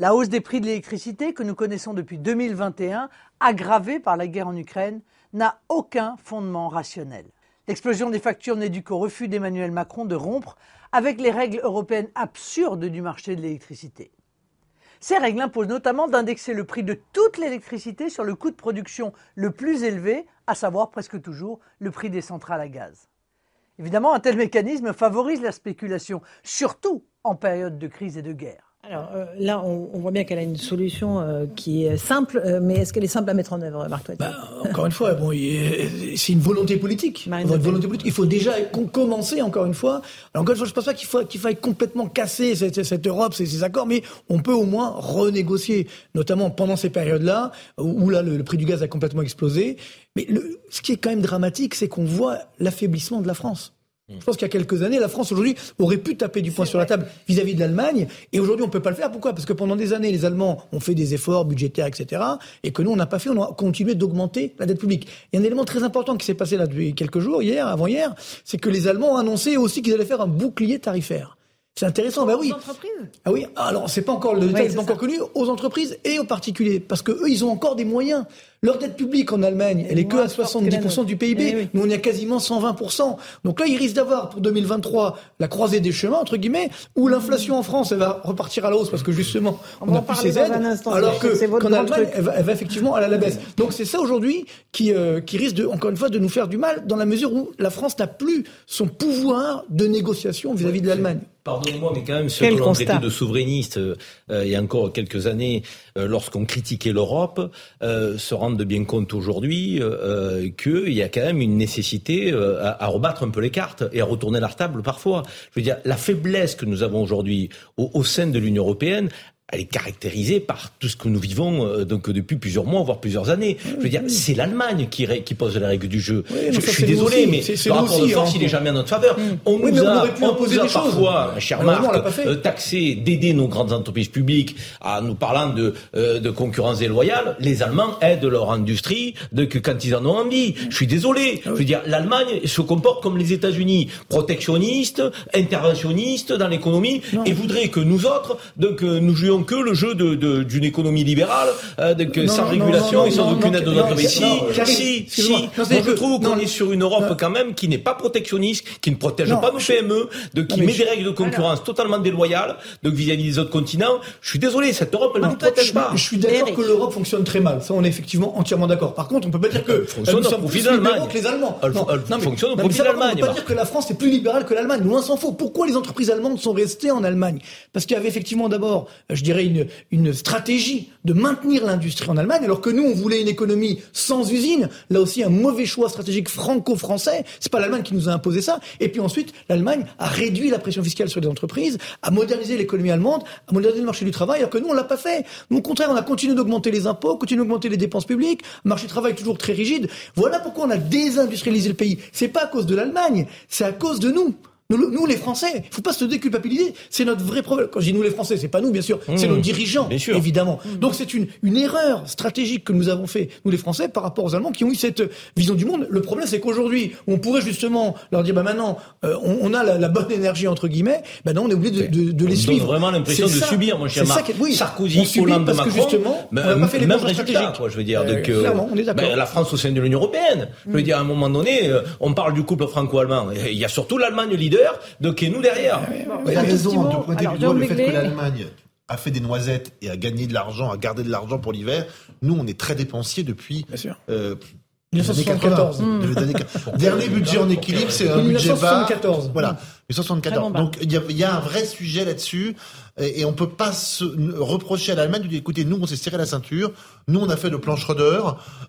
Speaker 21: La hausse des prix de l'électricité que nous connaissons depuis 2021, aggravée par la guerre en Ukraine, n'a aucun fondement rationnel. L'explosion des factures n'est due qu'au refus d'Emmanuel Macron de rompre avec les règles européennes absurdes du marché de l'électricité. Ces règles imposent notamment d'indexer le prix de toute l'électricité sur le coût de production le plus élevé, à savoir presque toujours le prix des centrales à gaz. Évidemment, un tel mécanisme favorise la spéculation, surtout en période de crise et de guerre. Alors euh, là, on, on, voit bien qu'elle a une solution euh, qui est simple, euh, mais est-ce qu'elle est simple à mettre en œuvre, Marc
Speaker 17: bah, Encore une fois, bon, c'est une volonté politique. Une volonté politique. Il faut déjà commencer, encore une fois. Alors, encore une fois, je ne pense pas qu'il faut qu'il faille complètement casser cette, cette Europe, ces, ces, accords, mais on peut au moins renégocier, notamment pendant ces périodes-là, où là, le, le, prix du gaz a complètement explosé. Mais le, ce qui est quand même dramatique, c'est qu'on voit l'affaiblissement de la France. Je pense qu'il y a quelques années, la France aujourd'hui aurait pu taper du poing sur la table vis-à-vis -vis de l'Allemagne, et aujourd'hui on peut pas le faire. Pourquoi? Parce que pendant des années, les Allemands ont fait des efforts budgétaires, etc., et que nous on n'a pas fait. On a continué d'augmenter la dette publique. Il y a un élément très important qui s'est passé là depuis quelques jours, hier, avant-hier, c'est que les Allemands ont annoncé aussi qu'ils allaient faire un bouclier tarifaire. C'est intéressant, bah oui.
Speaker 21: Aux entreprises
Speaker 17: Ah oui, alors c'est pas encore le détail, c'est pas encore connu, aux entreprises et aux particuliers, parce que eux, ils ont encore des moyens. Leur dette publique en Allemagne, elle est que à 70% du PIB. Oui. Nous, on est à quasiment 120%. Donc là, ils risquent d'avoir pour 2023 la croisée des chemins, entre guillemets, où l'inflation en France, elle va repartir à la hausse parce que justement, on n'a plus ces aides.
Speaker 21: Instant,
Speaker 17: alors que qu'en Allemagne, elle va, elle va, effectivement aller à la baisse. Donc c'est ça aujourd'hui qui, euh, qui risque de, encore une fois, de nous faire du mal dans la mesure où la France n'a plus son pouvoir de négociation vis-à-vis -vis de l'Allemagne.
Speaker 6: Pardonnez-moi, mais quand même, ceux que l'on traitait de souverainistes euh, il y a encore quelques années, euh, lorsqu'on critiquait l'Europe, euh, se rendent bien compte aujourd'hui euh, qu'il y a quand même une nécessité euh, à, à, rebattre un peu les cartes et à retourner la table parfois. Je veux dire, la faiblesse que nous avons aujourd'hui au, au sein de l'Union européenne, elle est caractérisée par tout ce que nous vivons euh, donc depuis plusieurs mois, voire plusieurs années. Je veux dire, c'est l'Allemagne qui, qui pose les règles du jeu. je, suis désolé, mais le rapport de force, hein. il est jamais à notre faveur. Mm. On nous a, on, nous a parfois, cher Marc, euh, taxé d'aider nos grandes entreprises publiques en nous parlant de, euh, de concurrence déloyale. Les Allemands aident leur industrie de, que quand ils en ont envie. Je suis désolé. Ah je veux dire, l'Allemagne se comporte comme les États-Unis, protectionniste, interventionniste dans l'économie, et voudrait que nous autres, donc, nous jouions que le jeu d'une de, d'une économie libérale, euh, sans régulation et sans aucune aide de notre pays. Si, si, si. Moi, je trouve qu'on est sur une Europe quand même qui n'est pas protectionniste, qui ne protège pas nos PME, de, qui met des règles de concurrence totalement déloyales donc vis-à-vis des autres continents. Je suis désolé, cette Europe, elle ne protège pas.
Speaker 17: Je suis d'accord que l'Europe fonctionne très mal. Ça, on est effectivement entièrement d'accord. Par contre, on peut pas dire que
Speaker 6: fonctionne au profit de l'Allemagne.
Speaker 17: les Allemands.
Speaker 6: Elle fonctionne au profit de l'Allemagne.
Speaker 17: On peut pas dire que la France est plus libérale que l'Allemagne. Loin s'en faut. Pourquoi les entreprises allemandes sont restées en Allemagne? Parce qu'il y avait effectivement d'abord, je dirais, une, une stratégie de maintenir l'industrie en Allemagne, alors que nous, on voulait une économie sans usine. Là aussi, un mauvais choix stratégique franco-français. C'est pas l'Allemagne qui nous a imposé ça. Et puis ensuite, l'Allemagne a réduit la pression fiscale sur les entreprises, a modernisé l'économie allemande, a modernisé le marché du travail, alors que nous, on l'a pas fait. Au contraire, on a continué d'augmenter les impôts, continué d'augmenter les dépenses publiques, marché du travail toujours très rigide. Voilà pourquoi on a désindustrialisé le pays. C'est pas à cause de l'Allemagne, c'est à cause de nous. Nous, nous, les Français, il faut pas se déculpabiliser. C'est notre vrai problème. Quand je dis nous les Français, c'est pas nous, bien sûr, c'est mmh. nos dirigeants, évidemment. Mmh. Donc c'est une, une erreur stratégique que nous avons fait, nous les Français, par rapport aux Allemands qui ont eu cette vision du monde. Le problème, c'est qu'aujourd'hui, on pourrait justement leur dire, bah maintenant, euh, on, on, a la, bonne énergie entre guillemets. Bah non, on est obligé de, de, de les suivre.
Speaker 6: vraiment l'impression de subir, mon cher Marc. oui, Sarkozy, Hollande, parce Macron, que justement, on n'a pas fait les mêmes résultats. Quoi, je veux dire, euh, euh, clairement, on est d'accord. Ben, la France au sein de l'Union européenne. Je veux mmh. dire, à un moment donné, on parle du couple franco-allemand. Il y a surtout l'Allemagne leader, donc nous derrière.
Speaker 20: Il a raison de pointer du doigt le fait que l'Allemagne a fait des noisettes et a gagné de l'argent, a gardé de l'argent pour l'hiver. Nous, on est très dépensiers depuis. Euh, 1974. Dernier budget en équilibre, c'est un budget bas. Voilà, 1974. Donc il y, y, a un vrai sujet là-dessus et, on peut pas se reprocher à l'Allemagne de dire écoutez, nous on s'est serré la ceinture, nous on a fait le plan Schroeder,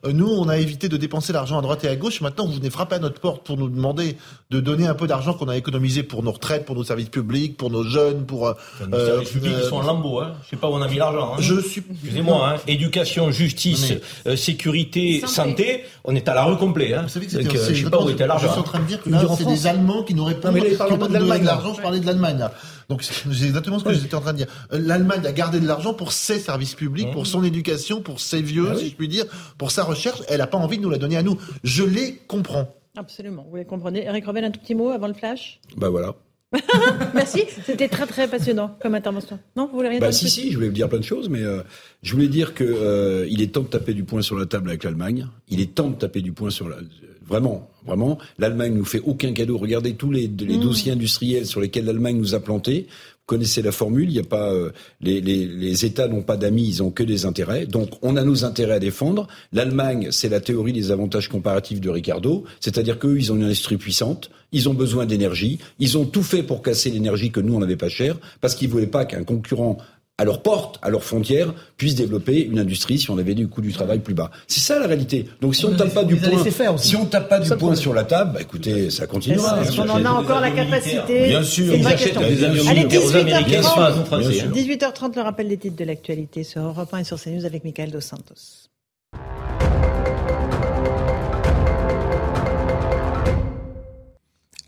Speaker 20: euh, nous on a évité de dépenser l'argent à droite et à gauche, maintenant vous venez frapper à notre porte pour nous demander de donner un peu d'argent qu'on a économisé pour nos retraites, pour nos services publics, pour nos jeunes, pour...
Speaker 6: Euh, nos services publics ils sont en lambeau, hein. je sais pas où on a mis l'argent. Hein. Je suis... Excusez-moi, hein. éducation, justice, euh, sécurité, santé. on est à la rue complet. Hein. Vous savez que
Speaker 20: Donc, euh, je sais pas où était l'argent. Je suis en train de dire que là c'est des Allemands qui n'auraient pas, donné de l'argent, je parlais de l'Allemagne. Donc c'est exactement ce que j'étais en train de dire. Euh, L'Allemagne a gardé de l'argent pour ses services publics, pour mmh. son éducation, pour ses vieux, ah si je puis dire, pour sa recherche. Elle n'a pas envie de nous la donner à nous. Je les comprends.
Speaker 1: Absolument, vous les comprenez. Eric Revel, un tout petit mot avant le flash?
Speaker 3: Bah voilà. *laughs*
Speaker 1: Merci, c'était très très passionnant comme intervention. Non, vous voulez rien
Speaker 3: bah, Si, si, je voulais vous dire plein de choses, mais euh, je voulais dire que euh, il est temps de taper du poing sur la table avec l'Allemagne. Il est temps de taper du poing sur la. Vraiment, vraiment. L'Allemagne nous fait aucun cadeau. Regardez tous les, les mmh. dossiers industriels sur lesquels l'Allemagne nous a plantés connaissez la formule, il n'y a pas euh, les, les, les, États n'ont pas d'amis, ils ont que des intérêts. Donc on a nos intérêts à défendre. L'Allemagne, c'est la théorie des avantages comparatifs de Ricardo, c'est-à-dire qu'eux, ils ont une industrie puissante, ils ont besoin d'énergie, ils ont tout fait pour casser l'énergie que nous on n'avait pas chère, parce qu'ils voulaient pas qu'un concurrent à leur porte, à leurs frontières, puissent développer une industrie si on avait du coût du travail plus bas. C'est ça la réalité. Donc si on tape pas du point, si on tape pas du point sur la table, bah, écoutez, ça continuera.
Speaker 1: Est-ce qu'on en a encore la capacité
Speaker 6: Bien sûr, ils achètent des avions
Speaker 1: Allez, 18h30, 18h30, le rappel des titres de l'actualité sur Europe 1 et sur CNews avec Michael Dos Santos.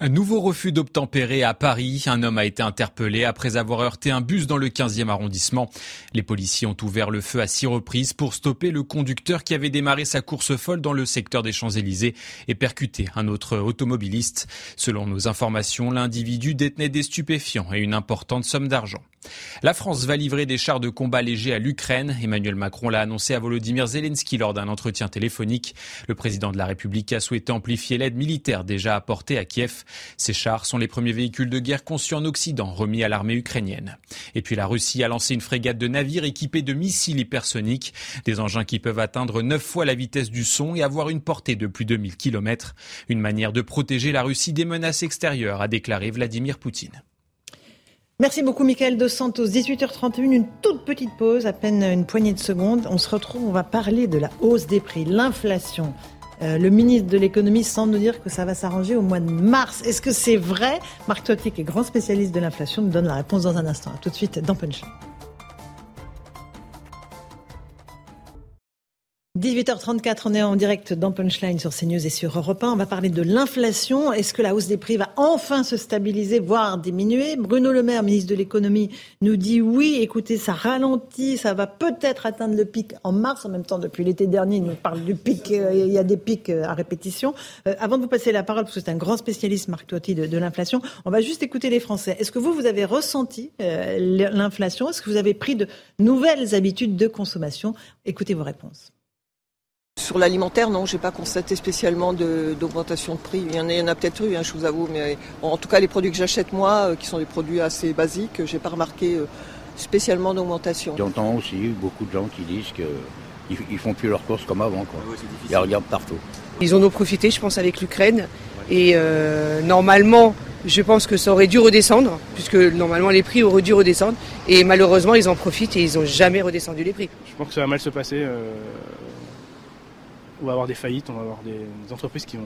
Speaker 5: Un nouveau refus d'obtempérer à Paris. Un homme a été interpellé après avoir heurté un bus dans le 15e arrondissement. Les policiers ont ouvert le feu à six reprises pour stopper le conducteur qui avait démarré sa course folle dans le secteur des Champs-Élysées et percuté un autre automobiliste. Selon nos informations, l'individu détenait des stupéfiants et une importante somme d'argent. La France va livrer des chars de combat légers à l'Ukraine. Emmanuel Macron l'a annoncé à Volodymyr Zelensky lors d'un entretien téléphonique. Le président de la République a souhaité amplifier l'aide militaire déjà apportée à Kiev. Ces chars sont les premiers véhicules de guerre conçus en Occident, remis à l'armée ukrainienne. Et puis la Russie a lancé une frégate de navires équipés de missiles hypersoniques, des engins qui peuvent atteindre neuf fois la vitesse du son et avoir une portée de plus de 1000 km. Une manière de protéger la Russie des menaces extérieures, a déclaré Vladimir Poutine.
Speaker 1: Merci beaucoup, Michael Dos Santos. 18h31, une toute petite pause, à peine une poignée de secondes. On se retrouve, on va parler de la hausse des prix, l'inflation. Euh, le ministre de l'économie semble nous dire que ça va s'arranger au mois de mars. Est-ce que c'est vrai? Marc Toiti, qui est grand spécialiste de l'inflation, nous donne la réponse dans un instant. tout de suite dans Punch. 18h34, on est en direct dans Punchline sur CNews et sur Europe 1. On va parler de l'inflation. Est-ce que la hausse des prix va enfin se stabiliser, voire diminuer? Bruno Le Maire, ministre de l'économie, nous dit oui, écoutez, ça ralentit, ça va peut-être atteindre le pic en mars. En même temps, depuis l'été dernier, il nous parle du pic, euh, il y a des pics euh, à répétition. Euh, avant de vous passer la parole, parce que c'est un grand spécialiste, Marc Toiti, de, de l'inflation, on va juste écouter les Français. Est-ce que vous, vous avez ressenti l'inflation? Est-ce que vous avez pris de nouvelles habitudes de consommation? Écoutez vos réponses.
Speaker 22: Sur l'alimentaire, non, j'ai pas constaté spécialement d'augmentation de, prix. Il y en a, a peut-être eu, hein, je vous avoue, mais en tout cas les produits que j'achète moi, euh, qui sont des produits assez basiques, j'ai pas remarqué euh, spécialement d'augmentation.
Speaker 23: J'entends aussi beaucoup de gens qui disent qu'ils ils font plus leurs courses comme avant. Quoi. Ils regardent partout.
Speaker 24: Ils en ont profité, je pense, avec l'Ukraine. Et euh, normalement, je pense que ça aurait dû redescendre, puisque normalement les prix auraient dû redescendre. Et malheureusement, ils en profitent et ils n'ont jamais redescendu les prix.
Speaker 25: Je pense que ça va mal se passer on va avoir des faillites, on va avoir des, entreprises qui vont.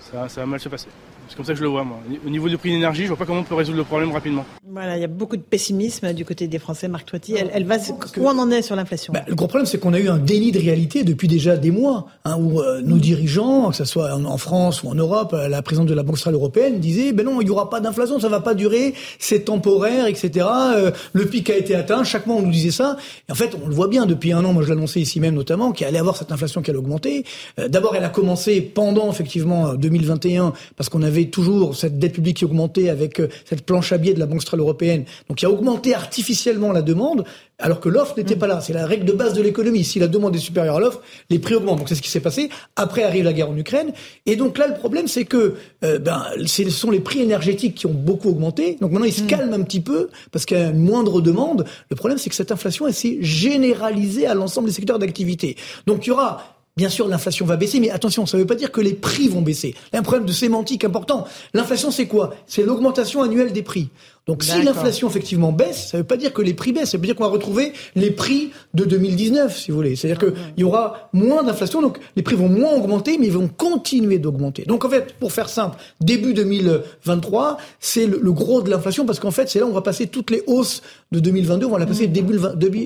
Speaker 25: Ça, va mal se passer. C'est comme ça que je le vois, moi. Au niveau du prix d'énergie, je vois pas comment on peut résoudre le problème rapidement.
Speaker 1: Voilà, il y a beaucoup de pessimisme du côté des Français, Marc Toiti. Elle, va, où on en est sur l'inflation?
Speaker 17: Bah, Le gros problème, c'est qu'on a eu un déni de réalité depuis déjà des mois, hein, où euh, nos dirigeants, que ce soit en, France ou en Europe, euh, la présidente de la Banque centrale européenne disait, ben non, il y aura pas d'inflation, ça va pas durer, c'est temporaire, etc. Euh, le pic a été atteint, chaque mois on nous disait ça. Et en fait, on le voit bien depuis un an, moi je l'annonçais ici même notamment, qu'il allait avoir cette inflation qui allait augmenter. D'abord, elle a commencé pendant effectivement 2021, parce qu'on avait toujours cette dette publique qui augmentait avec euh, cette planche à billets de la Banque centrale européenne, donc qui a augmenté artificiellement la demande, alors que l'offre n'était pas là. C'est la règle de base de l'économie. Si la demande est supérieure à l'offre, les prix augmentent. Donc c'est ce qui s'est passé. Après arrive la guerre en Ukraine. Et donc là, le problème, c'est que euh, ben, ce sont les prix énergétiques qui ont beaucoup augmenté. Donc maintenant, ils se mm. calment un petit peu parce qu'il y a une moindre demande. Le problème, c'est que cette inflation, elle s'est généralisée à l'ensemble des secteurs d'activité. Donc il y aura Bien sûr, l'inflation va baisser, mais attention, ça ne veut pas dire que les prix vont baisser. Il un problème de sémantique important. L'inflation, c'est quoi? C'est l'augmentation annuelle des prix. Donc si l'inflation effectivement baisse, ça ne veut pas dire que les prix baissent, ça veut dire qu'on va retrouver les prix de 2019, si vous voulez. C'est-à-dire qu'il y aura moins d'inflation, donc les prix vont moins augmenter, mais ils vont continuer d'augmenter. Donc en fait, pour faire simple, début 2023, c'est le, gros de l'inflation, parce qu'en fait, c'est là où on va passer toutes les hausses de 2022, on va la passer début,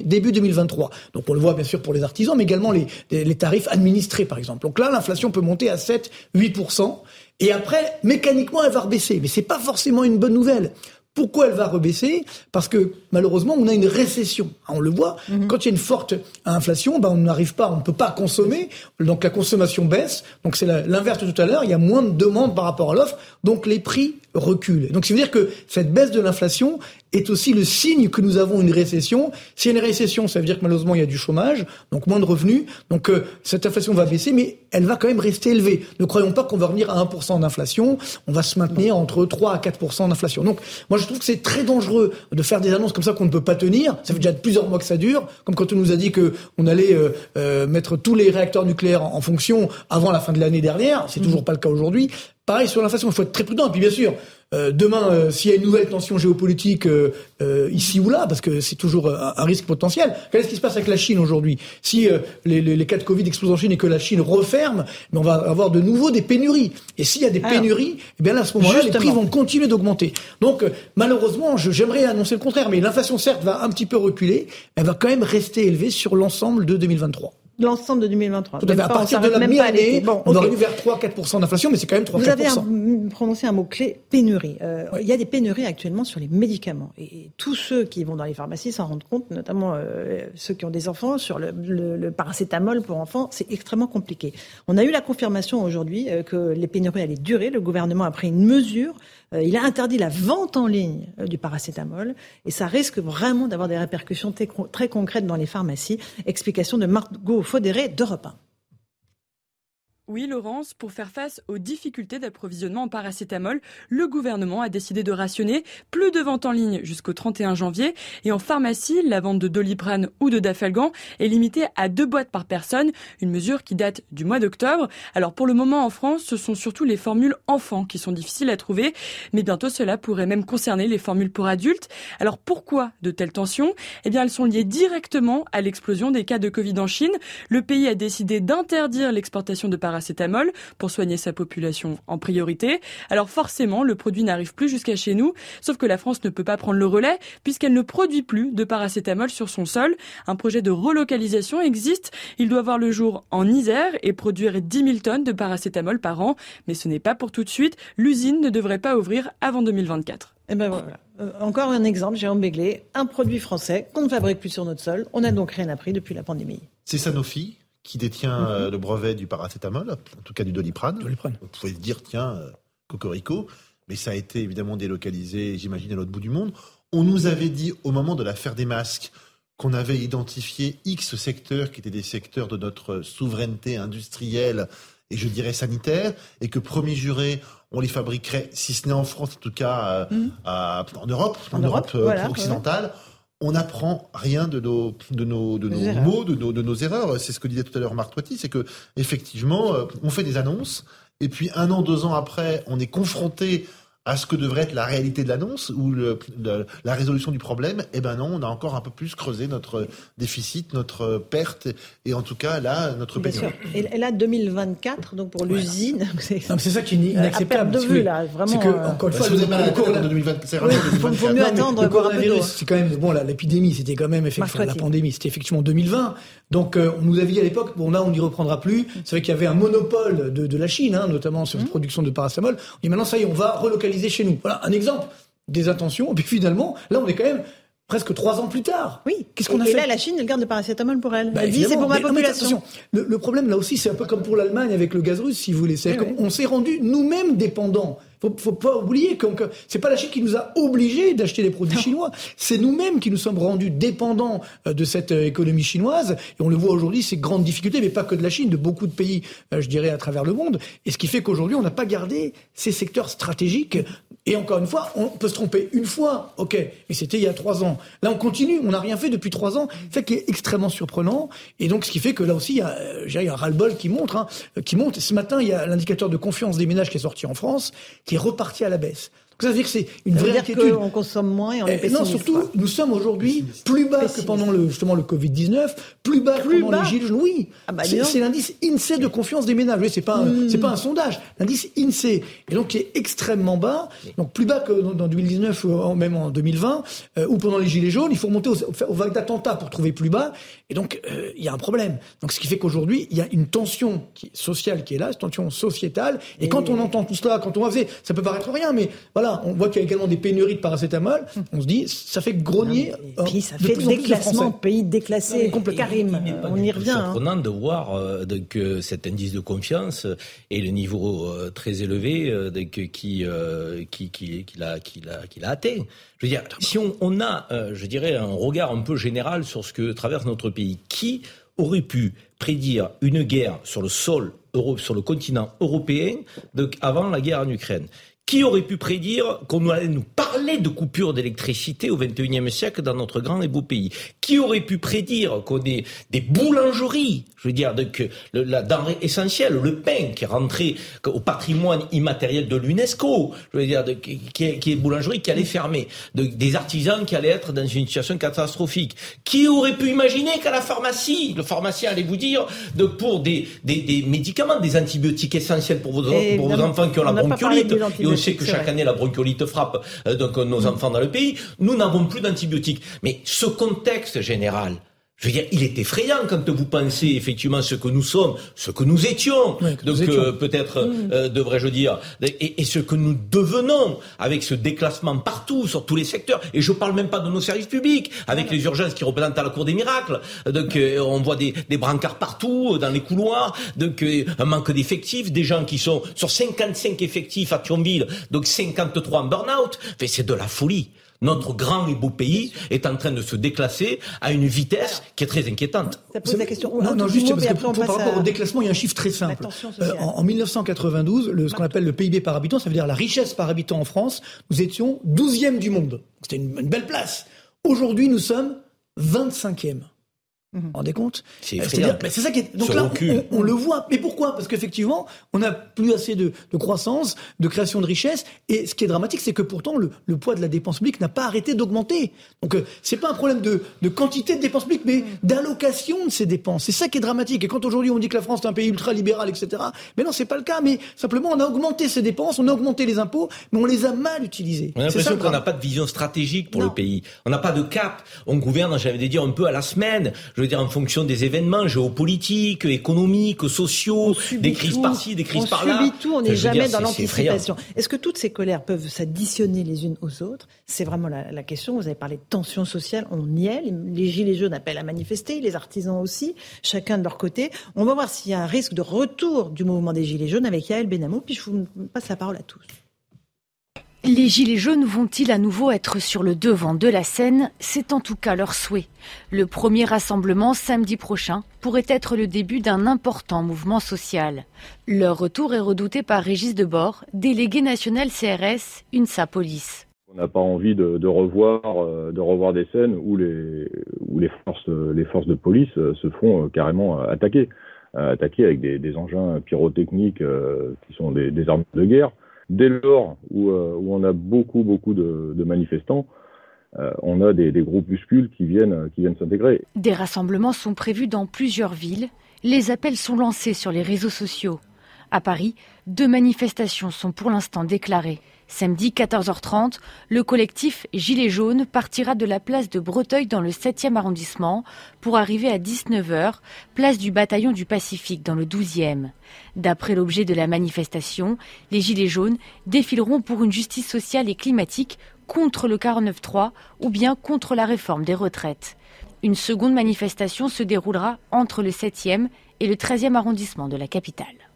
Speaker 17: début 2023. Donc on le voit bien sûr pour les artisans, mais également les, les tarifs administrés, par exemple. Donc là, l'inflation peut monter à 7, 8%. Et après, mécaniquement, elle va rebaisser. Mais c'est pas forcément une bonne nouvelle. Pourquoi elle va rebaisser? Parce que malheureusement, on a une récession. On le voit, mhm. quand il y a une forte inflation, ben, on n'arrive pas, on ne peut pas consommer, donc la consommation baisse. Donc c'est l'inverse de tout à l'heure, il y a moins de demandes par rapport à l'offre, donc les prix reculent. Donc ça veut dire que cette baisse de l'inflation, est aussi le signe que nous avons une récession. S'il y a une récession, ça veut dire que malheureusement il y a du chômage, donc moins de revenus. Donc euh, cette inflation va baisser, mais elle va quand même rester élevée. Ne croyons pas qu'on va revenir à 1% d'inflation. On va se maintenir entre 3 à 4% d'inflation. Donc moi je trouve que c'est très dangereux de faire des annonces comme ça qu'on ne peut pas tenir. Ça fait déjà plusieurs mois que ça dure. Comme quand on nous a dit que on allait euh, euh, mettre tous les réacteurs nucléaires en, fonction avant la fin de l'année dernière. C'est mmh. toujours pas le cas aujourd'hui. Pareil sur l'inflation, il faut être très prudent. Et puis bien sûr, euh, demain, euh, s'il y a une nouvelle tension géopolitique euh, ici ou là, parce que c'est toujours un, risque potentiel, qu'est-ce qui se passe avec la Chine aujourd'hui? Si les, les, les, cas de Covid explosent en Chine et que la Chine referme, mais on va avoir de nouveau des pénuries. Et s'il y a des pénuries, eh bien là, à ce moment-là, les prix vont continuer d'augmenter. Donc malheureusement, j'aimerais annoncer le contraire, mais l'inflation certes va un petit peu reculer, elle va quand même rester élevée sur l'ensemble de 2023
Speaker 1: l'ensemble de 2023.
Speaker 17: Tout à, partir de la mi-année, bon, on okay. vers 3-4% d'inflation, mais c'est quand même 3-4%.
Speaker 1: Vous avez prononcé un mot-clé, pénurie. Euh, Il y a des pénuries actuellement sur les médicaments. Et, tous ceux qui vont dans les pharmacies s'en rendent compte, notamment euh, ceux qui ont des enfants, sur le, le, le paracétamol pour enfants, c'est extrêmement compliqué. On a eu la confirmation aujourd'hui euh, que les pénuries allaient durer. Le gouvernement a pris une mesure euh, il a interdit la vente en ligne euh, du paracétamol et ça risque vraiment d'avoir des répercussions très concrètes dans les pharmacies. Explication de Margot Faudéré d'Europe 1.
Speaker 26: Oui, Laurence, pour faire face aux difficultés d'approvisionnement en paracétamol, le gouvernement a décidé de rationner plus de ventes en ligne jusqu'au 31 janvier. Et en pharmacie, la vente de Doliprane ou de Dafalgan est limitée à deux boîtes par personne, une mesure qui date du mois d'octobre. Alors pour le moment en France, ce sont surtout les formules enfants qui sont difficiles à trouver, mais bientôt cela pourrait même concerner les formules pour adultes. Alors pourquoi de telles tensions? Eh bien elles sont liées directement à l'explosion des cas de Covid en Chine. Le pays a décidé d'interdire l'exportation de paracétamol paracétamol pour soigner sa population en priorité. Alors forcément, le produit n'arrive plus jusqu'à chez nous, sauf que la France ne peut pas prendre le relais puisqu'elle ne produit plus de paracétamol sur son sol. Un projet de relocalisation existe. Il doit voir le jour en Isère et produire 10 000 tonnes de paracétamol par an. Mais ce n'est pas pour tout de suite. L'usine ne devrait pas ouvrir avant 2024.
Speaker 1: Et eh ben voilà. Euh, encore un exemple, Jérôme Béglé, un produit français qu'on ne fabrique plus sur notre sol. On n'a donc rien appris depuis la pandémie.
Speaker 20: C'est Sanofi qui détient mhm. euh, le brevet du paracétamol, en tout cas du doliprane.
Speaker 17: doliprane.
Speaker 20: Vous pouvez se dire, tiens, euh, cocorico, mais ça a été évidemment délocalisé, j'imagine, à l'autre bout du monde. On nous avait dit au moment de l'affaire des masques qu'on avait identifié X secteurs qui étaient des secteurs de notre souveraineté industrielle et je dirais sanitaire, et que premier juré, on les fabriquerait, si ce n'est en France, en tout cas euh, mhm. en Europe, en, Europe, occidentale. On n'apprend rien de nos, de nos, de nos mots, de nos, de nos erreurs. C'est ce que disait tout à l'heure Marc Toiti, c'est que effectivement, on fait des annonces, et puis un an, deux ans après, on est confronté à ce que devrait être la réalité de l'annonce ou le, la résolution du problème, eh ben non, on a encore un peu plus creusé notre déficit, notre perte et en tout cas là notre
Speaker 1: Bien sûr. Et là 2024 donc pour l'usine, *laughs*
Speaker 17: c'est ça qui est inacceptable.
Speaker 1: de vue là, vraiment.
Speaker 20: Que, euh, encore une bah, fois, si vous avez mal à de 2024, c'est
Speaker 1: Il faut mieux attendre. Le
Speaker 17: coronavirus, c'est quand même bon l'épidémie, c'était quand même effectivement la pandémie, c'était effectivement 2020. Donc euh, on nous avait dit à l'époque, bon là on n'y reprendra plus. C'est vrai qu'il y avait un monopole de, de la Chine, hein, notamment sur la mmh. production de paracétamol. On dit maintenant ça y est, on va relocaliser chez nous. Voilà un exemple des intentions. Et puis finalement, là on est quand même presque trois ans plus tard.
Speaker 1: Oui. Qu'est-ce qu'on a fait Et là, la Chine, elle garde le paracétamol pour elle.
Speaker 17: Bah,
Speaker 1: elle dit c'est pour ma population.
Speaker 17: le, le, problème là aussi, c'est un peu comme pour l'Allemagne avec le gaz russe, si vous voulez. C'est on s'est rendu nous-mêmes dépendants faut, faut pas oublier que c'est pas la Chine qui nous a obligés d'acheter des produits chinois. C'est nous-mêmes qui nous sommes rendus dépendants euh, de cette euh, économie chinoise. Et on le voit aujourd'hui, ces grandes difficultés, mais pas que de la Chine, de beaucoup de pays, euh, je dirais, à travers le monde. Et ce qui fait qu'aujourd'hui, on n'a pas gardé ces secteurs stratégiques. Et encore une fois, on peut se tromper une fois, ok, mais c'était il y a trois ans. Là, on continue, on n'a rien fait depuis trois ans. C'est ça qui est extrêmement surprenant. Et donc, ce qui fait que là aussi, il y a, il y a un ras-le-bol qui montre, hein, qui monte. Ce matin, il y a l'indicateur de confiance des ménages qui est sorti en France qui est reparti à la baisse. Ça veut dire que c'est une
Speaker 1: ça
Speaker 17: vraie
Speaker 1: veut
Speaker 17: inquiétude.
Speaker 1: On consomme moins et on est
Speaker 17: eh, Non, surtout, nous sommes aujourd'hui plus bas que pendant le, justement le Covid 19, plus bas que pendant les gilets jaunes. Oui, ah bah, c'est l'indice Insee de confiance des ménages. Oui, c'est pas hmm. c'est pas un sondage. L'indice Insee et donc qui est extrêmement bas, donc plus bas que dans, 2019 ou même en 2020 euh, ou pendant les gilets jaunes. Il faut remonter aux, aux vagues d'attentats pour trouver plus bas. Et donc euh, il y a un problème. Donc ce qui fait qu'aujourd'hui il y a une tension qui, sociale qui est là, une tension sociétale. Et, quand on entend tout cela, quand on va ça peut paraître rien, mais voilà, on voit qu'il y a également des pénuries de paracétamol. On se dit, ça fait grogner.
Speaker 1: et puis ça fait déclassement, pays déclassé. Karim, on y revient. C'est
Speaker 6: hein. surprenant de voir euh, que cet indice de confiance et le niveau euh, très élevé euh, qui, qui, qui, qui l'a, qui, l'a, qui l'a atteint. Je veux dire, si on, on a, je dirais, un regard un peu général sur ce que traverse notre pays, qui aurait pu prédire une guerre sur le sol, sur le continent européen avant la guerre en Ukraine? Qui aurait pu prédire qu'on allait nous parler de coupures d'électricité au XXIe siècle dans notre grand et beau pays? Qui aurait pu prédire qu'on ait des boulangeries, je veux dire, que la denrée essentielle, le pain, qui est rentré au patrimoine immatériel de l'UNESCO, je veux dire, qui, est, qui est boulangerie qui allait fermer, des artisans qui allaient être dans une situation catastrophique? Qui aurait pu imaginer qu'à la pharmacie, le pharmacien allait vous dire, de, pour des, des, médicaments, des antibiotiques essentiels pour vos, pour vos enfants qui ont la bronchiolite, sait que chaque année la bronchiolite frappe euh, donc nos enfants dans le pays. Nous n'avons plus d'antibiotiques. Mais ce contexte général, je veux dire, il est effrayant quand vous pensez effectivement ce que nous sommes, ce que nous étions, donc euh, peut-être mm. euh, devrais-je dire, et, ce que nous devenons avec ce déclassement partout sur tous les secteurs. Et je parle même pas de nos services publics, avec les urgences qui représentent à la cour des miracles. Donc euh, on voit des, des, brancards partout dans les couloirs, donc un manque d'effectifs, des gens qui sont sur 55 effectifs à Thionville, donc 53 en burn-out. c'est de la folie notre grand et beau pays est en train de se déclasser à une vitesse qui est très inquiétante.
Speaker 1: Ça pose la question.
Speaker 17: Non, non, juste parce que par rapport au déclassement, il y a un chiffre très simple. Euh, en, 1992, le, ce qu'on appelle le PIB par habitant, ça veut dire la richesse par habitant en France, nous étions 12e du monde. C'était une, une belle place. Aujourd'hui, nous sommes 25e. Vous vous rendez compte?
Speaker 6: C'est
Speaker 17: Euh, c'est ça qui est. Donc là, on, on le voit. Mais pourquoi? Parce qu'effectivement, on n'a plus assez de, de croissance, de création de richesse. Et ce qui est dramatique, c'est que pourtant, le, le poids de la dépense publique n'a pas arrêté d'augmenter. Donc, euh, c'est pas un problème de, de quantité de dépenses publiques, mais d'allocation de ces dépenses. C'est ça qui est dramatique. Et quand aujourd'hui on dit que la France est un pays ultra libéral, etc. Mais non, c'est pas le cas. Mais simplement, on a augmenté ces dépenses, on a augmenté les impôts, mais on les a mal utilisés.
Speaker 6: On a l'impression qu'on n'a pas de vision stratégique pour le pays. On n'a pas de cap. On gouverne, j'avais dire, un peu à la semaine. Je veux dire, en fonction des événements géopolitiques, économiques, sociaux, des crises
Speaker 1: tout.
Speaker 6: par-ci, des crises
Speaker 1: on
Speaker 6: par-là.
Speaker 1: subit tout, on n'est jamais
Speaker 6: dire,
Speaker 1: dans l'anticipation. Est-ce que toutes ces colères peuvent s'additionner les unes aux autres? C'est vraiment la, la question. Vous avez parlé de tension sociale, on y est. Les, les gilets jaunes appellent à manifester, les artisans aussi, chacun de leur côté. On va voir s'il y a un risque de retour du mouvement des gilets jaunes avec Yael Benamou, puis je vous passe la parole à tous.
Speaker 12: Les Gilets jaunes vont-ils à nouveau être sur le devant de la scène? C'est en tout cas leur souhait. Le premier rassemblement samedi prochain pourrait être le début d'un important mouvement social. Leur retour est redouté par Régis Debord, délégué national CRS, UNSA Police.
Speaker 13: On n'a pas envie de, euh, revoir des scènes où les, forces, de police euh, se font euh, carrément attaquer, attaquer avec des, engins pyrotechniques qui sont des armes de guerre. Dès lors où, euh, où on a beaucoup, beaucoup de, manifestants, euh, on a des, des groupuscules qui viennent, qui viennent s'intégrer.
Speaker 12: Des rassemblements sont prévus dans plusieurs villes. Les appels sont lancés sur les réseaux sociaux. À Paris, deux manifestations sont pour l'instant déclarées. Samedi 14h30, le collectif Gilets jaunes partira de la place de Breteuil dans le 7e arrondissement pour arriver à 19h, place du bataillon du Pacifique dans le 12e. D'après l'objet de la manifestation, les Gilets jaunes défileront pour une justice sociale et climatique contre le 49-3 ou bien contre la réforme des retraites. Une seconde manifestation se déroulera entre le 7e et le 13e arrondissement de la capitale.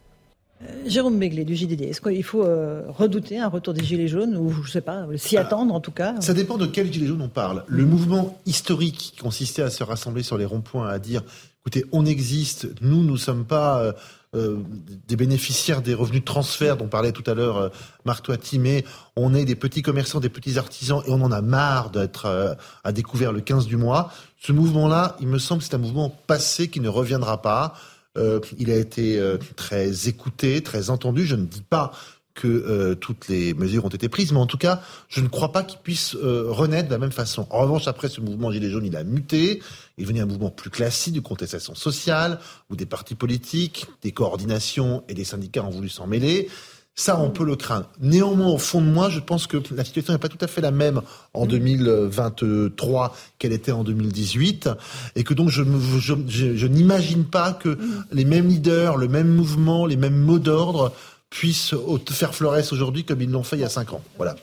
Speaker 1: Jérôme Béglé du JDD, est-ce qu'il faut euh, redouter un retour des Gilets jaunes ou je sais pas, s'y attendre en tout cas
Speaker 20: Ça dépend de quel gilet jaune on parle. Le mouvement historique qui consistait à se rassembler sur les ronds-points, à dire, écoutez, on existe, nous, nous sommes pas euh, euh, des bénéficiaires des revenus de transfert dont parlait tout à l'heure euh, Marc mais on est des petits commerçants, des petits artisans, et on en a marre d'être euh, à découvert le 15 du mois. Ce mouvement-là, il me semble que c'est un mouvement passé qui ne reviendra pas. Euh, il a été euh, très écouté, très entendu. Je ne dis pas que euh, toutes les mesures ont été prises, mais en tout cas, je ne crois pas qu'il puisse euh, renaître de la même façon. En revanche, après ce mouvement Gilets jaunes, il a muté, il est devenu un mouvement plus classique de contestation sociale, où des partis politiques, des coordinations et des syndicats ont voulu s'en mêler. Ça, on peut le craindre. Néanmoins, au fond de moi, je pense que la situation n'est pas tout à fait la même en 2023 qu'elle était en 2018, et que donc je, me- je, je- je n'imagine pas que les mêmes leaders, le même mouvement, les mêmes mots d'ordre puissent faire florès aujourd'hui comme ils l'ont fait il y a cinq ans. Voilà.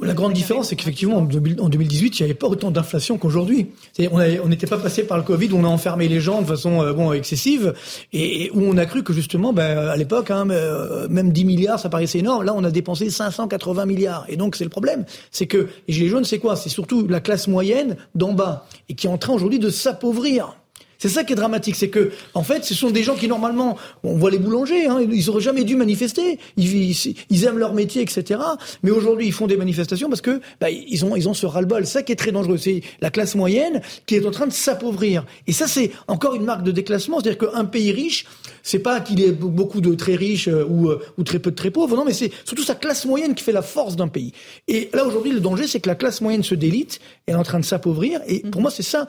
Speaker 17: La grande différence, c'est qu'effectivement, en 2000 en 2018, il n'y avait pas autant d'inflation qu'aujourd'hui. C'est-à-dire, on n'était pas passé par le Covid où on a enfermé les gens de façon euh, bon excessive et, et où on a cru que justement, ben, à l'époque, hein, euh, même 10 milliards, ça paraissait énorme. Là, on a dépensé 580 milliards. Et donc, c'est le problème. C'est que les Gilets jaunes, c'est quoi? C'est surtout la classe moyenne d'en bas et qui est en train aujourd'hui de s'appauvrir. C'est ça qui est dramatique, c'est que en fait, ce sont des gens qui normalement, on voit les boulangers, hein, ils auraient jamais dû manifester. Ils aiment leur métier, etc. Mais aujourd'hui, ils font des manifestations parce que bah, ils ont ils ont ce ras-le-bol. Ça qui est très dangereux, c'est la classe moyenne qui est en train de s'appauvrir. Et ça, c'est encore une marque de déclassement, c'est-à-dire qu'un pays riche, c'est pas qu'il ait beaucoup de très riches euh, ou euh, ou très peu de très pauvres. Non, mais c'est surtout sa classe moyenne qui fait la force d'un pays. Et là aujourd'hui, le danger, c'est que la classe moyenne se délite, elle est en train de s'appauvrir. Et pour moi, c'est ça.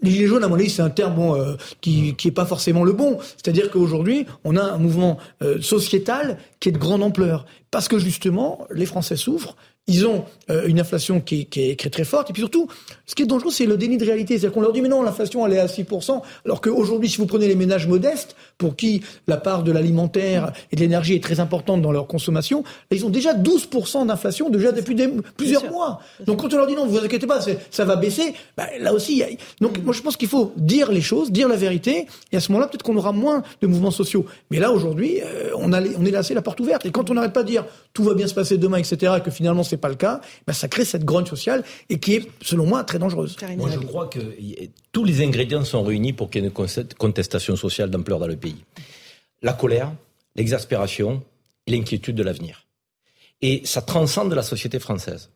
Speaker 17: Les gilets jaunes, à mon avis, c'est un terme bon, euh, qui qui est pas forcément le bon. C'est-à-dire qu'aujourd'hui, on a un mouvement euh, sociétal qui est de grande ampleur parce que justement, les Français souffrent. Ils ont euh, une inflation qui est, qui, est, qui est très forte. Et puis surtout, ce qui est dangereux, c'est le déni de réalité. C'est-à-dire qu'on leur dit, mais non, l'inflation, elle est à 6%. Alors qu'aujourd'hui, si vous prenez les ménages modestes, pour qui la part de l'alimentaire et de l'énergie est très importante dans leur consommation, ils ont déjà 12% d'inflation déjà depuis des- plusieurs mois. Donc quand on leur dit, non, vous vous inquiétez pas, ça va baisser, bah, là aussi, il y a- donc moi je pense qu'il faut dire les choses, dire la vérité. Et à ce moment-là, peut-être qu'on aura moins de mouvements sociaux. Mais là, aujourd'hui, euh, on, a, on est laissé la porte ouverte. Et quand on n'arrête pas de dire, tout va bien se passer demain, etc., et que finalement, c'est pas le cas, bah, ça crée cette grogne sociale et qui est, selon moi, très dangereuse.
Speaker 6: Moi, je crois que tous les ingrédients sont réunis pour qu'il y ait une contestation sociale d'ampleur dans le pays. La colère, l'exaspération et l'inquiétude de l'avenir. Et ça transcende la société française.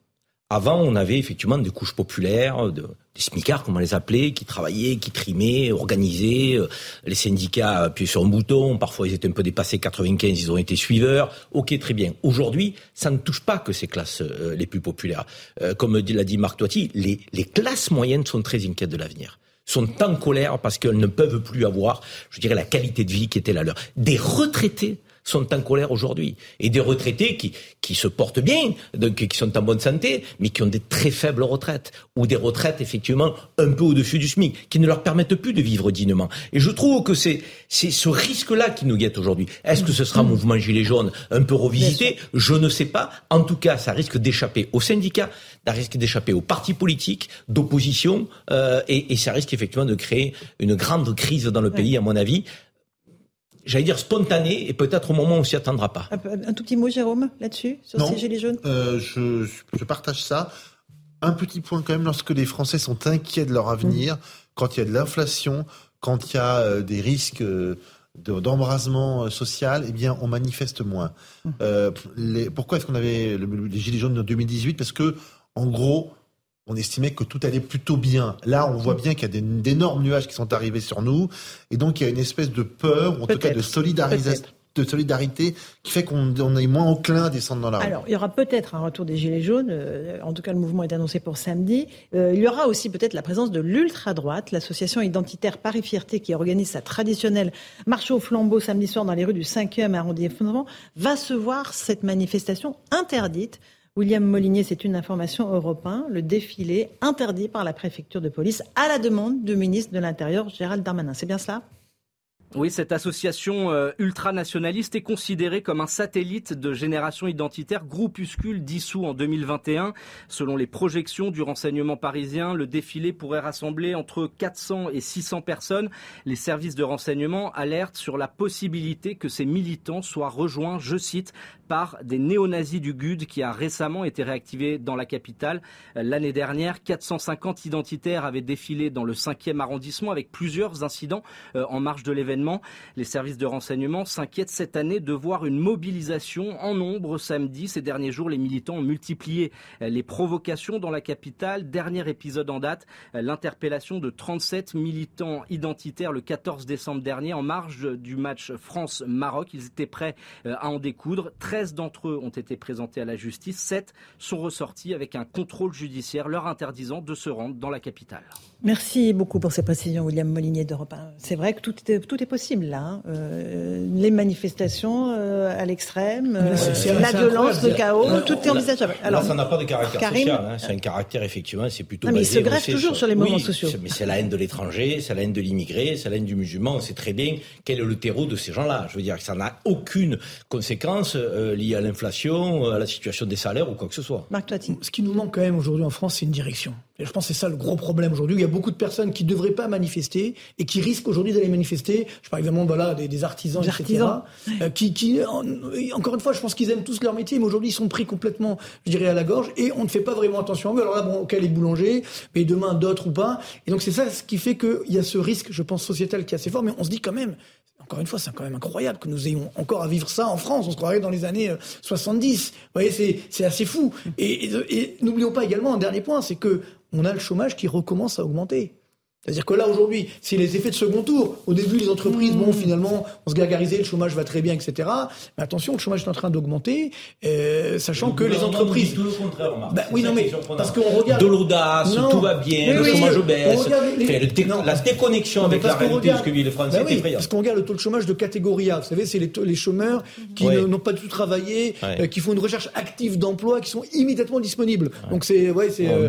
Speaker 6: Avant, on avait effectivement des couches populaires, des smicards, comme on les appelait, qui travaillaient, qui trimaient, organisaient. Euh, les syndicats appuyaient sur un bouton. Parfois, ils étaient un peu dépassés. 95, ils ont été suiveurs. Ok, très bien. Aujourd'hui, ça ne touche pas que ces classes euh, les plus populaires. Euh, comme l'a dit Marc Toiti, les, les classes moyennes sont très inquiètes de l'avenir sont en colère parce qu'elles ne peuvent plus avoir, je dirais, la qualité de vie qui était la leur. Des retraités sont en colère aujourd'hui. Et des retraités qui, qui se portent bien, donc, qui sont en bonne santé, mais qui ont des très faibles retraites, ou des retraites effectivement un peu au-dessus du SMIC, qui ne leur permettent plus de vivre dignement. Et je trouve que c'est, c'est ce risque-là qui nous guette aujourd'hui. Est-ce que ce sera un mouvement gilet jaune un peu revisité Je ne sais pas. En tout cas, ça risque d'échapper aux syndicats, ça risque d'échapper aux partis politiques, d'opposition, euh, et, et ça risque effectivement de créer une grande crise dans le pays, à mon avis j'allais dire spontané, et peut-être au moment où on s'y attendra pas.
Speaker 1: Un, tout petit mot, Jérôme, là-dessus, sur ces gilets jaunes?
Speaker 20: euh, je, je, partage ça. Un petit point quand même, lorsque les Français sont inquiets de leur avenir, mmh. quand il y a de l'inflation, quand il y a euh, des risques euh, d'embrasement social, eh bien, on manifeste moins. Mmh. les, pourquoi est-ce qu'on avait les gilets jaunes en 2018 Parce que, en gros, on estimait que tout allait plutôt bien. Là, on voit bien qu'il y a d'énormes nuages qui sont arrivés sur nous, et donc il y a une espèce de peur, ou en tout cas de solidarisation de solidarité qui fait qu'on est moins enclin à descendre dans la rue.
Speaker 1: Alors, il y aura peut-être un retour des Gilets jaunes. Euh, en tout cas, le mouvement est annoncé pour samedi. Euh, il y aura aussi peut-être la présence de l'ultra-droite, l'association identitaire Paris Fierté, qui organise sa traditionnelle marche au flambeau samedi soir dans les rues du 5e arrondissement, va se voir cette manifestation interdite William Molinier, c'est une information européenne. Le défilé interdit par la préfecture de police à la demande du ministre de l'Intérieur, Gérald Darmanin. C'est bien cela?
Speaker 27: Oui, cette association euh, ultranationaliste est considérée comme un satellite de génération identitaire, groupuscule dissous en 2021. Selon les projections du renseignement parisien, le défilé pourrait rassembler entre 400 et 600 personnes. Les services de renseignement alertent sur la possibilité que ces militants soient rejoints, je cite, par des néo-nazis du GUD qui a récemment été réactivé dans la capitale. L'année dernière, 450 identitaires avaient défilé dans le 5e arrondissement avec plusieurs incidents euh, en marge de l'événement les services de renseignement s'inquiètent cette année de voir une mobilisation en nombre samedi. Ces derniers jours, les militants ont multiplié les provocations dans la capitale. Dernier épisode en date, l'interpellation de 37 militants identitaires le 14 décembre dernier en marge du match France-Maroc. Ils étaient prêts euh, à en découdre. 13 d'entre eux ont été présentés à la justice. 7 sont ressortis avec un contrôle judiciaire leur interdisant de se rendre dans la capitale.
Speaker 1: Merci beaucoup pour ces précisions, William Molinier d'Europe 1. C'est vrai que tout est, tout est possible là. Hein. Euh, les manifestations euh, à l'extrême, euh, la violence, le chaos, tout est envisageable.
Speaker 6: Alors, ça n'a pas de caractère social. Hein. C'est un caractère, effectivement, c'est plutôt.
Speaker 1: Non, mais il se greffe toujours sur les mouvements sociaux.
Speaker 6: Mais c'est la haine de l'étranger, c'est la haine de l'immigré, c'est la haine du musulman. On sait très bien quel est le terreau de ces gens-là. Je veux dire que ça n'a aucune conséquence liée à l'inflation, à la situation des salaires ou quoi que ce soit.
Speaker 1: Marc
Speaker 17: Ce qui nous manque quand même aujourd'hui en France, c'est une direction. Et je pense que c'est ça le gros problème aujourd'hui. Il y a beaucoup de personnes qui ne devraient pas manifester et qui risquent aujourd'hui d'aller manifester. Je parle évidemment voilà, des, des artisans, des etc. Artisans. Euh, qui, qui encore une fois, je pense qu'ils aiment tous leur métier, mais aujourd'hui, ils sont pris complètement, je dirais, à la gorge et on ne fait pas vraiment attention à eux. Alors là, bon, ok, les boulangers, mais demain, d'autres ou pas. Et donc, c'est ça ce qui fait qu'il y a ce risque, je pense, sociétal qui est assez fort, mais on se dit quand même, encore une fois, c'est quand même incroyable que nous ayons encore à vivre ça en France. On se croirait dans les années 70. Euh, Vous voyez, c'est assez fou. Et, et, et n'oublions pas également un dernier point, c'est que on a le chômage qui recommence à augmenter. C'est-à-dire que là, aujourd'hui, si les effets de second tour, au début, les entreprises, bon, finalement, on se gargarisait, le chômage va très bien, etc. Mais attention, le chômage est en train d'augmenter, euh, sachant que les entreprises.
Speaker 6: Tout le contraire,
Speaker 17: bah, oui, non, mais parce qu'on regarde.
Speaker 6: De l'audace, tout va bien, le chômage baisse, la déconnexion avec la réalité de ce que vivent les Français
Speaker 17: bah oui, Parce qu'on regarde le taux de chômage de catégorie A. Vous savez, c'est les, les, chômeurs qui n'ont pas du tout travaillé, euh, qui font une recherche active d'emploi, qui sont immédiatement disponibles. Donc c'est, ouais, c'est.
Speaker 6: Euh,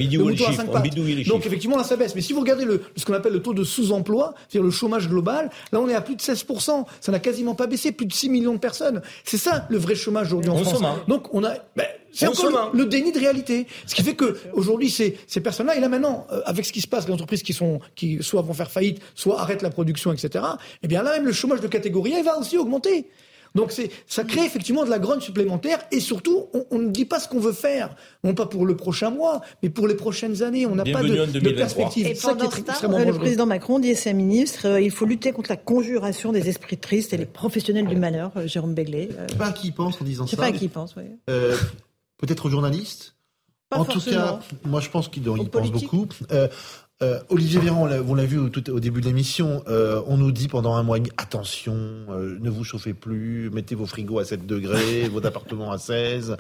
Speaker 17: Donc effectivement, là, ça baisse. Mais si vous regardez le, ce qu'on appelle le taux de sous-emploi, c'est-à-dire le chômage global, là on est à plus de 16%. Ça n'a quasiment pas baissé, plus de 6 millions de personnes. C'est ça le vrai chômage aujourd'hui en France. Donc on a... Ben, c'est encore le, déni de réalité. Ce qui fait que aujourd'hui ces, ces personnes-là, et là maintenant, euh, avec ce qui se passe, les entreprises qui sont, qui soit vont faire faillite, soit arrêtent la production, etc. Eh bien là même le chômage de catégorie A va aussi augmenter. Donc c'est, ça crée effectivement de la grogne supplémentaire et surtout, on, ne dit pas ce qu'on veut faire, non pas pour le prochain mois, mais pour les prochaines années. On n'a pas de, de, perspective.
Speaker 1: Et ça le président Macron dit à ses ministres, euh, il faut lutter contre la conjuration des esprits tristes et les professionnels du malheur. Euh, Jérôme Béglé.
Speaker 20: Je sais pas à qui il pense en disant ça.
Speaker 1: Je sais pas à qui il pense. Oui.
Speaker 20: Euh, peut-être aux journalistes en tout cas, moi je pense qu'il y pense beaucoup. Euh, euh, Olivier Véran, on l'a vu au, tout, au, début de l'émission, euh, on nous dit pendant un mois, attention, euh, ne vous chauffez plus, mettez vos frigos à 7 degrés, *laughs* vos appartements à 16,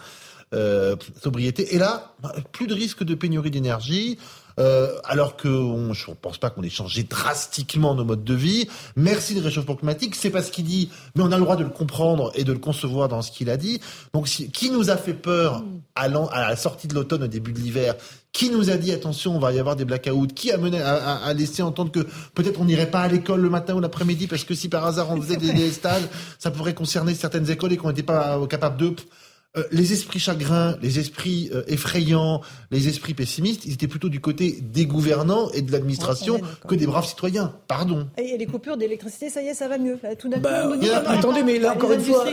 Speaker 20: euh, sobriété. Et là, plus de risque de pénurie d'énergie. Euh, alors que on, je ne pense pas qu'on ait changé drastiquement nos modes de vie. Merci le réchauffement climatique, c'est pas ce qu'il dit, mais on a le droit de le comprendre et de le concevoir dans ce qu'il a dit. Donc, qui nous a fait peur à, à la sortie de l'automne, au début de l'hiver? Qui nous a dit attention, on va y avoir des blackouts? Qui a mené à, à, laisser entendre que peut-être on n'irait pas à l'école le matin ou l'après-midi parce que si par hasard on faisait des, des, stages, ça pourrait concerner certaines écoles et qu'on n'était pas capables de euh, les esprits chagrins, les esprits euh, effrayants, les esprits pessimistes, ils étaient plutôt du côté des gouvernants et de l'administration que des braves citoyens. Pardon.
Speaker 1: Et les coupures d'électricité, ça y est, ça va mieux. Tout d'un
Speaker 17: bah, coup, attendez, mais là encore une fois,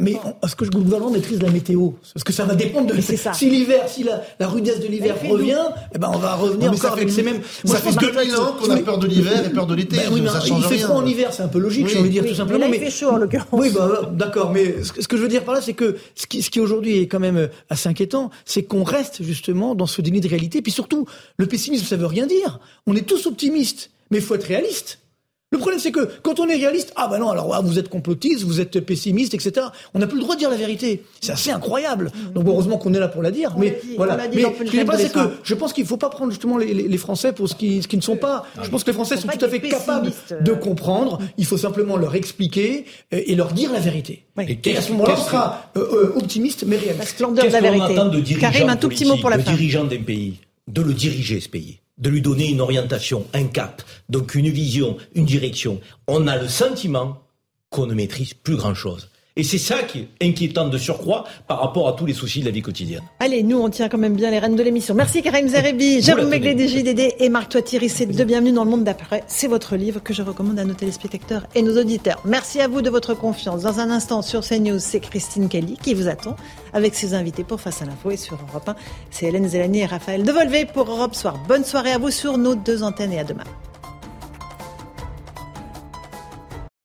Speaker 17: mais est-ce que le gouvernement maîtrise la météo? Parce que ça va dépendre de ça. si l'hiver, si la, rudesse de l'hiver revient, eh ben on va revenir encore avec ces mêmes.
Speaker 20: Ça fait 2000 ans qu'on a peur de l'hiver et peur de l'été.
Speaker 17: Ça change il fait froid en hiver, c'est un peu logique, j'ai envie de dire tout simplement.
Speaker 1: Mais il fait chaud en l'occurrence.
Speaker 17: Oui, bah, d'accord, mais ce que je veux dire par là, c'est que ce qui qui aujourd'hui est quand même euh, assez inquiétant, c'est qu'on reste justement dans ce déni de réalité. Puis surtout, le pessimisme, ça veut rien dire. On est tous optimistes, mais il faut être réaliste. Le problème, c'est que quand on est réaliste, ah ben non, alors ah, vous êtes complotiste, vous êtes pessimiste, etc. On n'a plus le droit de dire la vérité. C'est assez incroyable. Donc heureusement qu'on est là pour la dire. mais voilà. mais ce que je c'est que je pense qu'il ne faut pas prendre justement les, les, Français pour ce qui, ce qui ne sont pas. je pense que les Français sont tout à fait capables de comprendre. Il faut simplement leur expliquer euh, et leur dire la vérité. Et, à ce moment-là, on sera euh, euh, optimiste mais réaliste.
Speaker 1: La splendeur de la vérité.
Speaker 6: Karim, un tout petit mot pour la fin. Le dirigeant d'un pays, de le diriger ce pays? De lui donner une orientation, un cap, donc une vision, une direction. On a le sentiment qu'on ne maîtrise plus grand-chose. Et c'est ça qui est inquiétant de surcroît par rapport à tous les soucis de la vie quotidienne.
Speaker 1: Allez, nous, on tient quand même bien les rênes de l'émission. Merci Karim Zerebi, Jérôme Meglé des JDD et Marc Toitiri. C'est de Bienvenue dans le monde d'après. C'est votre livre que je recommande à nos téléspectateurs et nos auditeurs. Merci à vous de votre confiance. Dans un instant, sur CNews, c'est Christine Kelly qui vous attend avec ses invités pour Face à l'info et sur Europe 1. C'est Hélène Zélani et Raphaël Devolvé pour Europe Soir. Bonne soirée à vous sur nos deux antennes et à demain.